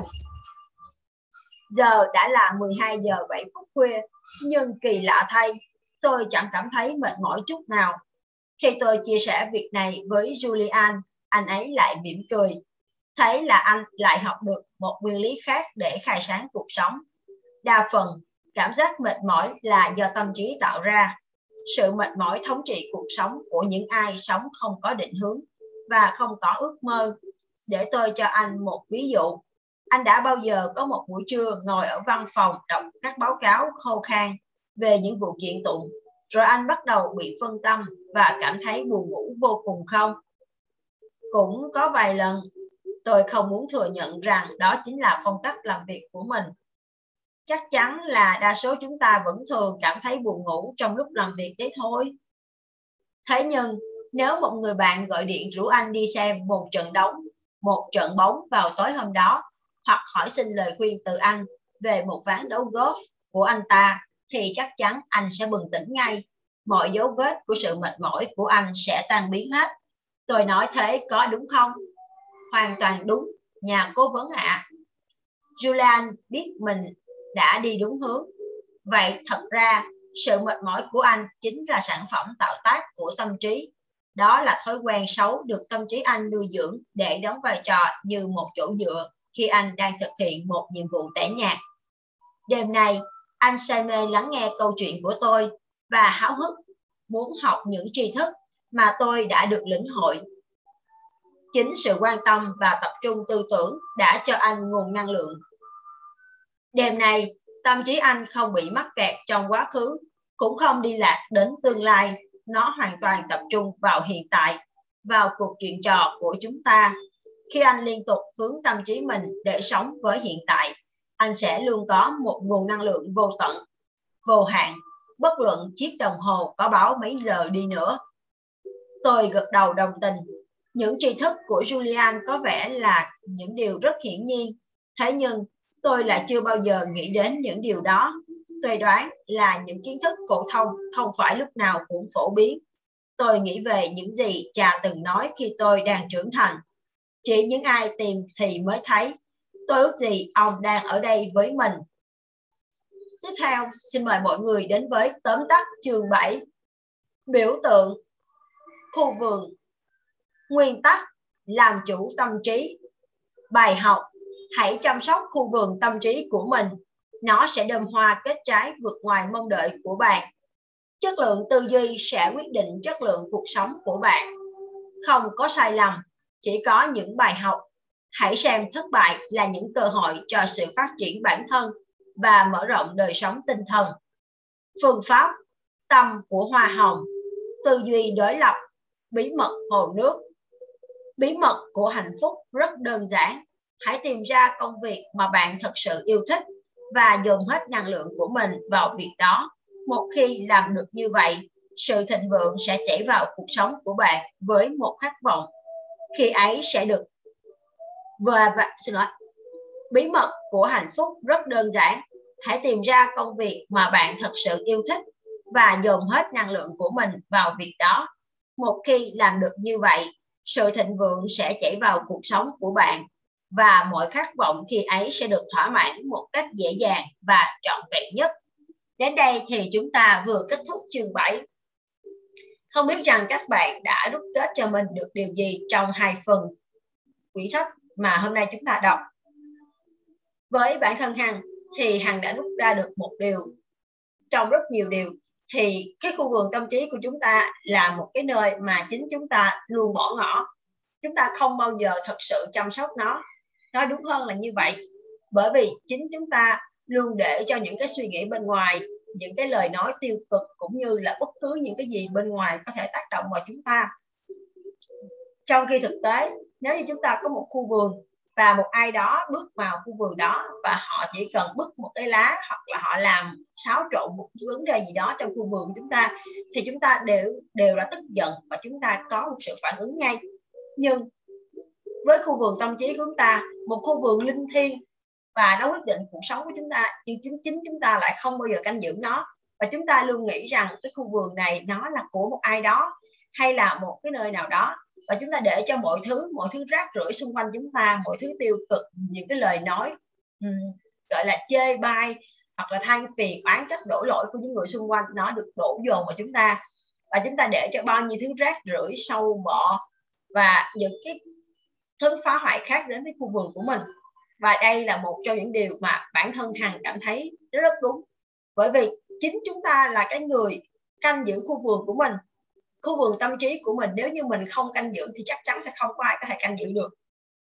Giờ đã là 12 giờ 7 phút khuya, nhưng kỳ lạ thay, tôi chẳng cảm thấy mệt mỏi chút nào. Khi tôi chia sẻ việc này với Julian anh ấy lại mỉm cười. Thấy là anh lại học được một nguyên lý khác để khai sáng cuộc sống. Đa phần, cảm giác mệt mỏi là do tâm trí tạo ra. Sự mệt mỏi thống trị cuộc sống của những ai sống không có định hướng và không có ước mơ. Để tôi cho anh một ví dụ. Anh đã bao giờ có một buổi trưa ngồi ở văn phòng đọc các báo cáo khô khan về những vụ kiện tụng, rồi anh bắt đầu bị phân tâm và cảm thấy buồn ngủ vô cùng không? Cũng có vài lần, tôi không muốn thừa nhận rằng đó chính là phong cách làm việc của mình. Chắc chắn là đa số chúng ta vẫn thường cảm thấy buồn ngủ trong lúc làm việc đấy thôi. Thế nhưng, nếu một người bạn gọi điện rủ anh đi xem một trận đấu, một trận bóng vào tối hôm đó, hoặc hỏi xin lời khuyên từ anh về một ván đấu golf của anh ta, thì chắc chắn anh sẽ bừng tỉnh ngay. Mọi dấu vết của sự mệt mỏi của anh sẽ tan biến hết tôi nói thế có đúng không? Hoàn toàn đúng, nhà cố vấn ạ. À. Julian biết mình đã đi đúng hướng. Vậy thật ra, sự mệt mỏi của anh chính là sản phẩm tạo tác của tâm trí. Đó là thói quen xấu được tâm trí anh nuôi dưỡng để đóng vai trò như một chỗ dựa khi anh đang thực hiện một nhiệm vụ tẻ nhạt. Đêm nay, anh say mê lắng nghe câu chuyện của tôi và háo hức muốn học những tri thức mà tôi đã được lĩnh hội. Chính sự quan tâm và tập trung tư tưởng đã cho anh nguồn năng lượng. Đêm nay, tâm trí anh không bị mắc kẹt trong quá khứ, cũng không đi lạc đến tương lai. Nó hoàn toàn tập trung vào hiện tại, vào cuộc chuyện trò của chúng ta. Khi anh liên tục hướng tâm trí mình để sống với hiện tại, anh sẽ luôn có một nguồn năng lượng vô tận, vô hạn, bất luận chiếc đồng hồ có báo mấy giờ đi nữa. Tôi gật đầu đồng tình. Những tri thức của Julian có vẻ là những điều rất hiển nhiên. Thế nhưng, tôi lại chưa bao giờ nghĩ đến những điều đó. Tôi đoán là những kiến thức phổ thông không phải lúc nào cũng phổ biến. Tôi nghĩ về những gì cha từng nói khi tôi đang trưởng thành. Chỉ những ai tìm thì mới thấy tôi ước gì ông đang ở đây với mình. Tiếp theo, xin mời mọi người đến với tóm tắt chương 7. Biểu tượng, khu vườn, nguyên tắc, làm chủ tâm trí. Bài học, hãy chăm sóc khu vườn tâm trí của mình. Nó sẽ đơm hoa kết trái vượt ngoài mong đợi của bạn. Chất lượng tư duy sẽ quyết định chất lượng cuộc sống của bạn. Không có sai lầm, chỉ có những bài học Hãy xem thất bại là những cơ hội cho sự phát triển bản thân và mở rộng đời sống tinh thần. Phương pháp tâm của hoa hồng, tư duy đối lập, bí mật hồ nước. Bí mật của hạnh phúc rất đơn giản. Hãy tìm ra công việc mà bạn thật sự yêu thích và dồn hết năng lượng của mình vào việc đó. Một khi làm được như vậy, sự thịnh vượng sẽ chảy vào cuộc sống của bạn với một khát vọng. Khi ấy sẽ được và, và xin lỗi bí mật của hạnh phúc rất đơn giản hãy tìm ra công việc mà bạn thật sự yêu thích và dồn hết năng lượng của mình vào việc đó một khi làm được như vậy, sự thịnh vượng sẽ chảy vào cuộc sống của bạn và mọi khát vọng khi ấy sẽ được thỏa mãn một cách dễ dàng và trọn vẹn nhất. Đến đây thì chúng ta vừa kết thúc chương 7. Không biết rằng các bạn đã rút kết cho mình được điều gì trong hai phần quyển sách mà hôm nay chúng ta đọc với bản thân hằng thì hằng đã rút ra được một điều, trong rất nhiều điều thì cái khu vườn tâm trí của chúng ta là một cái nơi mà chính chúng ta luôn bỏ ngỏ. Chúng ta không bao giờ thật sự chăm sóc nó. Nói đúng hơn là như vậy. Bởi vì chính chúng ta luôn để cho những cái suy nghĩ bên ngoài, những cái lời nói tiêu cực cũng như là bất cứ những cái gì bên ngoài có thể tác động vào chúng ta. Trong khi thực tế, nếu như chúng ta có một khu vườn và một ai đó bước vào khu vườn đó và họ chỉ cần bứt một cái lá hoặc là họ làm xáo trộn một vấn đề gì đó trong khu vườn của chúng ta, thì chúng ta đều đều là tức giận và chúng ta có một sự phản ứng ngay. Nhưng với khu vườn tâm trí của chúng ta, một khu vườn linh thiêng và nó quyết định cuộc sống của chúng ta, nhưng chính chính chúng ta lại không bao giờ canh giữ nó. Và chúng ta luôn nghĩ rằng cái khu vườn này nó là của một ai đó hay là một cái nơi nào đó và chúng ta để cho mọi thứ mọi thứ rác rưởi xung quanh chúng ta mọi thứ tiêu cực những cái lời nói um, gọi là chê bai hoặc là than phiền oán trách đổ lỗi của những người xung quanh nó được đổ dồn vào chúng ta. Và chúng ta để cho bao nhiêu thứ rác rưởi sâu bọ và những cái thứ phá hoại khác đến với khu vườn của mình. Và đây là một trong những điều mà bản thân hằng cảm thấy rất rất đúng. Bởi vì chính chúng ta là cái người canh giữ khu vườn của mình khu vườn tâm trí của mình nếu như mình không canh giữ thì chắc chắn sẽ không có ai có thể canh giữ được.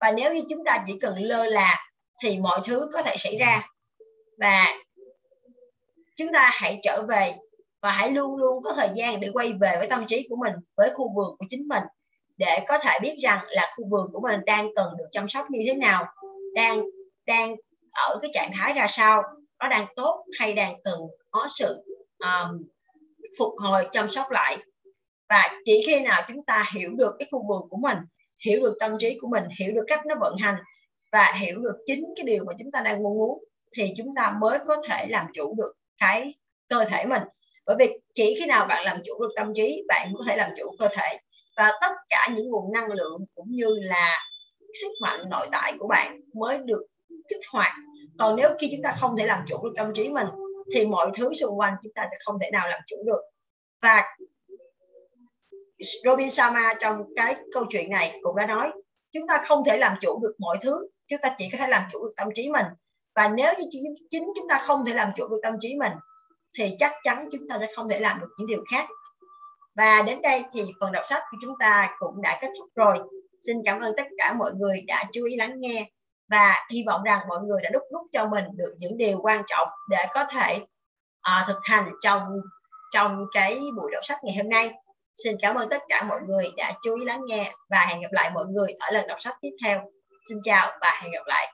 Và nếu như chúng ta chỉ cần lơ là thì mọi thứ có thể xảy ra. Và chúng ta hãy trở về và hãy luôn luôn có thời gian để quay về với tâm trí của mình với khu vườn của chính mình để có thể biết rằng là khu vườn của mình đang cần được chăm sóc như thế nào đang đang ở cái trạng thái ra sao nó đang tốt hay đang cần có sự um, phục hồi chăm sóc lại và chỉ khi nào chúng ta hiểu được cái khu vườn của mình, hiểu được tâm trí của mình, hiểu được cách nó vận hành và hiểu được chính cái điều mà chúng ta đang mong muốn, thì chúng ta mới có thể làm chủ được cái cơ thể mình. Bởi vì chỉ khi nào bạn làm chủ được tâm trí, bạn có thể làm chủ cơ thể. Và tất cả những nguồn năng lượng cũng như là sức mạnh nội tại của bạn mới được kích hoạt. Còn nếu khi chúng ta không thể làm chủ được tâm trí mình, thì mọi thứ xung quanh chúng ta sẽ không thể nào làm chủ được. Và Robin Sharma trong cái câu chuyện này cũng đã nói chúng ta không thể làm chủ được mọi thứ chúng ta chỉ có thể làm chủ được tâm trí mình. Và nếu như chính chúng ta không thể làm chủ được tâm trí mình thì chắc chắn chúng ta sẽ không thể làm được những điều khác. Và đến đây thì phần đọc sách của chúng ta cũng đã kết thúc rồi. Xin cảm ơn tất cả mọi người đã chú ý lắng nghe. Và hy vọng rằng mọi người đã đúc rút cho mình được những điều quan trọng để có thể uh, thực hành trong trong cái buổi đọc sách ngày hôm nay xin cảm ơn tất cả mọi người đã chú ý lắng nghe và hẹn gặp lại mọi người ở lần đọc sách tiếp theo. Xin chào và hẹn gặp lại.